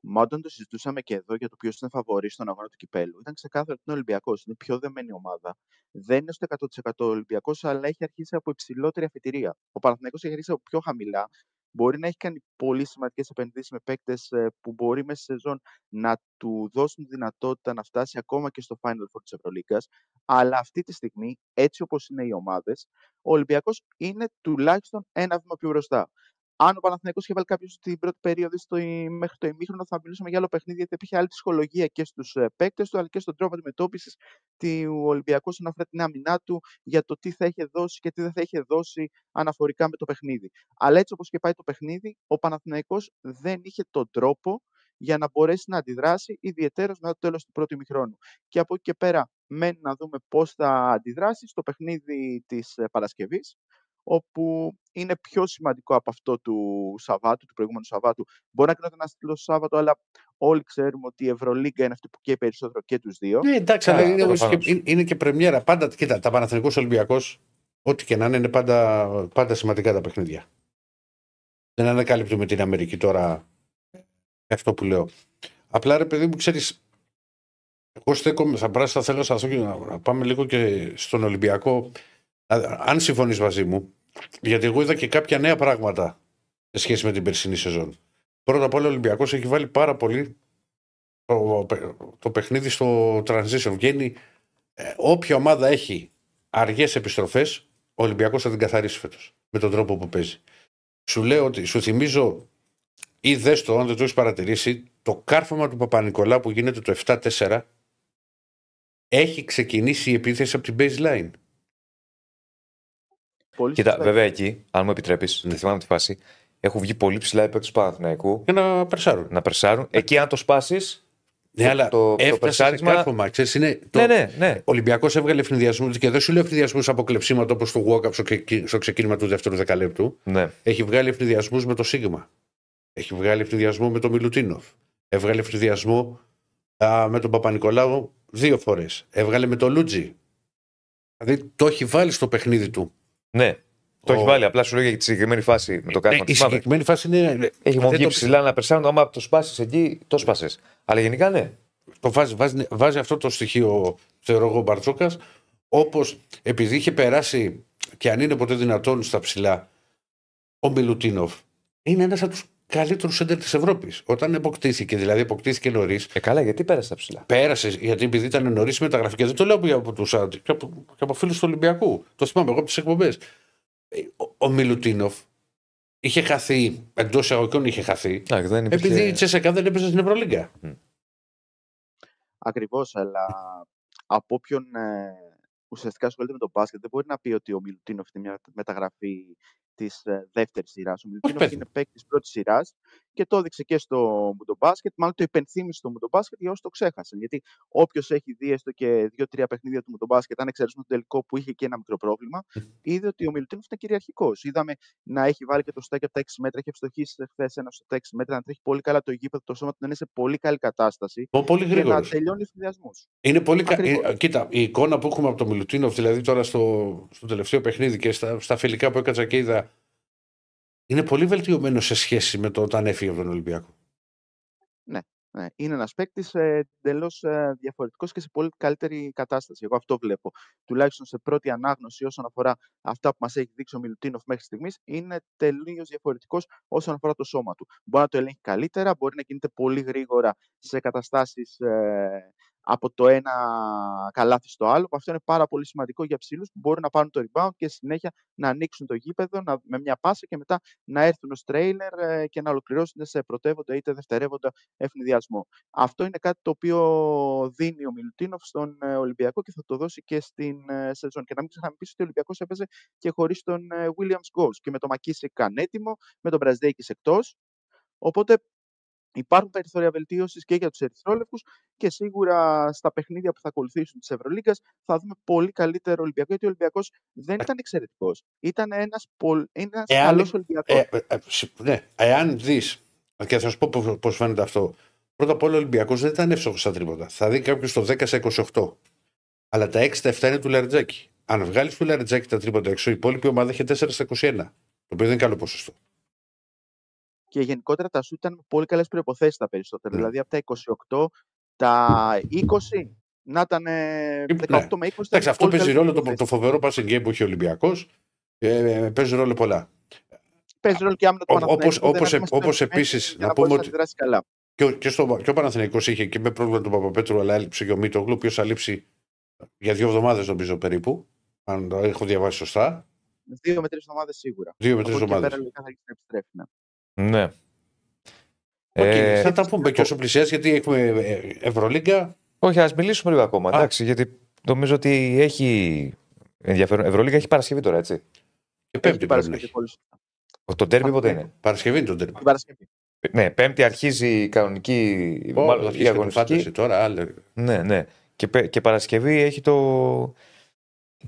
Μα όταν το συζητούσαμε και εδώ για το ποιος είναι φαβορής στον αγώνα του κυπέλου, ήταν ξεκάθαρο ότι είναι ο Ολυμπιακός. Είναι η πιο δεμένη ομάδα. Δεν είναι στο 100% Ολυμπιακός, αλλά έχει αρχίσει από υψηλότερη αφετηρία. Ο Παναθηναϊκός έχει αρχίσει από πιο χαμηλά. Μπορεί να έχει κάνει πολύ σημαντικές επενδύσεις με παίκτες που μπορεί μέσα στη σεζόν να του δώσουν δυνατότητα να φτάσει ακόμα και στο Final Four της Ευρωλίγκας. Αλλά αυτή τη στιγμή, έτσι όπως είναι οι ομάδες, ο Ολυμπιακός είναι τουλάχιστον ένα βήμα πιο μπροστά. Αν ο Παναθηναϊκός είχε βάλει κάποιος στην πρώτη περίοδο στο, ι- μέχρι το ημίχρονο, θα μιλούσαμε για άλλο παιχνίδι, γιατί υπήρχε άλλη ψυχολογία και στους παίκτες του, αλλά και στον τρόπο αντιμετώπισης του Ολυμπιακού όσον αφορά την άμυνά του, για το τι θα είχε δώσει και τι δεν θα είχε δώσει αναφορικά με το παιχνίδι. Αλλά έτσι όπως και πάει το παιχνίδι, ο Παναθηναϊκός δεν είχε τον τρόπο για να μπορέσει να αντιδράσει, ιδιαίτερα μετά το τέλος του πρώτου ημιχρόνου. Και από εκεί και πέρα, μένει να δούμε πώς θα αντιδράσει στο παιχνίδι της Παρασκευής, όπου είναι πιο σημαντικό από αυτό του Σαββάτου, του προηγούμενου Σαββάτου. Μπορεί να κρίνεται ένα στήλος Σάββατο, αλλά όλοι ξέρουμε ότι η Ευρωλίγκα είναι αυτή που καίει περισσότερο και τους δύο. Ναι, εντάξει, Α, αλλά είναι, όμως προφανώς. και, είναι, είναι και πρεμιέρα. Πάντα, κοίτα, τα Παναθηναϊκός Ολυμπιακός, ό,τι και να είναι, είναι πάντα, πάντα σημαντικά τα παιχνίδια. Δεν ανακαλύπτουμε την Αμερική τώρα αυτό που λέω. Απλά ρε παιδί μου, ξέρεις, εγώ στέκομαι στα πράσινα, θέλω να σταθώ και να, να πάμε λίγο και στον Ολυμπιακό. Α- Αν συμφωνείς μαζί μου, γιατί εγώ είδα και κάποια νέα πράγματα σε σχέση με την περσινή σεζόν. Πρώτα απ' όλα ο Ολυμπιακός έχει βάλει πάρα πολύ το, το παιχνίδι στο transition. Βγαίνει ε, όποια ομάδα έχει αργές επιστροφές, ο Ολυμπιακός θα την καθαρίσει φέτος με τον τρόπο που παίζει. Σου λέω ότι σου θυμίζω ή δες το, αν δεν το έχεις παρατηρήσει, το κάρφωμα του Παπα-Νικολά που γίνεται το 7-4 έχει ξεκινήσει η επίθεση από την baseline. Πολύ Κοίτα, σωστά. βέβαια εκεί, αν μου επιτρέπεις, Ναι. δεν θυμάμαι τη φάση, έχουν βγει πολύ ψηλά οι παίκτες του Παναθηναϊκού Για να περσάρουν. να περσάρουν. Εκεί, αν το σπάσεις. Ναι, αλλά το, το έφτασε περσάρισμα. σε κάρφωμα. Ξέρεις, είναι το... Ναι, ναι, ναι. Ο Ολυμπιακός έβγαλε ευνηδιασμού και δεν σου λέω ευνηδιασμούς από κλεψίματα όπως το walk-up στο, ξεκι- στο ξεκίνημα του δεύτερου δεκαλέπτου. ναι. Έχει βγάλει ευνηδιασμούς με το Σίγμα. Έχει βγάλει ευνηδιασμό με τον Μιλουτίνοφ. Έβγαλε ευνηδιασμό α, με τον Παπα-Νικολάου δύο φορές. Έβγαλε με τον Λούτζι. Δηλαδή το έχει βάλει στο παιχνίδι του. Ναι. Το Ο- έχει βάλει. Απλά σου λέω για τη συγκεκριμένη φάση με το Ναι, κάρμα. η συγκεκριμένη φάση είναι. Έχει δεν βγει το- ψηλά να περσάρουν. Άμα το σπάσεις εκεί, το σπάσες. Αλλά γενικά ναι. το βάζει, βάζει, βάζει αυτό το στοιχείο, θεωρώ εγώ, ο Μπαρτσόκας, όπως επειδή είχε περάσει και αν είναι ποτέ δυνατόν στα ψηλά, ο Μιλουτίνοφ είναι ένας από τους καλύτερου σέντερ της Ευρώπης. Όταν αποκτήθηκε, δηλαδή αποκτήθηκε νωρί, Ε, καλά, γιατί πέρασε τα ψηλά; πέρασε γιατί επειδή ήταν νωρίς μεταγραφή και δεν το λέω από, από του και από, και από φίλους του Ολυμπιακού. Το θυμάμαι εγώ από τις εκπομπές. Ο, ο Μιλουτίνοφ είχε χαθεί, εντός εισαγωγικών είχε χαθεί, Α, δεν υπήρχε... επειδή η Τσέσσεκα δεν έπαιζε στην Ευρωλίγκα. Ακριβώς, αλλά από όποιον ε, ουσιαστικά ασχολείται με τον μπάσκετ δεν μπορεί να πει ότι ο Μιλουτίνοφ είναι μια μεταγραφή της ε, δεύτερης σειράς. Ο Μιλουτίνοφ παιδί είναι παίκτης πρώτης σειράς και το έδειξε και στο Μουντομπάσκετ. Μάλλον το υπενθύμησε στο Μουντομπάσκετ για όσοι το ξέχασαν. Γιατί όποιος έχει δει έστω και δύο-τρία παιχνίδια του Μουντομπάσκετ, αν εξαιρέσουμε το τελικό που είχε και ένα μικρό πρόβλημα, είδε ότι ο Μιλουτίνοφ ήταν κυριαρχικός. Είδαμε να έχει βάλει και το στέκι από τα 6 μέτρα, έχει ευστοχήσει χθες ένα στο 6 μέτρα, να τρέχει πολύ καλά το γήπεδο, το σώμα του να είναι σε πολύ καλή κατάσταση. Ω, Πολύ Και να γρήγορος. τελειώνει συνδυασμού. Είναι πολύ κα... Ακριβώς. ε, Κοίτα, η εικόνα που έχουμε από τον Μιλουτίνοφ, δηλαδή τώρα στο, στο τελευταίο παιχνίδι και στα, στα φιλικά που έκατσα και είδα, είναι πολύ βελτιωμένο σε σχέση με το όταν έφυγε από τον Ολυμπιακό. Ναι, είναι ένας παίκτης εντελώς διαφορετικός και σε πολύ καλύτερη κατάσταση. Εγώ αυτό βλέπω. Τουλάχιστον σε πρώτη ανάγνωση, όσον αφορά αυτά που μας έχει δείξει ο Μιλουτίνοφ μέχρι στιγμής, είναι τελείως διαφορετικός όσον αφορά το σώμα του. Μπορεί να το ελέγχει καλύτερα, μπορεί να κινείται πολύ γρήγορα σε καταστάσεις από το ένα καλάθι στο άλλο. Αυτό είναι πάρα πολύ σημαντικό για ψηλούς που μπορούν να πάρουν το rebound και συνέχεια να ανοίξουν το γήπεδο να, με μια πάσα και μετά να έρθουν ως τρέιλερ ε, και να ολοκληρώσουν σε πρωτεύοντα είτε δευτερεύοντα ευνηδιασμό. Αυτό είναι κάτι το οποίο δίνει ο Μιλουτίνοφ στον ε, Ολυμπιακό και θα το δώσει και στην ε, σεζόν. Και να μην ξεχνάμε επίσης ότι ο Ολυμπιακός έπαιζε και χωρίς τον ε, Williams Goals και με τον Μακίσικ ανέτοιμο, με τον Μπραζδέκη εκτός. Οπότε υπάρχουν περιθώρια βελτίωσης και για τους Ερυθρόλευκους και σίγουρα στα παιχνίδια που θα ακολουθήσουν της Ευρωλίγκας θα δούμε πολύ καλύτερο Ολυμπιακό. Γιατί ο Ολυμπιακός δεν ήταν εξαιρετικός. Ήταν ένας ένας Εάν- καλός Ολυμπιακός. Ε, ε, ε, σ- ναι, εάν δεις, και θα σου πω πώς φαίνεται αυτό. Πρώτα απ' όλα ο Ολυμπιακός δεν ήταν εύστοχος στα τρίποτα. Θα δει κάποιος το 10 σε 28. Αλλά τα 6 στα 7 είναι του Λαριτζάκη. Αν βγάλεις του Λαριτζάκη τα τρίποτα έξω, η υπόλοιπη ομάδα είχε 4 στα 21. Το οποίο δεν είναι καλό ποσοστό. Και γενικότερα τα σου ήταν με πολύ καλές προποθέσει τα περισσότερα. Ναι. Δηλαδή από τα 28, τα 20 να ήταν ε, 18 Ναι. με 20. ήταν Εντάξει, αυτό πολύ παίζει καλές ρόλο το, προϋποθέσεις. το φοβερό passing game που έχει ο Ολυμπιακός. Ε, παίζει ρόλο πολλά. Παίζει ρόλο και άμυνα του Ω- Παναθηναϊκού. όπως- δεν όπως- ήμασταν όπως έτοιμοι επίσης, για να να πούμε μπορέσει ότι- να αντιδράσει καλά. Και ο, και, στο, και ο Παναθηναϊκός είχε και με πρόβλημα του Παπαπέτρου, αλλά έλειψε και ο Μίτογλου, ο οποίος θα λείψει για δύο εβδομάδες νομίζω περίπου. Αν το έχω διαβάσει σωστά. Δύο με τρεις εβδομάδες σίγουρα. Δύο με Από τρεις εκεί και εβδομάδες. Πέρα λογικά θα αρχίσει να επιστρέφει. Ναι. Ναι. Οκ, Ε, θα τα πούμε και όσο πλησιάζει, γιατί έχουμε ε, Ευρωλίγκα. όχι, ας μιλήσουμε λίγο ακόμα. Α. Εντάξει, γιατί νομίζω ότι έχει ενδιαφέρον. Ευρωλίγκα έχει Παρασκευή τώρα, έτσι. Και Έχει Πέμπτη την πρέπει να Παρασκευή έχει. πολύ σωστά. Το ντέρμπι πότε Ναι. είναι; Παρασκευή είναι το ντέρμπι. Την Παρασκευή. Ναι, Πέμπτη αρχίζει η κανονική. μάλλον η αγωνιστική. Φαντάσου τώρα, άλλο. Ναι, ναι. Και, πε- και Παρασκευή έχει το.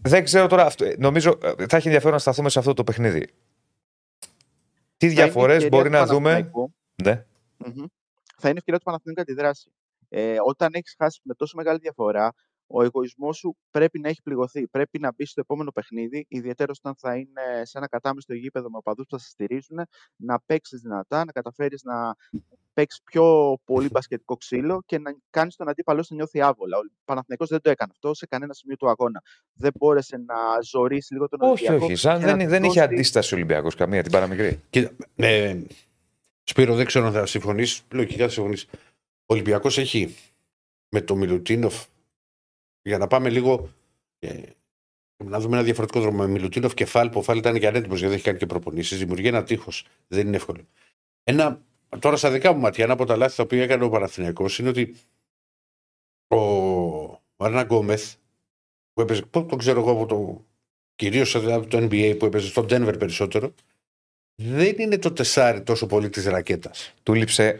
Δεν ξέρω τώρα. Αυτό, νομίζω ε, θα έχει ενδιαφέρον να σταθούμε σε αυτό το παιχνίδι. Τι Θα είναι διαφορές ευκαιρία μπορεί του να δούμε; Παναθηναϊκού. Ναι. Μμμ. Θα είναι ευκαιρία του Παναθηναϊκού να αντιδράσει. Ε, όταν έχεις χάσει με τόσο μεγάλη διαφορά, ο εγωισμός σου πρέπει να έχει πληγωθεί. Πρέπει να μπει στο επόμενο παιχνίδι, ιδιαίτερα όταν θα είναι σε ένα κατάμεστο γήπεδο με οπαδούς που θα σε στηρίζουν, να παίξεις δυνατά, να καταφέρεις να παίξεις πιο πολύ *laughs* μπασκετικό ξύλο και να κάνεις τον αντίπαλό σου να νιώθει άβολα. Ο Παναθηναϊκός δεν το έκανε αυτό σε κανένα σημείο του αγώνα. Δεν μπόρεσε να ζωρίσει λίγο τον Όχι, Ολυμπιακό. όχι. Σαν και να δεν, του δεν είχε δώσει- αντίσταση ο Ολυμπιακός καμία, την παραμικρή. Κοίτα, ε, Σπύρο, δεν ξέρω αν θα συμφωνήσει. Λογικά θα συμφωνήσει. Ο Ολυμπιακός έχει με το Μιλουτίνοφ. Για να πάμε λίγο. Ε, να δούμε ένα διαφορετικό δρόμο. Με Μιλουτίνοφ και Φάλ, που ο Φάλ ήταν και ανέτοιμος γιατί έχει κάνει και προπονήσεις. Δημιουργεί ένα τείχος. Δεν είναι εύκολο. Ένα, τώρα στα δικά μου μάτια, ένα από τα λάθη τα οποία έκανε ο Παναθηναϊκός είναι ότι ο Αρνά Γκόμεθ, που έπαιζε, πώς το ξέρω εγώ από το. Κυρίως από το NBA που έπαιζε στο Denver περισσότερο, δεν είναι το τεσάρι τόσο πολύ της ρακέτας. Του λείψε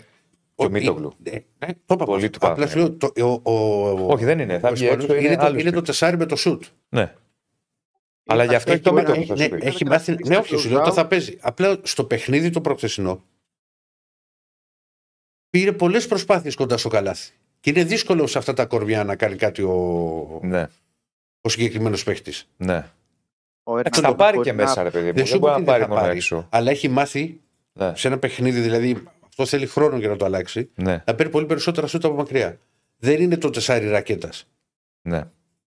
και ο Μίτογλου. Ναι, ναι, το είπα Πολύ πολύ του Απλά σου λέω, το, ο, ο, Όχι, δεν είναι. Θα ο βγει Ισπανός έξω, είναι είναι, το, άλλος είναι το παίκτης. τεσάρι με το σουτ. Ναι. Αλλά γι' αυτό έχει το έχει Μίτογλου. μάθει- θα Ναι, σου πει. έχει να μάθει. χτυπήσει Ναι, το όχι, σου λέω ότι close θα παίζει. Απλά στο παιχνίδι το προχθεσινό πήρε πολλές προσπάθειες κοντά στο καλάθι. Και είναι δύσκολο σε αυτά τα κορμιά να κάνει κάτι ο, Ναι, ο συγκεκριμένος παίχτης. ναι. Ο Εντάξει, Ερνάντο θα πάρει μπορεί και να- μέσα, ρε παιδί μου. Δεν Δεν σου μπορεί είπα να ότι δεν πάρει θα μόνο πάρει. έξω. Αλλά έχει μάθει Ναι, σε ένα παιχνίδι, δηλαδή αυτό θέλει χρόνο για να το αλλάξει, ναι, να παίρνει πολύ περισσότερα σούτα από μακριά. Δεν είναι το τεσάρι ρακέτας. ναι.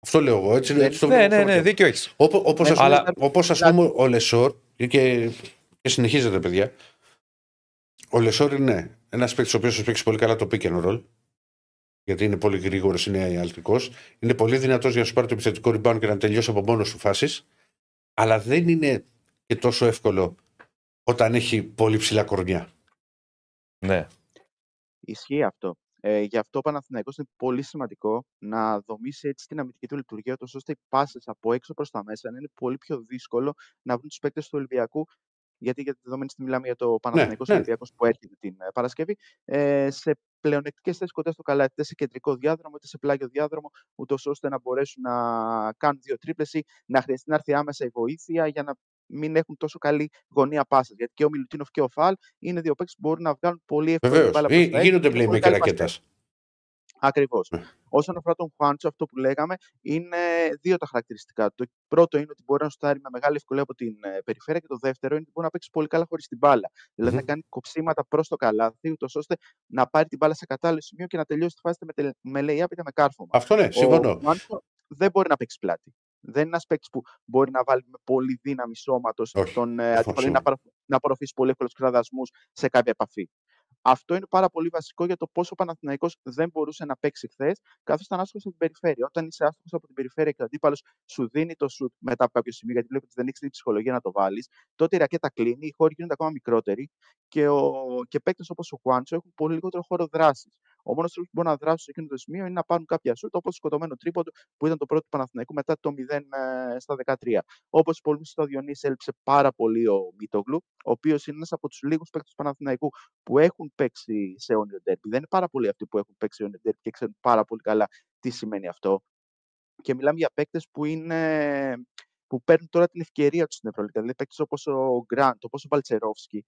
Αυτό λέω εγώ. Έτσι, έτσι το Ναι, βλέπω ναι, στο ναι, μάτι. δίκιο έχεις. Όπως όπως, ας πούμε, Αλλά- όπως ας πούμε ο Λεσόρ και, και συνεχίζεται παιδιά ο Λεσόρ είναι ένας παίκτης ο οποίος παίξει πολύ καλά το pick and roll γιατί είναι πολύ γρήγορος, είναι αλτικός. Είναι πολύ δυνατός για να σου πάρει το επιθετικό ριμπάουντ και να τελειώσει από μόνος του φάσεις. Αλλά δεν είναι και τόσο εύκολο όταν έχει πολύ ψηλά κορμιά. Ναι. Ισχύει αυτό. Ε, γι' αυτό ο Παναθηναϊκός είναι πολύ σημαντικό να δομήσει έτσι την αμυντική του λειτουργία, τόσο ώστε οι πάσες από έξω προς τα μέσα να είναι πολύ πιο δύσκολο να βρουν τους παίκτες του Ολυμπιακού γιατί για τη δεδομένη στιγμή μιλάμε για το Παναθηναϊκός ναι. Ολυμπιακός που έρχεται την ε, Παρασκευή, ε, σε πλεονεκτικές θέσεις κοντά στο καλάθι, είτε σε κεντρικό διάδρομο, είτε σε πλάγιο διάδρομο, ούτως ώστε να μπορέσουν να κάνουν δύο τρίπλες ή να χρειαστεί να έρθει άμεσα η βοήθεια για να μην έχουν τόσο καλή γωνία πάσα. Γιατί και ο Μιλουτίνοφ και ο Φαλ είναι δύο παίκτες που μπορούν να βγάλουν πολύ εύκολα την Βεβαίως. μπάλα προς τα έξω Γίνονται και είναι πολύ playmaker καλοί ρακέτα. Παστές. Ακριβώς. Ναι. Όσον αφορά τον Χουάντσο, αυτό που λέγαμε είναι δύο τα χαρακτηριστικά. του. Το πρώτο είναι ότι μπορεί να σουτάρει με μεγάλη ευκολία από την ε, περιφέρεια και το δεύτερο είναι ότι μπορεί να παίξει πολύ καλά χωρίς την μπάλα. Δηλαδή Μμμ. να κάνει κοψίματα προς το καλάθι, ούτως ώστε να πάρει την μπάλα σε κατάλληλο σημείο και να τελειώσει τη φάση είτε με, τελε- με lay-up είτε με κάρφωμα. Αυτό ναι, Ο συμφωνώ. Χουάντσο δεν μπορεί να παίξει πλάτη. Δεν είναι ένας παίκτης που μπορεί να βάλει με πολύ δύναμη σώματος Όχι, τον ε, συμφωνώ. αντίπαλο ή να, παρα- να απορροφήσει πολύ εύκολα του κραδασμού σε κάποια επαφή. Αυτό είναι πάρα πολύ βασικό για το πόσο ο Παναθηναϊκός δεν μπορούσε να παίξει χθες, καθώς ήταν άστοχο από την περιφέρεια. Όταν είσαι άστοχο από την περιφέρεια και ο αντίπαλος σου δίνει το σουτ μετά από κάποιο σημείο, γιατί βλέπεις ότι δεν έχεις την ψυχολογία να το βάλεις, τότε η ρακέτα κλείνει, οι χώροι γίνονται ακόμα μικρότεροι και, ο... και παίκτες όπως ο Χουάντσο έχουν πολύ λιγότερο χώρο δράσης. Ο μόνος τρόπος που μπορούν να δράσουν σε εκείνο το σημείο είναι να πάρουν κάποια σουτ, όπως το σκοτωμένο τρίποντο που ήταν το πρώτο του Παναθηναϊκού μετά το 0 ε, στα 13. Όπως πολύ στο Διονύσης έλειψε πάρα πολύ ο Μίτογλου, ο οποίος είναι ένας από τους λίγους παίκτες του Παναθηναϊκού που έχουν παίξει σε όνειρο ντέρμπι. Δεν είναι πάρα πολλοί αυτοί που έχουν παίξει σε όνειρο ντέρμπι και ξέρουν πάρα πολύ καλά τι σημαίνει αυτό. Και μιλάμε για παίκτες που είναι που παίρνουν τώρα την ευκαιρία τους στην Ευρωλίγα. Δηλαδή παίκτες όπως ο Γκραντ, όπως ο Μπαλτσερόφσκι,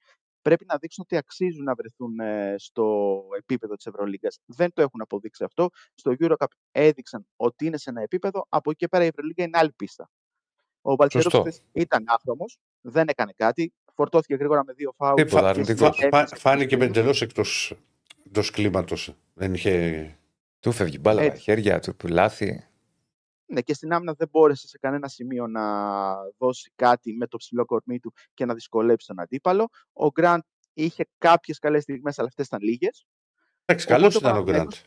πρέπει να δείξουν ότι αξίζουν να βρεθούν ε, στο επίπεδο της Ευρωλίγα. Δεν το έχουν αποδείξει αυτό. Στο Eurocup έδειξαν ότι είναι σε ένα επίπεδο. Από εκεί και πέρα η Ευρωλίγα είναι άλλη πίστα. Ο Μπαλτσερόφσκι Σωστό. χθες ήταν άχρωμο, δεν έκανε κάτι. Φορτώθηκε γρήγορα με δύο φάουλ. Τίποτα, και αρνητικός. συνέχισε Φα- τους Φάνηκε κινδύνους. εντελώς εκτός εκτός κλίματο. Δεν είχε. Του φεύγει μπάλα τα Έτσι. χέρια του, του λάθη. Ναι, και στην άμυνα δεν μπόρεσε σε κανένα σημείο να δώσει κάτι με το ψηλό κορμί του και να δυσκολέψει τον αντίπαλο. Ο Γκραντ είχε κάποιες καλές στιγμές, αλλά αυτές ήταν λίγες. Εντάξει, Οπότε καλός ο ήταν ο Γκραντ. Παναθηναϊκός-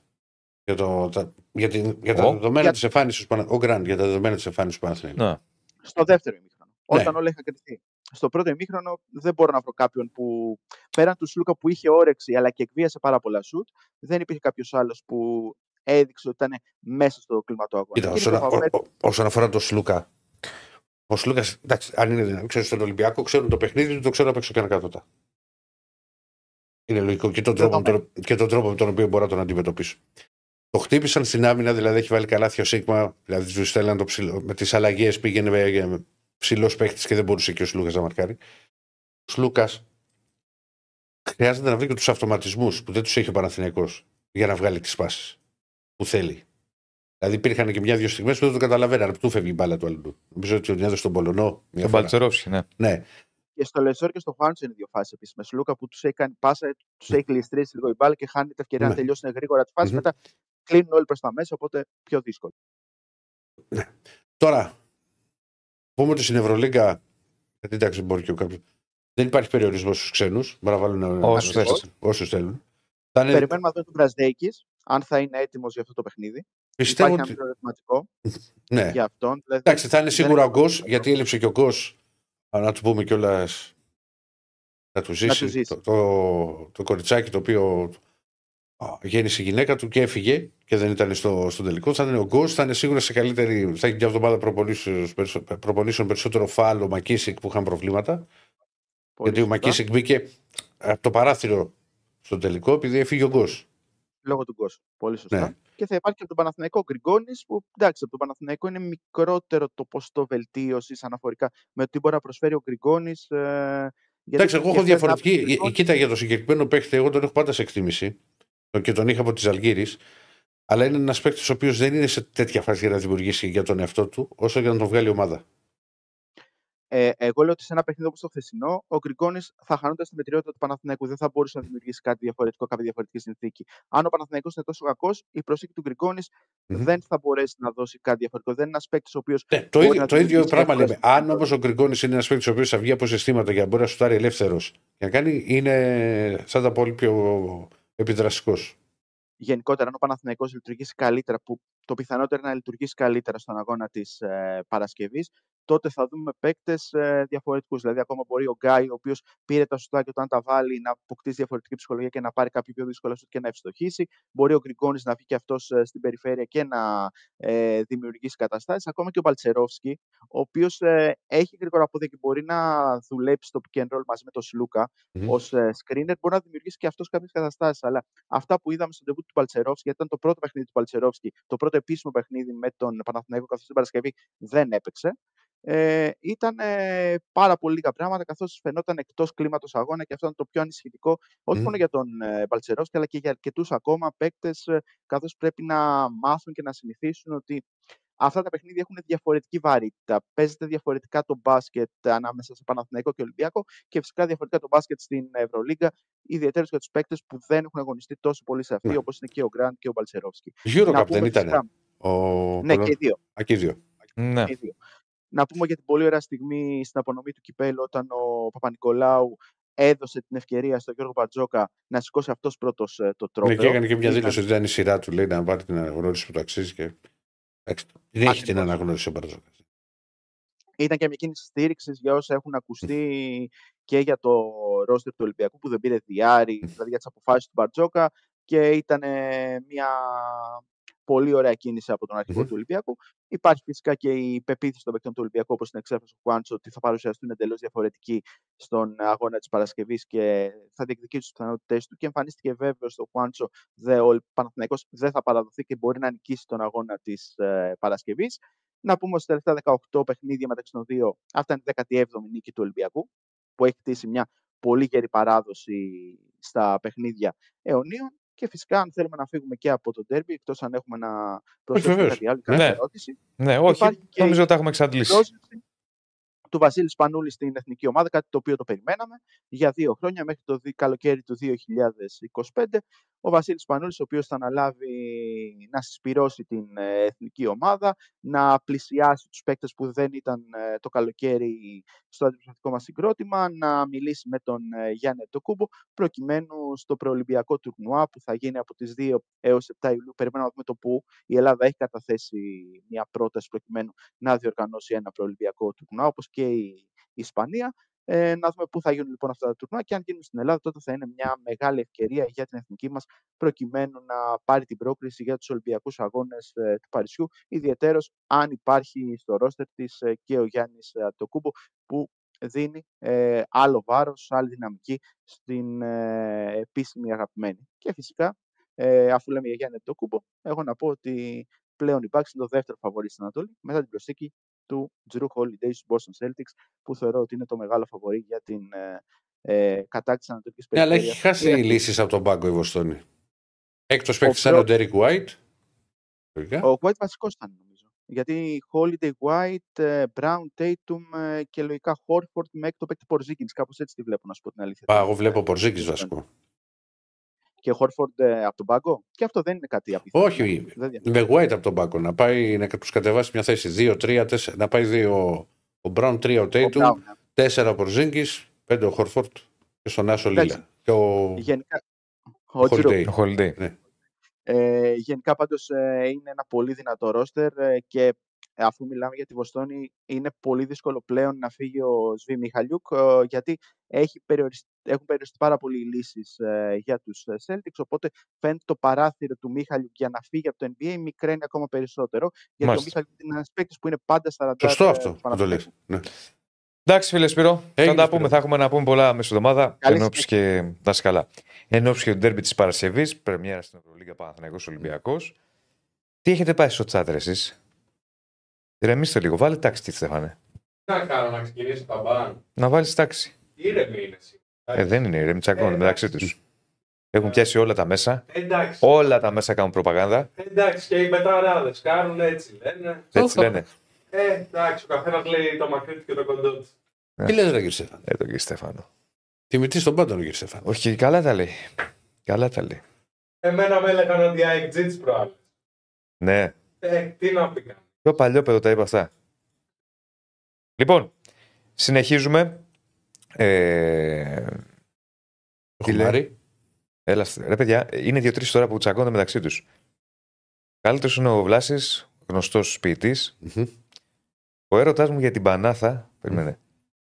Για, το, τα, για, την, για τα Ο; δεδομένα Για- της εμφάνισης του Πανα- Ο Γκραντ για τα δεδομένα της εμφάνισης του Παναθηναϊκού. Να. Στο δεύτερο ημίχρονο. Ναι. Όταν όλα είχαν κρυφθεί. Στο πρώτο ημίχρονο δεν μπορώ να βρω κάποιον που πέραν του Σλούκα που είχε όρεξη αλλά και εκβίασε πάρα πολλά σουτ, δεν υπήρχε κάποιος άλλος που έδειξε ότι ήταν μέσα στο κλίμα του αγώνα. Κοίτα, Και όσον, είναι α- το ο- φαβορ- ο- όσον αφορά τον Σλούκα. Ο Σλούκας, εντάξει, αν είναι δυνατό, ξέρεις στον Ολυμπιακό, ξέρουν το παιχνίδι του, το ξέρω απ' έξω και ανακάτωτα. Είναι λογικό και τον, τρόπο, με τον, και τον τρόπο με τον οποίο μπορώ να τον αντιμετωπίσω. Το χτύπησαν στην άμυνα, δηλαδή έχει βάλει καλάθια ο Σίγμα, δηλαδή τους στέλναν το ψηλό. Με τις αλλαγές πήγαινε με, με ψηλός παίχτης και δεν μπορούσε και ο Σλούκας να μαρκάρει. Ο Σλούκας χρειάζεται να βρει και τους αυτοματισμούς που δεν τους έχει ο Παναθηναϊκός για να βγάλει τις πάσει που θέλει. Δηλαδή υπήρχαν και μια-δύο στιγμές που δεν το καταλαβαίνανε. Πού φεύγει η μπάλα του άλλου. Νομίζω ότι τον έδωσε τον Πολωνό. Μια Τον φορά. Μπαλτσερόφσκι, ναι. Ναι, Και στο Λεσόρ και στο Χουάντσο είναι δύο φάσεις επίση. Με Σλούκα που τους έχει κάνει πάσα, τους έχει κλειστρήσει λίγο η μπάλα και χάνει την ευκαιρία Ναι. να τελειώσουν γρήγορα τη φάση. Μμμ. Μετά κλείνουν όλοι προς τα μέσα, οπότε πιο δύσκολο. Τώρα, πούμε ότι στην Ευρωλίγκα. Γιατί εντάξει, μπορεί και κάποιο. Δεν υπάρχει περιορισμός στους ξένους. Μπορεί να βάλουν Όσους όσους θέλουν. όσους θέλουν. Θα είναι, Περιμένουμε να δούμε τον Μπραζδέκη, αν θα είναι έτοιμος για αυτό το παιχνίδι. πιστεύω Υπάρχει ένα ότι. μικρό ερωτηματικό *laughs* Ναι. για αυτόν. Δηλαδή, Εντάξει, θα είναι δεν σίγουρα ο είναι Γκος, αυτό. γιατί έλειψε και ο Γκος. Να του πούμε κιόλας. Να του ζήσει, του ζήσει. Το, το, το κοριτσάκι το οποίο α, γέννησε η γυναίκα του και έφυγε και δεν ήταν στο, στο τελικό. Θα είναι ο Γκος, θα είναι σίγουρα σε καλύτερη. Θα έχει μια εβδομάδα προπονήσεων, περισσο- προπονήσεων περισσότερο φάλο Μακίσικ που είχαν προβλήματα. πολύ γιατί ο σωστά. Μακίσικ μπήκε από το παράθυρο στο τελικό επειδή έφυγε ο Γκος. Λόγω του Γκος. Πολύ σωστά. Ναι. Και θα υπάρχει και από τον Παναθηναϊκό Γκριγκόνης, που εντάξει, από τον Παναθηναϊκό είναι μικρότερο το ποσοστό βελτίωσης αναφορικά με το τι μπορεί να προσφέρει ο Γκριγκόνης. Ε, γιατί Εντάξει, εγώ και έχω χθες να διαφορετική. πει ο ε, ε, Κοίτα για το συγκεκριμένο παίχτη, εγώ τον έχω πάντα σε εκτίμηση και τον είχα από τη Αλγύρη. Αλλά είναι ένας παίκτης ο οποίος δεν είναι σε τέτοια φάση για να δημιουργήσει για τον εαυτό του, όσο για να τον βγάλει η ομάδα. Ε, εγώ λέω ότι σε ένα παιχνίδι όπως το χθεσινό, ο Γκριγκόνης θα χανόταν στη μετριότητα του Παναθηναϊκού. Δεν θα μπορούσε να δημιουργήσει κάτι διαφορετικό, κάποια διαφορετική συνθήκη. Αν ο Παναθηναϊκός είναι τόσο κακός, η προσήκη του γκριγκονη Μμμ. δεν θα μπορέσει να δώσει κάτι διαφορετικό. Δεν είναι ένας παίκτης ο οποίος. Ναι, το, Μπορεί ίδιο, να το ίδιο δημιουργήσει πράγμα εύκολα λέμε. Αν συνθήκες. όμως ο Γκριγκόνης είναι ένας παίκτης ο οποίος θα βγει από συστήματα για να μπορεί να σουτάρει ελεύθερος και να κάνει, είναι θα ήταν πολύ πιο επιδραστικός. Γενικότερα, αν ο Παναθηναϊκός λειτουργήσει καλύτερα, που το πιθανότερο είναι να λειτουργήσει καλύτερα στον αγώνα της ε, Παρασκευής, τότε θα δούμε παίκτες ε, διαφορετικούς. Δηλαδή, ακόμα μπορεί ο Γκάι, ο οποίος πήρε τα σουτά και όταν τα βάλει, να αποκτήσει διαφορετική ψυχολογία και να πάρει κάποιο πιο δύσκολο σουτ και να ευστοχήσει. Μπορεί ο Γκριγκόνη να βγει και αυτός ε, στην περιφέρεια και να ε, δημιουργήσει καταστάσεις. Ακόμα και ο Μπαλτσερόφσκι, ο οποίος ε, έχει γρήγορα πόδια και μπορεί να δουλέψει στο pick and roll μαζί με τον Σλούκα Μμμ. ως screener, μπορεί να δημιουργήσει και αυτός κάποιες καταστάσεις. Αλλά αυτά που είδαμε στο debut του Παλτσερόφσκι, γιατί ήταν το πρώτο παιχνίδι του Παλτσερόφσκι, το πρώτο επίσημο παιχνίδι με τον Παναθηναϊκό καθώς την Παρασκευή δεν έπαιξε. Ε, ήταν ε, πάρα πολύ λίγα πράγματα καθώς φαινόταν εκτός κλίματος αγώνα και αυτό ήταν το πιο ανησυχητικό όχι Μμ. μόνο για τον ε, Παλτσερόφσκι αλλά και για αρκετούς ακόμα παίκτες, καθώς πρέπει να μάθουν και να συνηθίσουν ότι αυτά τα παιχνίδια έχουν διαφορετική βαρύτητα. Παίζεται διαφορετικά το μπάσκετ ανάμεσα σε Παναθηναϊκό και Ολυμπιακό και φυσικά διαφορετικά το μπάσκετ στην Ευρωλίγκα, ιδιαίτερα για τους παίκτες που δεν έχουν αγωνιστεί τόσο πολύ σε αυτή, Ναι. όπως είναι και ο Γκραντ και ο Μπαλτσερόφσκι. Eurocup Να δεν πούμε ήταν. φυσικά- Ο... Ναι, Πολο- και οι δύο. Α, και οι δύο. Ναι. και οι δύο. Να πούμε για την πολύ ωραία στιγμή στην απονομή του κυπέλου όταν ο Παπα-Νικολάου έδωσε την ευκαιρία στον Γιώργο Μπατζόκα να σηκώσει αυτός πρώτος ε, το Ναι, τρόπαιο. και έκανε και μια Ήταν- δήλωση ότι ήταν η σειρά του, λέει, να πάρει την αναγνώριση που του αξίζει. Και... Εντάξει, Δεν έχει την Ακριβώς. αναγνώριση ο Μπαρτζόκα. ήταν και μια κίνηση στήριξης για όσα έχουν ακουστεί και για το ρόστερ του Ολυμπιακού που δεν πήρε διάρρη, δηλαδή για τις αποφάσεις του Μπαρτζόκα και ήταν ε, μια πολύ ωραία κίνηση από τον αρχηγό Μμμ. του Ολυμπιακού. Υπάρχει φυσικά και η πεποίθηση των παικτών του Ολυμπιακού, όπως την εξέφρασε ο Χουάντσο, ότι θα παρουσιαστούν εντελώς διαφορετικοί στον αγώνα της Παρασκευής και θα διεκδικήσουν τις πιθανότητές του. Και εμφανίστηκε βέβαιος στο Χουάντσο δε, ο Παναθηναϊκός δεν θα παραδοθεί και μπορεί να νικήσει τον αγώνα της ε, Παρασκευής. Να πούμε ότι στα τελευταία 18 παιχνίδια μεταξύ των δύο, αυτά είναι η 17η νίκη του Ολυμπιακού, που έχει χτίσει μια πολύ γερή παράδοση στα παιχνίδια αιωνίων. Και φυσικά, αν θέλουμε να φύγουμε και από το ντέρμπι, εκτός αν έχουμε να προσθέσουμε βεβαίως. κάτι άλλο, Ναι. κάποια ερώτηση, Ναι, όχι. Υπάρχει και Νομίζω η- ότι τα έχουμε εξαντλήσει. πρόσληψη του Βασίλη Σπανούλη στην εθνική ομάδα, κάτι το οποίο το περιμέναμε για δύο χρόνια μέχρι το δι- καλοκαίρι του 2025. Ο Βασίλης Σπανούλης, ο οποίος θα αναλάβει να συσπυρώσει την ε, εθνική ομάδα, να πλησιάσει τους παίκτες που δεν ήταν ε, το καλοκαίρι στο αντιπροσωπευτικό μας συγκρότημα, να μιλήσει με τον ε, Γιάννη Τοκούμπο, προκειμένου στο προολυμπιακό τουρνουά που θα γίνει από τις 2 έως 7 Ιουλίου. Περιμένουμε να δούμε το που η Ελλάδα έχει καταθέσει μια πρόταση προκειμένου να διοργανώσει ένα προολυμπιακό τουρνουά, όπως και η Ισπανία. Ε, να δούμε πού θα γίνουν λοιπόν αυτά τα τουρνουά και αν γίνουν στην Ελλάδα, τότε θα είναι μια μεγάλη ευκαιρία για την εθνική μας προκειμένου να πάρει την πρόκριση για τους Ολυμπιακούς Αγώνες ε, του Παρισιού, ιδιαιτέρως αν υπάρχει στο ρόστερ της ε, και ο Γιάννης ε, Αντοκούμπο που δίνει ε, άλλο βάρος, άλλη δυναμική στην ε, επίσημη αγαπημένη. Και φυσικά, ε, αφού λέμε για Γιάννη Αντοκούμπο, έχω να πω ότι πλέον η Bucks είναι το δεύτερο φαβορή στην Ανατολή, μετά την προσθήκη του Drew Holiday στους Boston Celtics, που θεωρώ ότι είναι το μεγάλο φαβορή για την ε, ε, κατάκτηση της Ανατολικής Ναι, αλλά Περιφέρειας. έχει χάσει Είναι λύσεις από τον πάγκο η Βοστόνη. Έκτος παίκτης σαν Προ- ο Ντέρικ White. Λογικά. Ο White βασικός ήταν νομίζω. Γιατί Holiday White, ε, Brown, Tatum ε, και λογικά Horford με έκτο παίκτη Porzingis. Κάπως έτσι τη βλέπω να σου πω την αλήθεια. Πα, την, εγώ ε, βλέπω Πορζίκη την Βοστόνη. βασικό. Και Horford ε, από τον πάγκο; Και αυτό δεν είναι κάτι απίθανο. Όχι, Δεν διαφωνώ. με White από τον πάγκο. Να πάει να τους κατεβάσει μια θέση. 2-3, 4. Να πάει 2 ο Brown, 3 ο Ο Tatum, Brown, ε. 4 ο Πορζίνκη, 5 ο Χορφόρτ και στον Άσο Εντάξει. Λίλα. Και ο Γενικά, ο ο Τζιρού. Holiday. Ο Holiday. Ε, γενικά πάντως ε, είναι ένα πολύ δυνατό ρόστερ ε, και ε, αφού μιλάμε για τη Βοστόνη είναι πολύ δύσκολο πλέον να φύγει ο Σβή Μιχαλιούκ ε, γιατί έχει περιορισ- έχουν περιοριστεί πάρα πολύ οι λύσεις ε, για τους ε, Celtics οπότε φαίνεται το παράθυρο του Μιχαλιούκ για να φύγει από το NBA μικραίνει ακόμα περισσότερο γιατί Μάλιστα. ο Μιχαλιούκ είναι ένας παίκτης που είναι πάντα 40 Σωστό ε, αυτό τους που το λες. Παναθηναϊκούς. Ναι. Εντάξει, φίλε Σπύρο, θα Έγινε, τα Σπύρο. πούμε. Θα έχουμε να πούμε πολλά μέσα στη εβδομάδα. Καλή Εν ώψη και να είσαι καλά. Εν ώψη και του ντέρμπι της Παρασκευής, πρεμιέρα στην Ευρωλίγα Παναθηναϊκός Ολυμπιακός. Τι έχετε πάει στο τσάτρε εσείς; Ηρεμήστε λίγο, βάλε τάξη, τι Στέφανε. Τι να κάνω, να ξεκινήσω τα μπαν. Να βάλεις τάξη. Ήρεμη είναι εσύ. Ε, δεν είναι ηρεμοί, τσακώνονται Ε, μεταξύ τους. Έχουν πιάσει όλα τα μέσα. Εντάξει. Όλα τα μέσα κάνουν προπαγάνδα. Εντάξει, και οι μεταράδες κάνουν έτσι, λένε. Έτσι λένε. Ε, εντάξει, ο καθένας λέει το μακρύ του και το κοντό του. Τι λες, ρε κύριε Στέφανο; Ε, τον κύριο Στέφανο. Τιμητής στον πάντων, κύριε Στέφανο. Όχι, καλά τα λέει. Καλά τα λέει. Εμένα με έλεγαν ότι αεκτζή τη προάλλη. Ναι. Ε, τι να πει κανένα. Πιο παλιό παιδό τα είπα αυτά. Λοιπόν, συνεχίζουμε. Ε, Τι λέει; Χουμάρι. έλα, ρε παιδιά, είναι δύο-τρεις τώρα που τσακώνονται μεταξύ τους. Καλύτερος είναι ο Βλάσης, γνωστός ποιητής. Μμμ. Ο έρωτάς μου για την Πανάθα, περίμενε,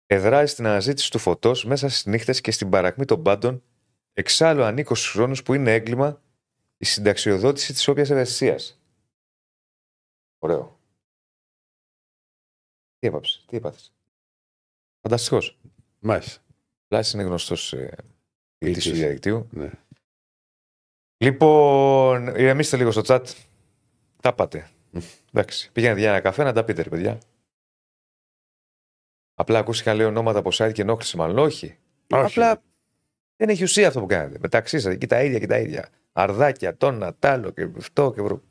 εδράει στην αναζήτηση του φωτός μέσα στις νύχτες και στην παρακμή των πάντων. Εξάλλου ανήκω στους χρόνους που είναι έγκλημα η συνταξιοδότηση της όποιας ευαισθησίας. Ωραίο. Τι έπαψες, τι έπαθες. Φανταστικός. Μάλιστα. Βλάση είναι γνωστός ε, ποιητής του Ποιητής. διαδικτύου. Ναι. Λοιπόν, ηρεμήστε λίγο στο chat. Τα πάτε. Εντάξει. Πήγαινε για ένα καφέ να τα πείτε, ρε παιδιά. Απλά ακούστηκαν λέει ονόματα από site και ενόχληση, μάλλον. Όχι. Όχι. Απλά δεν έχει ουσία αυτό που κάνετε. Μεταξύ σα, εκεί τα ίδια και τα ίδια. Αρδάκια, τόνα, τάλο και αυτό και βρο.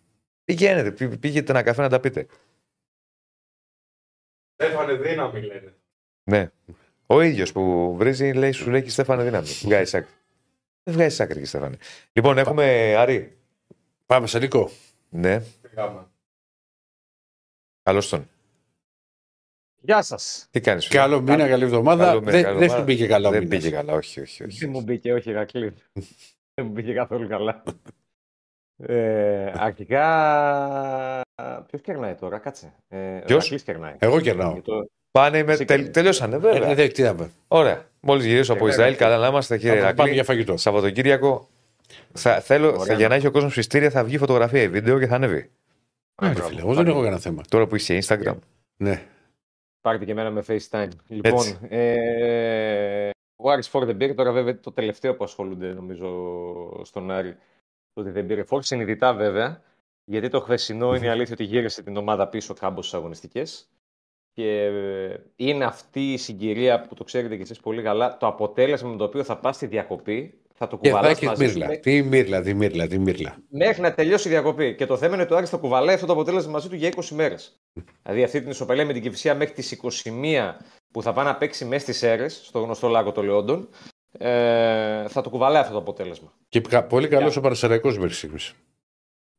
Πηγαίνετε, πή- πήγαινε ένα καφέ να τα πείτε. Στέφανε δύναμη λένε. Ναι. Ο ίδιος που βρίζει, λέει, σου λέει και Στέφανε δύναμη. *laughs* Βγάζει άκρη. Δεν βγάζει άκρη, και Στέφανε. Λοιπόν, έχουμε Άρη. Πάμε σε Νικό. Ναι, Πήγαμε. καλώς τον. Γεια σας. Τι κάνεις, Καλό μήνα, καλή εβδομάδα. Καλό μήνα, Δεν καλό δεν μήνα. σου πήγε καλά ο Δεν μήνας. πήγε καλά, όχι, όχι. όχι. Δεν μου μπήκε, όχι, Ηρακλή. *laughs* Δεν μου μπήκε καθόλου καλά. Ε, αρχικά. Ποιος κερνάει τώρα, κάτσε. Ε, Ποιος; Ο Ηρακλής κερνάει. Εγώ κερνάω. Και το- Πάνε με. Εσύ τελ- κάνεις. τελειώσανε, βέβαια. Ε, δεν τι να πω. Ωραία. Μόλις γυρίσω από Ε, Ισραήλ, βέβαια. καλά να είμαστε, κύριε Θα Πάμε Ηρακλή. για φαγητό. Σαββατοκύριακο. Θα, θέλω, Ωραία. θα, για να έχει ο κόσμος πιστήρια, θα βγει φωτογραφία ή βίντεο και θα ανέβει. Ναι, ρε φίλε, Εγώ δεν έχω κανένα θέμα. Τώρα που είσαι Instagram. Ναι. Πάρτε και εμένα με FaceTime. Λοιπόν, ε, ο Άρης Φόρ δεν πήρε. Τώρα, βέβαια, το τελευταίο που ασχολούνται, νομίζω, στον Άρη, το ότι δεν πήρε Φόρ. Συνειδητά, βέβαια, γιατί το χθεσινό είναι η αλήθεια ότι γύρισε την ομάδα πίσω κάμπος στις αγωνιστικές. Και ε, είναι αυτή η συγκυρία που το ξέρετε κι εσείς πολύ καλά, το αποτέλεσμα με το οποίο θα πας στη διακοπή, θα το Και θα κουβαλάς έχει μαζί σου μύρλα. με- Τι μύρλα, τι μύρλα, τι μύρλα. μέχρι να τελειώσει η διακοπή. Και το θέμα είναι ότι ο Άρης θα κουβαλάει αυτό το αποτέλεσμα μαζί του για 20 μέρες. δηλαδή αυτή την ισοπαλία με την Κυφσία μέχρι τις 21 που θα πάει να παίξει μέσα στις αίρε, στο γνωστό λάκκο των Λεόντων, ε, θα το κουβαλάει αυτό το αποτέλεσμα. Και κα- πολύ καλός ο Πανασεραϊκό μέχρι στιγμής.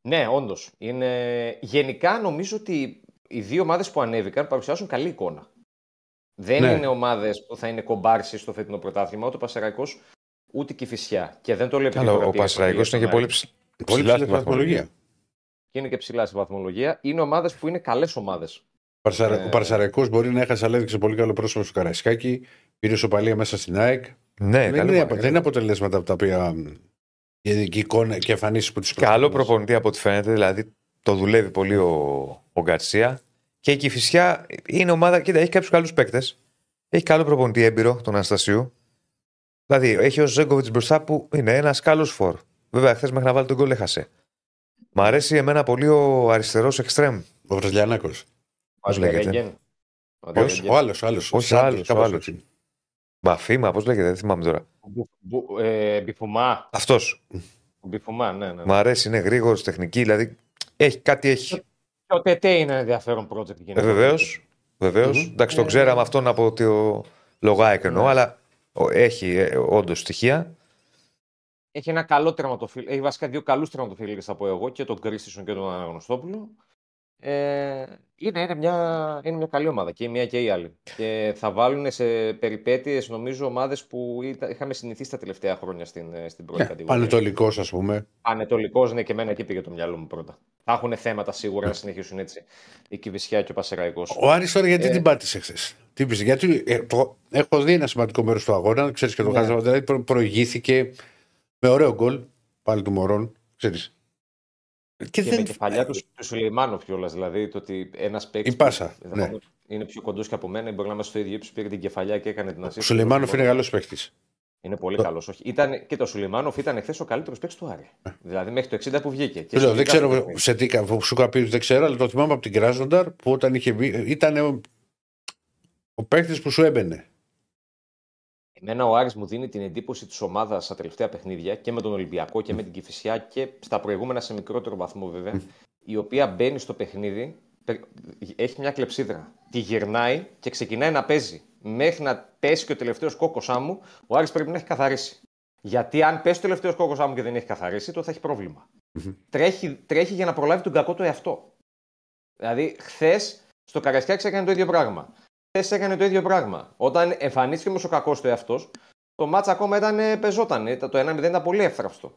Ναι, όντως. Είναι... Γενικά νομίζω ότι οι δύο ομάδες που ανέβηκαν παρουσιάζουν καλή εικόνα. Δεν Ναι. είναι ομάδες που θα είναι κομπάρσι στο φετινό πρωτάθλημα, ούτε ο Πασεραϊκό ούτε και η Φυσιά. Και δεν το λέω επειδή Καλά, τώρα ο πήρε Πασραϊκό στον είναι και Άρη. πολύ ψ- Πολύ ψηλά ψηλή στην βαθμολογία. βαθμολογία. Και είναι και ψηλά στη βαθμολογία. Είναι ομάδες που είναι καλές ομάδες. Παρσαρα- Ε, Ο Παρσαραϊκό μπορεί να έχασε, αλλά έδειξε πολύ καλό πρόσωπο στο Καραϊσκάκι. Πήρε σοπαλία μέσα στην ΑΕΚ. Ναι, δεν, καλή είναι, ομάδα. δεν είναι αποτελέσματα από τα οποία. μ, και, και εικόνα και εμφανίσεις που τι Καλό προπονητή από ό,τι φαίνεται, δηλαδή το δουλεύει πολύ ο, ο Γκαρσία. Και η Κυφυσιά είναι ομάδα, κοίτα, έχει κάποιους καλούς παίκτες. Έχει καλό προπονητή έμπειρο, τον Αναστασίου. Δηλαδή, έχει ο Ζέγκοβιτς μπροστά που είναι ένας καλός φορ. Βέβαια, χθες μέχρι να βάλει τον γκολ έχασε. Μ' αρέσει εμένα πολύ ο αριστερός εξτρέμ. Ο Βραζιλιανάκος. Πώς λέγεται; Τερεγγέν. Ο Ποιος; Τερεγγέν. Ο άλλος, Μπαφίμα, πώς λέγεται, δεν θυμάμαι τώρα. Μπου- μπου- ε, Μπιφουμά. Αυτός. Μπιφουμά, ναι, ναι. Μ' αρέσει, είναι γρήγορος, τεχνική, δηλαδή έχει κάτι έχει. Και ο Τετέ είναι ένα ενδιαφέρον project. Ε, γενικά. Βεβαίω. Βεβαίως. Μμμ. Εντάξει, τον Ε, ξέραμε αυτόν από το λογάκι εννοώ, Ναι. αλλά ο- έχει ε, όντως στοιχεία. Έχει ένα καλό τερματοφύλακα. Έχει βασικά δύο καλούς τερματοφύλακες, θα πω εγώ, και τον Κρίστισον και τον Αναγνωστόπουλο. Ε, είναι, είναι, μια, είναι μια καλή ομάδα και η μία και η άλλη. Και θα βάλουν σε περιπέτειες νομίζω ομάδες που ήταν- είχαμε συνηθίσει τα τελευταία χρόνια στην, ε, στην πρώτη κατηγορία. Πανετολικός, ας πούμε. Πανετολικός, ναι, και εμένα εκεί πήγε το μυαλό μου πρώτα. Θα έχουν θέματα σίγουρα να συνεχίσουν έτσι. Η Κηφισιά και ο Πανσερραϊκός. Ο Άρης τώρα γιατί Ε. την πάτησες χθες; Τι είπες, γιατί ε, το, έχω δει ένα σημαντικό μέρος του αγώνα, ξέρεις και το Ναι. χάσαμε. Δηλαδή προ, προηγήθηκε με ωραίο γκολ πάλι του Μορόν. Ξέρεις. Και, Και με δεν. κεφαλιά του, του Σουλεϊμάνοφ κιόλας. Δηλαδή το ότι ένας παίκτης. Η πάσα, ναι. Είναι πιο κοντός και από μένα, μπορεί να είμαστε στο ίδιο ύψος, πήρε την κεφαλιά και έκανε την Ο ασίστ. Σουλεϊμάνοφ είναι καλός παίχτης. Είναι πολύ Το- καλός. Όχι. Ήταν, και το Σουλεϊμάνοφ ήταν χθες ο καλύτερος παίκτης του Άρη. δηλαδή μέχρι το 60 που βγήκε. Και Ε. Λέω, δεν συνολικά στο ξέρω παιχνίδι. σε τι κα- σου είχα πει, δεν ξέρω, αλλά το θυμάμαι από την Κράζονταρ που όταν είχε μπει, ήταν ο, ο παίχτη που σου έμπαινε. Εμένα ο Άρης μου δίνει την εντύπωση της ομάδας στα τελευταία παιχνίδια και με τον Ολυμπιακό και με την Κυφυσιά και στα προηγούμενα σε μικρότερο βαθμό βέβαια, η οποία μπαίνει στο παιχνίδι, πε- έχει μια κλεψίδρα. Τη γυρνάει και ξεκινάει να παίζει. Μέχρι να πέσει και ο τελευταίος κόκκος άμμου, ο Άρης πρέπει να έχει καθαρίσει. Γιατί αν πέσει ο τελευταίος κόκκος άμμου και δεν έχει καθαρίσει, τότε θα έχει πρόβλημα. Τρέχει, τρέχει για να προλάβει τον κακό του εαυτό. Δηλαδή, χθες στο Καρασκιάξ έκανε το ίδιο πράγμα. Χθες έκανε το ίδιο πράγμα. Όταν εμφανίστηκε όμως ο κακός του εαυτός, το μάτσα ακόμα ήταν, ε, πεζόταν. Ε, Το 1-0 ήταν πολύ εύθραυστο.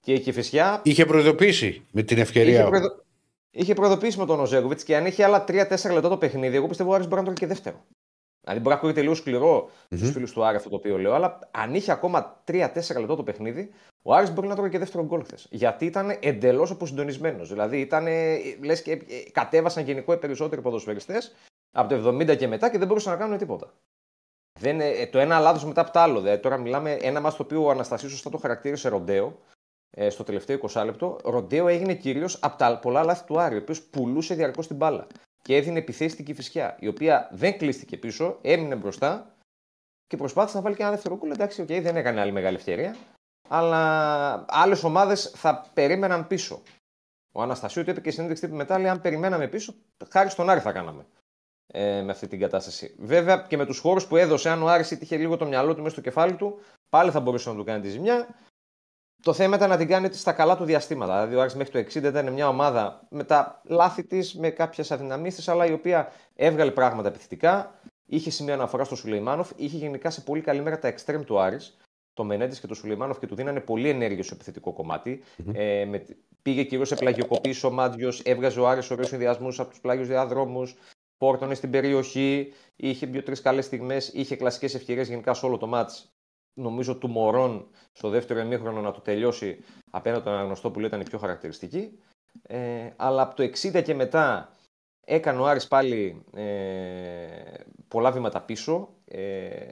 Και η Κηφισιά Είχε προειδοποιήσει με την ευκαιρία. είχε, προειδο... είχε προειδοποιήσει με τον Οζέγκοβιτ και αν είχε άλλα 3-4 λεπτά το παιχνίδι, εγώ πιστεύω ο Άρης μπορεί να τρώει και δεύτερο. Δηλαδή μπορεί να ακούγεται λίγο σκληρό Μμμ. στου φίλους του Άρη αυτό το οποίο λέω, αλλά αν είχε ακόμα 3-4 λεπτά το παιχνίδι, ο Άρης μπορεί να τρώει και δεύτερο γκολ χθες. Γιατί ήταν εντελώς αποσυντονισμένος. Δηλαδή ήταν, λες και ε, κατέβασαν γενικό οι περισσότεροι ποδοσφαιριστές από το 70 και μετά και δεν μπορούσαν να κάνουν τίποτα. Δεν, ε, το ένα λάθος μετά από το άλλο. Δηλαδή, τώρα μιλάμε ένα μα το οποίο ο Αναστασίου σωστά το χαρακτήρισε ροντέο ε, στο τελευταίο 20 λεπτό. Ροντέο έγινε κυρίω από τα πολλά λάθη του Άρη, ο οποίος πουλούσε διαρκώς την μπάλα και έδινε επιθέσει στην Κυφυσιά, η οποία δεν κλείστηκε πίσω, έμεινε μπροστά και προσπάθησε να βάλει και ένα δεύτερο γκολ. Εντάξει, okay, δεν έκανε άλλη μεγάλη ευκαιρία, αλλά άλλες ομάδες θα περίμεναν πίσω. Ο Αναστασίου το είπε και στην συνέντευξη τύπου μετά, λέει: Αν περιμέναμε πίσω, χάρη στον Άρη θα κάναμε ε, με αυτή την κατάσταση. Βέβαια και με τους χώρους που έδωσε, αν ο Άρης είχε λίγο το μυαλό του μέσα στο κεφάλι του, πάλι θα μπορούσε να του κάνει τη ζημιά. Το θέμα ήταν να την κάνει στα καλά του διαστήματα. Δηλαδή, ο Άρης μέχρι το 60 ήταν μια ομάδα με τα λάθη της, με κάποιες αδυναμίες της, αλλά η οποία έβγαλε πράγματα επιθετικά. Είχε σημείο αναφορά στο Σουλεϊμάνοφ. Είχε γενικά σε πολύ καλή μέρα τα εξτρέμ του Άρης, το Μενέντες και το Σουλεϊμάνοφ και του δίνανε πολύ ενέργεια στο επιθετικό κομμάτι. Ε, με, πήγε κυρίως σε πλαγιοκοπήσει ο Μάντιο, έβγαζε ο Άρης ωραίους συνδυασμούς από τους πλάγιους διαδρόμους, πόρτωνε στην περιοχή, είχε δύο-τρεις καλές στιγμές, είχε κλασικές ευκαιρίες γενικά σε όλο το μάτς. Νομίζω του Μωρών στο δεύτερο ημίχρονο να το τελειώσει απέναντι τον Αναγνωστόπουλο ήταν η πιο χαρακτηριστική. Ε, αλλά από το 60 και μετά έκανε ο Άρης πάλι ε, πολλά βήματα πίσω. Ε,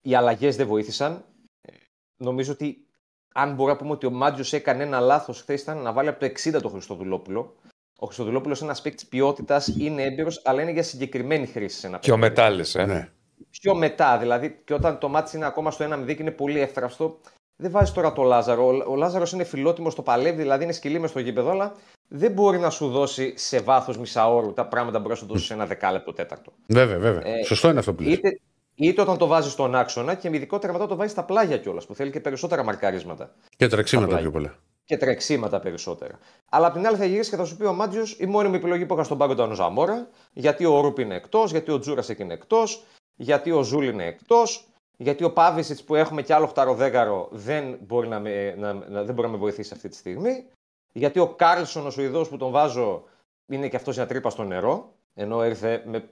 οι αλλαγές δεν βοήθησαν. Ε, νομίζω ότι αν μπορούμε να πούμε ότι ο Μάτζιο έκανε ένα λάθος χθες ήταν να βάλει από το 60 το Χριστοδουλόπουλο. Ο Χριστοδουλόπουλο είναι ένας παίκτης ποιότητας, είναι έμπειρος, αλλά είναι για συγκεκριμένη χρήση σε ένα Πιο παιχνίδι. μετά λες, ε. Ναι. Πιο μετά, δηλαδή, και όταν το μάτι είναι ακόμα στο 1-0 και είναι πολύ εύθραυστο, δεν βάζεις τώρα το Λάζαρο. Ο, ο Λάζαρος είναι φιλότιμος στο παλεύει, δηλαδή είναι σκυλί μες στο γήπεδο, αλλά δεν μπορεί να σου δώσει σε βάθος μισάωρου τα πράγματα που μπορεί να σου δώσει σε ένα δεκάλεπτο τέταρτο. Βέβαια, βέβαια. Ε, Σωστό είναι αυτό που λες. Είτε, είτε όταν το βάζεις στον άξονα και ειδικότερα μετά το βάζεις στα πλάγια κιόλας, που θέλει και περισσότερα μαρκαρίσματα Και τρεξίματα απλά. πιο πολλά. Και τρεξίματα περισσότερα. Αλλά απ' την άλλη θα γυρίσει και θα σου πει ο Μάντζιος η μόνη μου επιλογή που είχα στον πάγκο ήταν ο Ζαμόρα, γιατί ο Ρουπ είναι εκτός, γιατί ο Τζούρασεκ είναι εκτός, γιατί ο Ζούλ είναι εκτός, γιατί ο Πάβησιτς που έχουμε κι άλλο χταροδέγαρο δεν μπορεί να, με, να, να- δεν μπορεί να με βοηθήσει αυτή τη στιγμή, γιατί ο Κάρλσον ο Σουηδός που τον βάζω είναι και αυτός μια τρύπα στο νερό, ενώ ήρθε με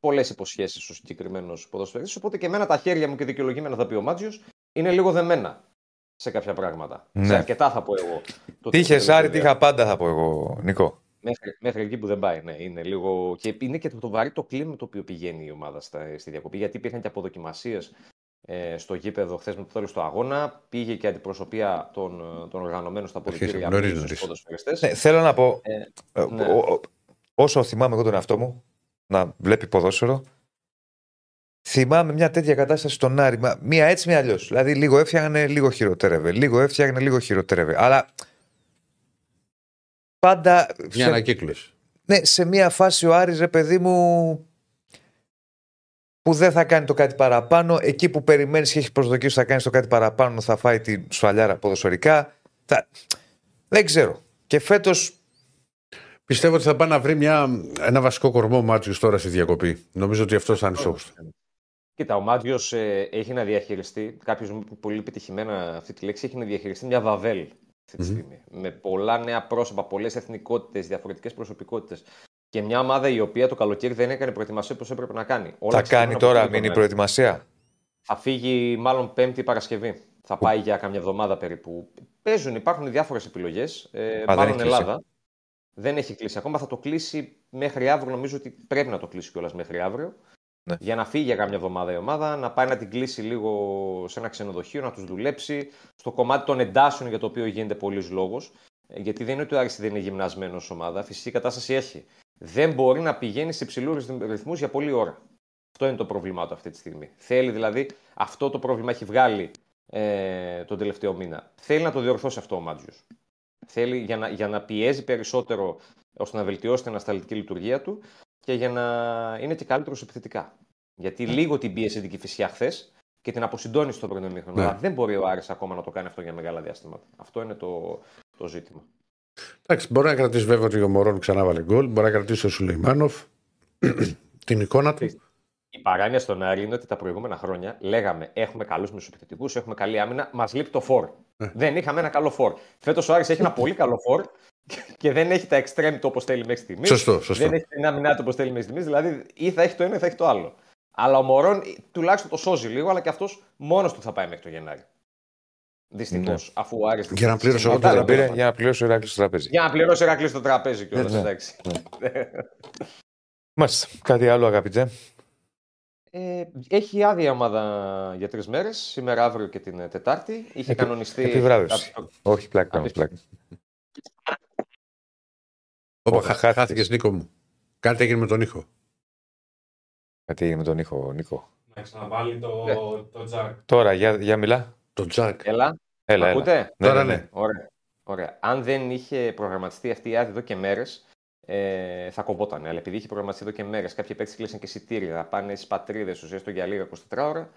πολλές υποσχέσεις ο συγκεκριμένος ποδοσφαιριστής. Οπότε και εμένα τα χέρια μου και δικαιολογημένα θα πει ο Μάντζιος είναι λίγο δεμένα σε κάποια πράγματα. Ναι. Σε αρκετά θα πω εγώ. Το Τι είχες τελευταίο Άρη, τι διάστημα. είχα πάντα, θα πω εγώ, Νικό. Μέχρι, μέχρι εκεί που δεν πάει, ναι. Είναι λίγο... Και είναι και το, το βαρύ το κλίμα το οποίο πηγαίνει η ομάδα στα, στη διακοπή. Γιατί υπήρχαν και αποδοκιμασίες ε, στο γήπεδο χθες με το τέλο του αγώνα. Πήγε και αντιπροσωπεία των, ε, των οργανωμένων στα αποδυτήρια νωρίς, στους νωρίς. ποδοσφαιριστές. Ναι, θέλω να πω, Ε, ε, ναι. ο- ο- όσο θυμάμαι εγώ τον εαυτό μου να βλέπει ποδόσφαιρο, θυμάμαι μια τέτοια κατάσταση στον Άρη. μα Μία έτσι, μία αλλιώς. Δηλαδή, λίγο έφτιαχνε, λίγο χειροτέρευε. Λίγο έφτιαχνε, λίγο χειροτέρευε. Αλλά πάντα. Μια σε, ανακύκλωση. ναι, σε μία φάση ο Άρης, ρε παιδί μου, που δεν θα κάνει το κάτι παραπάνω. Εκεί που περιμένεις και έχεις προσδοκίσει ότι θα κάνεις το κάτι παραπάνω, θα φάει τη σφαλιάρα ποδοσφαιρικά. Θα... Δεν ξέρω. Και φέτο Πιστεύω ότι θα πάει να βρει μια, ένα βασικό κορμό Μάτσιος τώρα στη διακοπή. Νομίζω ότι αυτό θα είναι στόχο του. Κοίτα, ο Μάτζιο ε, έχει να διαχειριστεί, κάποιος πολύ επιτυχημένα αυτή τη λέξη, έχει να διαχειριστεί μια βαβέλ αυτή τη Μμμ. στιγμή. Με πολλά νέα πρόσωπα, πολλές εθνικότητες, διαφορετικές προσωπικότητες. Και μια ομάδα η οποία το καλοκαίρι δεν έκανε προετοιμασία όπως έπρεπε να κάνει. Όλα θα ξεκινούν κάνει από τώρα πριν τον μήνυ Νοέμβρη. προετοιμασία; Θα φύγει μάλλον Πέμπτη Παρασκευή. Θα πάει για καμιά εβδομάδα περίπου. Παίζουν, υπάρχουν διάφορες επιλογές. Ε, δεν μάλλον έχει κλείσει. Ελλάδα. Δεν έχει κλείσει ακόμα. Θα το κλείσει μέχρι αύριο. Νομίζω ότι πρέπει να το κλείσει κιόλας μέχρι αύριο. Ναι. Για να φύγει για καμιά εβδομάδα η ομάδα, να πάει να την κλείσει λίγο σε ένα ξενοδοχείο, να τους δουλέψει. Στο κομμάτι των εντάσεων για το οποίο γίνεται πολλής λόγος. Γιατί δεν είναι ότι ο Άρης δεν είναι γυμνασμένος ομάδα. Φυσική κατάσταση έχει. Δεν μπορεί να πηγαίνει σε υψηλούς ρυθμούς για πολλή ώρα. Αυτό είναι το πρόβλημά του αυτή τη στιγμή. Θέλει δηλαδή, αυτό το πρόβλημα έχει βγάλει ε, τον τελευταίο μήνα. Θέλει να το διορθώσει αυτό ο Μάτζιος. Θέλει για να, για να πιέζει περισσότερο ώστε να βελτιώσει την ανασταλτική λειτουργία του και για να είναι και καλύτερος επιθετικά. Γιατί λίγο την πίεσε την Κυφυσιά χθες και την αποσυντώνει στο πρώτο μήχρονο. Ναι. Αλλά δεν μπορεί ο Άρης ακόμα να το κάνει αυτό για μεγάλα διαστήματα. Αυτό είναι το, το ζήτημα. Εντάξει, μπορεί να κρατήσει βέβαια ότι ο Μωρόν ξανά βάλε γκολ. Μπορεί να κρατήσει ο Σουλεϊμάνοφ *clears throat* την εικόνα του. Η παράνοια στον Άρη είναι ότι τα προηγούμενα χρόνια λέγαμε έχουμε καλούς μεσοπιθετικού, έχουμε καλή άμυνα, μας λείπει το φόρ. Ε. Δεν είχαμε ένα καλό φόρ. Φέτος ο Άρης έχει ένα *laughs* πολύ καλό φόρ και δεν έχει τα extreme του όπως θέλει μέχρι στιγμής. Σωστό, σωστό. Δεν έχει την άμυνά του όπως θέλει μέχρι στιγμής. Δηλαδή ή θα έχει το ένα ή θα έχει το άλλο. Αλλά ο Μωρόν τουλάχιστον το σώζει λίγο, αλλά και αυτός μόνος του θα πάει μέχρι το Γενάρη. Δυστυχώς. Ναι. Αφού ο Άρης. Για να πλήρωσε εγώ το Μετά Δεν δεν πήρε πήρε. για να πληρώσει ο Ηράκλειος στο τραπέζι. Για να πληρώσει ο Ηρακλής το τραπέζι κιόλας. Ναι, ναι. εντάξει. *laughs* Μάλιστα. Κάτι άλλο, αγαπητέ. Ε, έχει άδεια η ομάδα για τρεις μέρες, σήμερα, αύριο και την ε, Τετάρτη. Είχε Επι- κανονιστεί. επιβράβευση. από- Όχι, πλάκα κάνω, Απ' πλάκα. Όπα, Όπα, χά, χάθηκες. χάθηκες Νίκο μου. Κάτι έγινε με τον ήχο. Κάτι έγινε με τον ήχο, Νίκο. Να ξαναβάλει το, Ναι. το τζακ. Τώρα, για, για μιλά. Το Τζακ. Έλα, Έλα, έλα. ακούτε; Ναι, Τώρα ναι, ναι. ναι. Ωραία. Ωραία. Αν δεν είχε προγραμματιστεί αυτή η άδεια εδώ και μέρες, ε, θα κοπόταν. Αλλά επειδή είχε προγραμματιστεί εδώ και μέρες, κάποιοι παίκτες κλείσαν και εισιτήρια να πάνε στις πατρίδες του, έστω για λίγα 24 ώρα.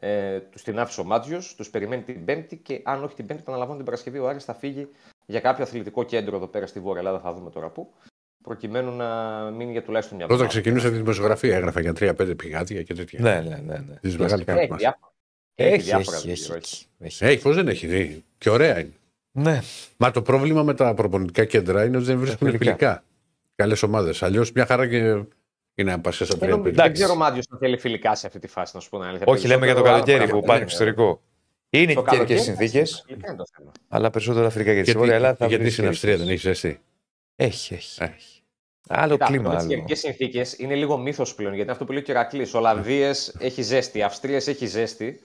Ε, του την άφησε ο Μάτζιος, τους περιμένει την Πέμπτη και αν όχι την Πέμπτη, επαναλαμβάνω την Παρασκευή, ο Άρης θα φύγει για κάποιο αθλητικό κέντρο εδώ πέρα στη Βόρεια Ελλάδα, θα δούμε τώρα πού, προκειμένου να μείνει για τουλάχιστον μια Όταν εβδομάδα. ξεκινούσα τη δημοσιογραφία έγραφα για τρία-πέντε πηγάδια και τέτοια. Ναι, ναι, ναι. ναι. Τις μεγάλες Έχει κάρτες. διάφορα. Έχει, διάφορα έχει, έχει, γύρω, έχει, έχει. Έχει, πώς δεν έχει δει; Και ωραία είναι. Ναι, Μα το πρόβλημα με τα προπονητικά κέντρα είναι ότι δεν βρίσκουν φιλικά. φιλικά. Καλές ομάδες. Αλλιώς μια χαρά και είναι να πας στα Δεν, τρία νομίζω- πέντε. δεν ξέρω ο Μάτζιο αν θέλει φιλικά σε αυτή τη φάση, να σου πω την αλήθεια. όχι, λέμε για το Περισσότερο καλοκαίρι άλλα που πράγματα. πάει στο εξωτερικό. Είναι Το και καιρικέ καλοκαίρι, συνθήκες, φιλικά είναι το θέμα. αλλά περισσότερο Αφρικά γιατί στη Γιατί, Βόρεια Ελλάδα θα γιατί βρεις στην και Αυστρία ρήξεις. δεν έχεις ζεστή. Έχει, έχει. Ε. έχει. Άλλο Κοίτα, κλίμα. αυτό με τις Άλλο. καιρικές συνθήκες είναι λίγο μύθος πλέον. Γιατί αυτό που λέει και ο Ηρακλή. Ολλανδίε έχει ζέστη, Αυστρίες έχει ζέστη.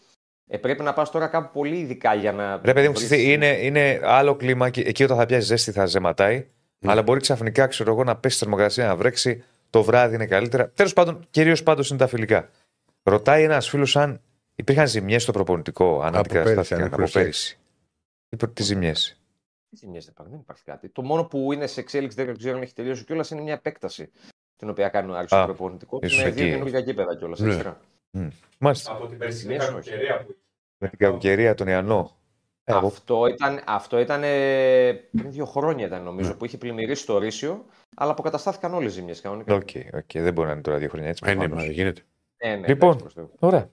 Ε, πρέπει να πας τώρα κάπου πολύ ειδικά για να. Ρε παιδί μου, βρεις- ξέρεις τι, είναι, είναι άλλο κλίμα και εκεί όταν θα πιάσει ζέστη θα ζεματάει. Ναι. Αλλά μπορεί ξαφνικά, ξέρω εγώ, να πέσει η θερμοκρασία, να βρέξει. Το βράδυ είναι καλύτερα. Τέλος πάντων, κυρίως πάντως είναι τα φιλικά. Ρωτάει ένας φίλος αν υπήρχαν ζημιές στο προπονητικό, αν Από αντικαταστάθηκαν πέρυσι, αν από έχουν πέρυσι. Είπε τι ζημιές; Τι ζημιές δεν υπάρχουν, δεν υπάρχει κάτι. Το μόνο που είναι σε εξέλιξη, δεν ξέρω αν έχει τελειώσει κιόλας, είναι μια επέκταση την οποία κάνει ο Άρης στο Α, προπονητικό. ίσως Με δύο εκεί. καινούργια γήπεδα κιόλας. Ναι. Μάλιστα. Από την περσινή Ζημιές όχι. κακοκαιρία που Με την κακοκαιρία, τον Ιανό. Ε, εγώ- Αυτό ήταν, αυτό ήταν ε, πριν δύο χρόνια, ήταν, νομίζω, που είχε πλημμυρίσει το Ρύσιο, αλλά αποκαταστάθηκαν όλες οι ζημιές κανονικά. Οκ, οκ, δεν μπορεί να είναι τώρα δύο χρόνια έτσι. Ε, ναι, μα προφανώς. δεν γίνεται. Ε, ναι, Λοιπόν. εντάξει, προς Θεού. Ωραία.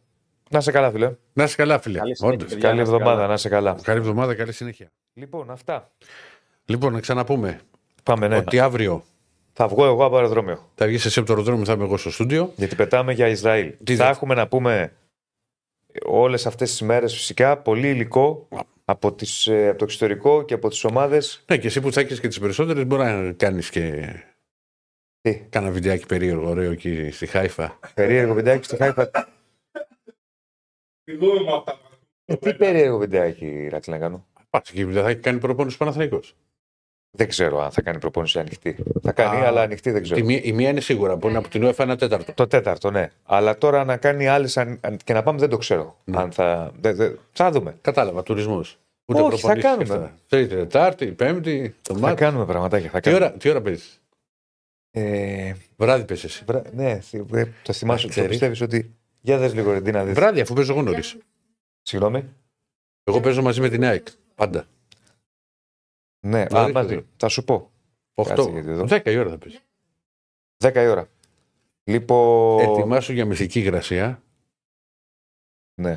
Να 'σαι καλά, φίλε. Να είσαι καλά, φίλε. Καλή συνέχεια, Όντως. παιδιά. Καλή να είστε εβδομάδα, καλά. να 'σαι καλά. Καλή εβδομάδα, καλή συνέχεια. Λοιπόν, αυτά. Λοιπόν, να ξαναπούμε Πάμε, ναι. ότι αύριο Θα βγω εγώ από αεροδρόμιο. θα βγεις εσύ από το αεροδρόμιο, θα είμαι εγώ στο στούντιο. Γιατί πετάμε για Ισραήλ. Τι θα δε- έχουμε να πούμε όλες αυτές τις μέρες φυσικά πολύ υλικό από, τις, ε, από το εξωτερικό και από τις ομάδες. Ναι, και εσύ που τσάκεις και τις περισσότερες, μπορεί να κάνεις και Τι, κάνα βιντεάκι περίεργο, ωραίο εκεί στη Χάιφα. περίεργο βιντεάκι στη Χάιφα. Φυγούμε με αυτά. Ε, τι περίεργο βιντεάκι, Ρακλή, να κάνω. Πα εκεί δεν θα έχει κάνει προπόνηση Παναθραϊκό. Δεν ξέρω αν θα κάνει προπόνηση ανοιχτή. Θα κάνει, Α, αλλά ανοιχτή δεν ξέρω. Η, μία- η μία είναι σίγουρα που είναι από την UEFA ένα τέταρτο. Το τέταρτο, ναι. Αλλά τώρα να κάνει άλλες και να πάμε δεν το ξέρω. Ναι. Αν θα. Δε, δε, θα δούμε. Κατάλαβα, τουρισμός. Όχι, θα κάνουμε. Τρίτη, Τετάρτη, Πέμπτη, το Θα μάτι. κάνουμε πραγματάκια. Θα Τι κάνουμε. ώρα, τι ώρα παίζεις; Ε, Βράδυ παίζεις εσύ. βρα... Ναι, θυ- ε, το θυμάσαι, το ξέρεις. πιστεύεις ότι. Για δες λίγο, Ρεντί, να δεις. Βράδυ, αφού παίζω εγώ νωρίς. Συγγνώμη. Εγώ παίζω μαζί με την ΑΕΚ. Πάντα. Ναι, α, Νωρίς, μαζί. νωρίς. Θα σου πω. 8. Κάτσε, γιατί εδώ. 10 η ώρα θα παίζει. 10 η ώρα. Λοιπόν. Ετοιμάσου για μυθική υγρασία. Ναι.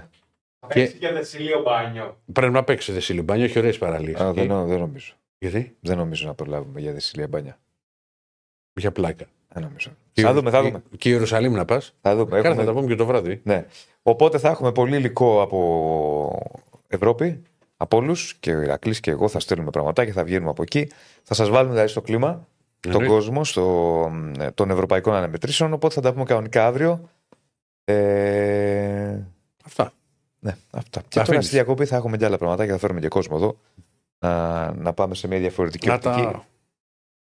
Θα Και- παίξεις και δεσίλιο μπάνιο. Πρέπει να παίξεις δεσίλιο μπάνιο, έχει ωραίες παραλίες. Α, δεν, νο- δεν νομίζω. Γιατί; Δεν νομίζω να προλάβουμε για δεσίλια μπάνια. Για πλάκα. Δεν νομίζω. Και- Θα δούμε, θα δούμε. Και Ιερουσαλήμ να πας. Θα δούμε. Κάνα θα Έχουμε- τα πούμε και το βράδυ. Ναι. Οπότε θα έχουμε πολύ υλικό από Ευρώπη, από όλους και ο Ηρακλής και εγώ θα στέλνουμε πραγματάκια, θα βγαίνουμε από εκεί. Θα σας βάλουμε δηλαδή στο κλίμα, τον Ναι. κόσμο, στο, ε, των ευρωπαϊκών αναμετρήσεων. Οπότε θα τα πούμε κανονικά αύριο. Ε, Αυτά. ναι, αυτά. Και Τα τώρα αφήνεις. στη διακοπή θα έχουμε και άλλα πραγματάκια, θα φέρουμε και κόσμο εδώ. Να, να πάμε σε μια διαφορετική Να οπτική. τα.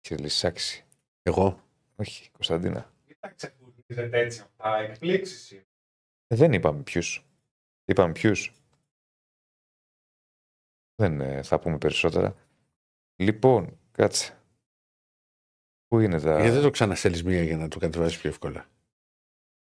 Κύριε Λυσάξη. Εγώ. Όχι, Κωνσταντίνα. Τι τα ξεκουρδίζετε έτσι αυτά, εκπλήξεις είναι. Ε, δεν είπαμε ποιους. Είπαμε ποιους. Δεν ε, θα πούμε περισσότερα. Λοιπόν, κάτσε. Πού είναι τα Γιατί δεν το ξαναστέλνεις μία για να το κατεβάσεις πιο εύκολα;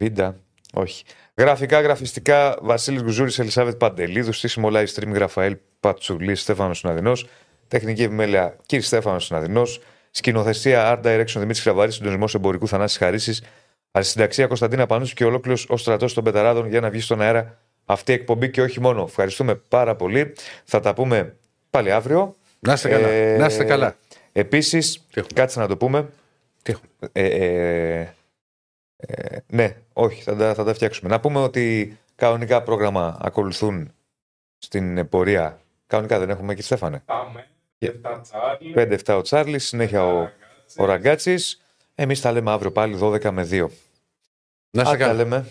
βίντα. Όχι. Γραφικά, γραφιστικά, Βασίλης Γκουζούρη, Ελισάβετ Παντελίδου, στήσιμο live stream, Ραφαήλ Πατσουλή, Στέφανος Συναδεινός. Τεχνική επιμέλεια, κύριε Στέφανος Συναδεινός. Σκηνοθεσία, Art Direction, Δημήτρης Κραβάρη, συντονισμός εμπορικού Θανάσης Χαρίσης. Αρισυνταξία Κωνσταντίνα Πανούση και ολόκληρος ο στρατός των Πεταράδων για να βγει στον αέρα αυτή η εκπομπή και όχι μόνο. Ευχαριστούμε πάρα πολύ. Θα τα πούμε πάλι αύριο. Να είστε καλά. Ε, Να είστε καλά. Επίσης, έχουμε; κάτσε να το πούμε. Τι έχουμε; Ε, ε, ε, ναι, όχι, θα τα, θα τα φτιάξουμε. Να πούμε ότι κανονικά πρόγραμμα ακολουθούν στην πορεία. Κανονικά δεν έχουμε εκεί Στέφανε. Πάμε. Yeah. 7 Τσάρλι. 5-7 ο Τσάρλι, συνέχεια ο, ο Ραγκάτσης. Εμείς τα λέμε αύριο πάλι 12 με 2. Να είστε Α, τα καλά. λέμε.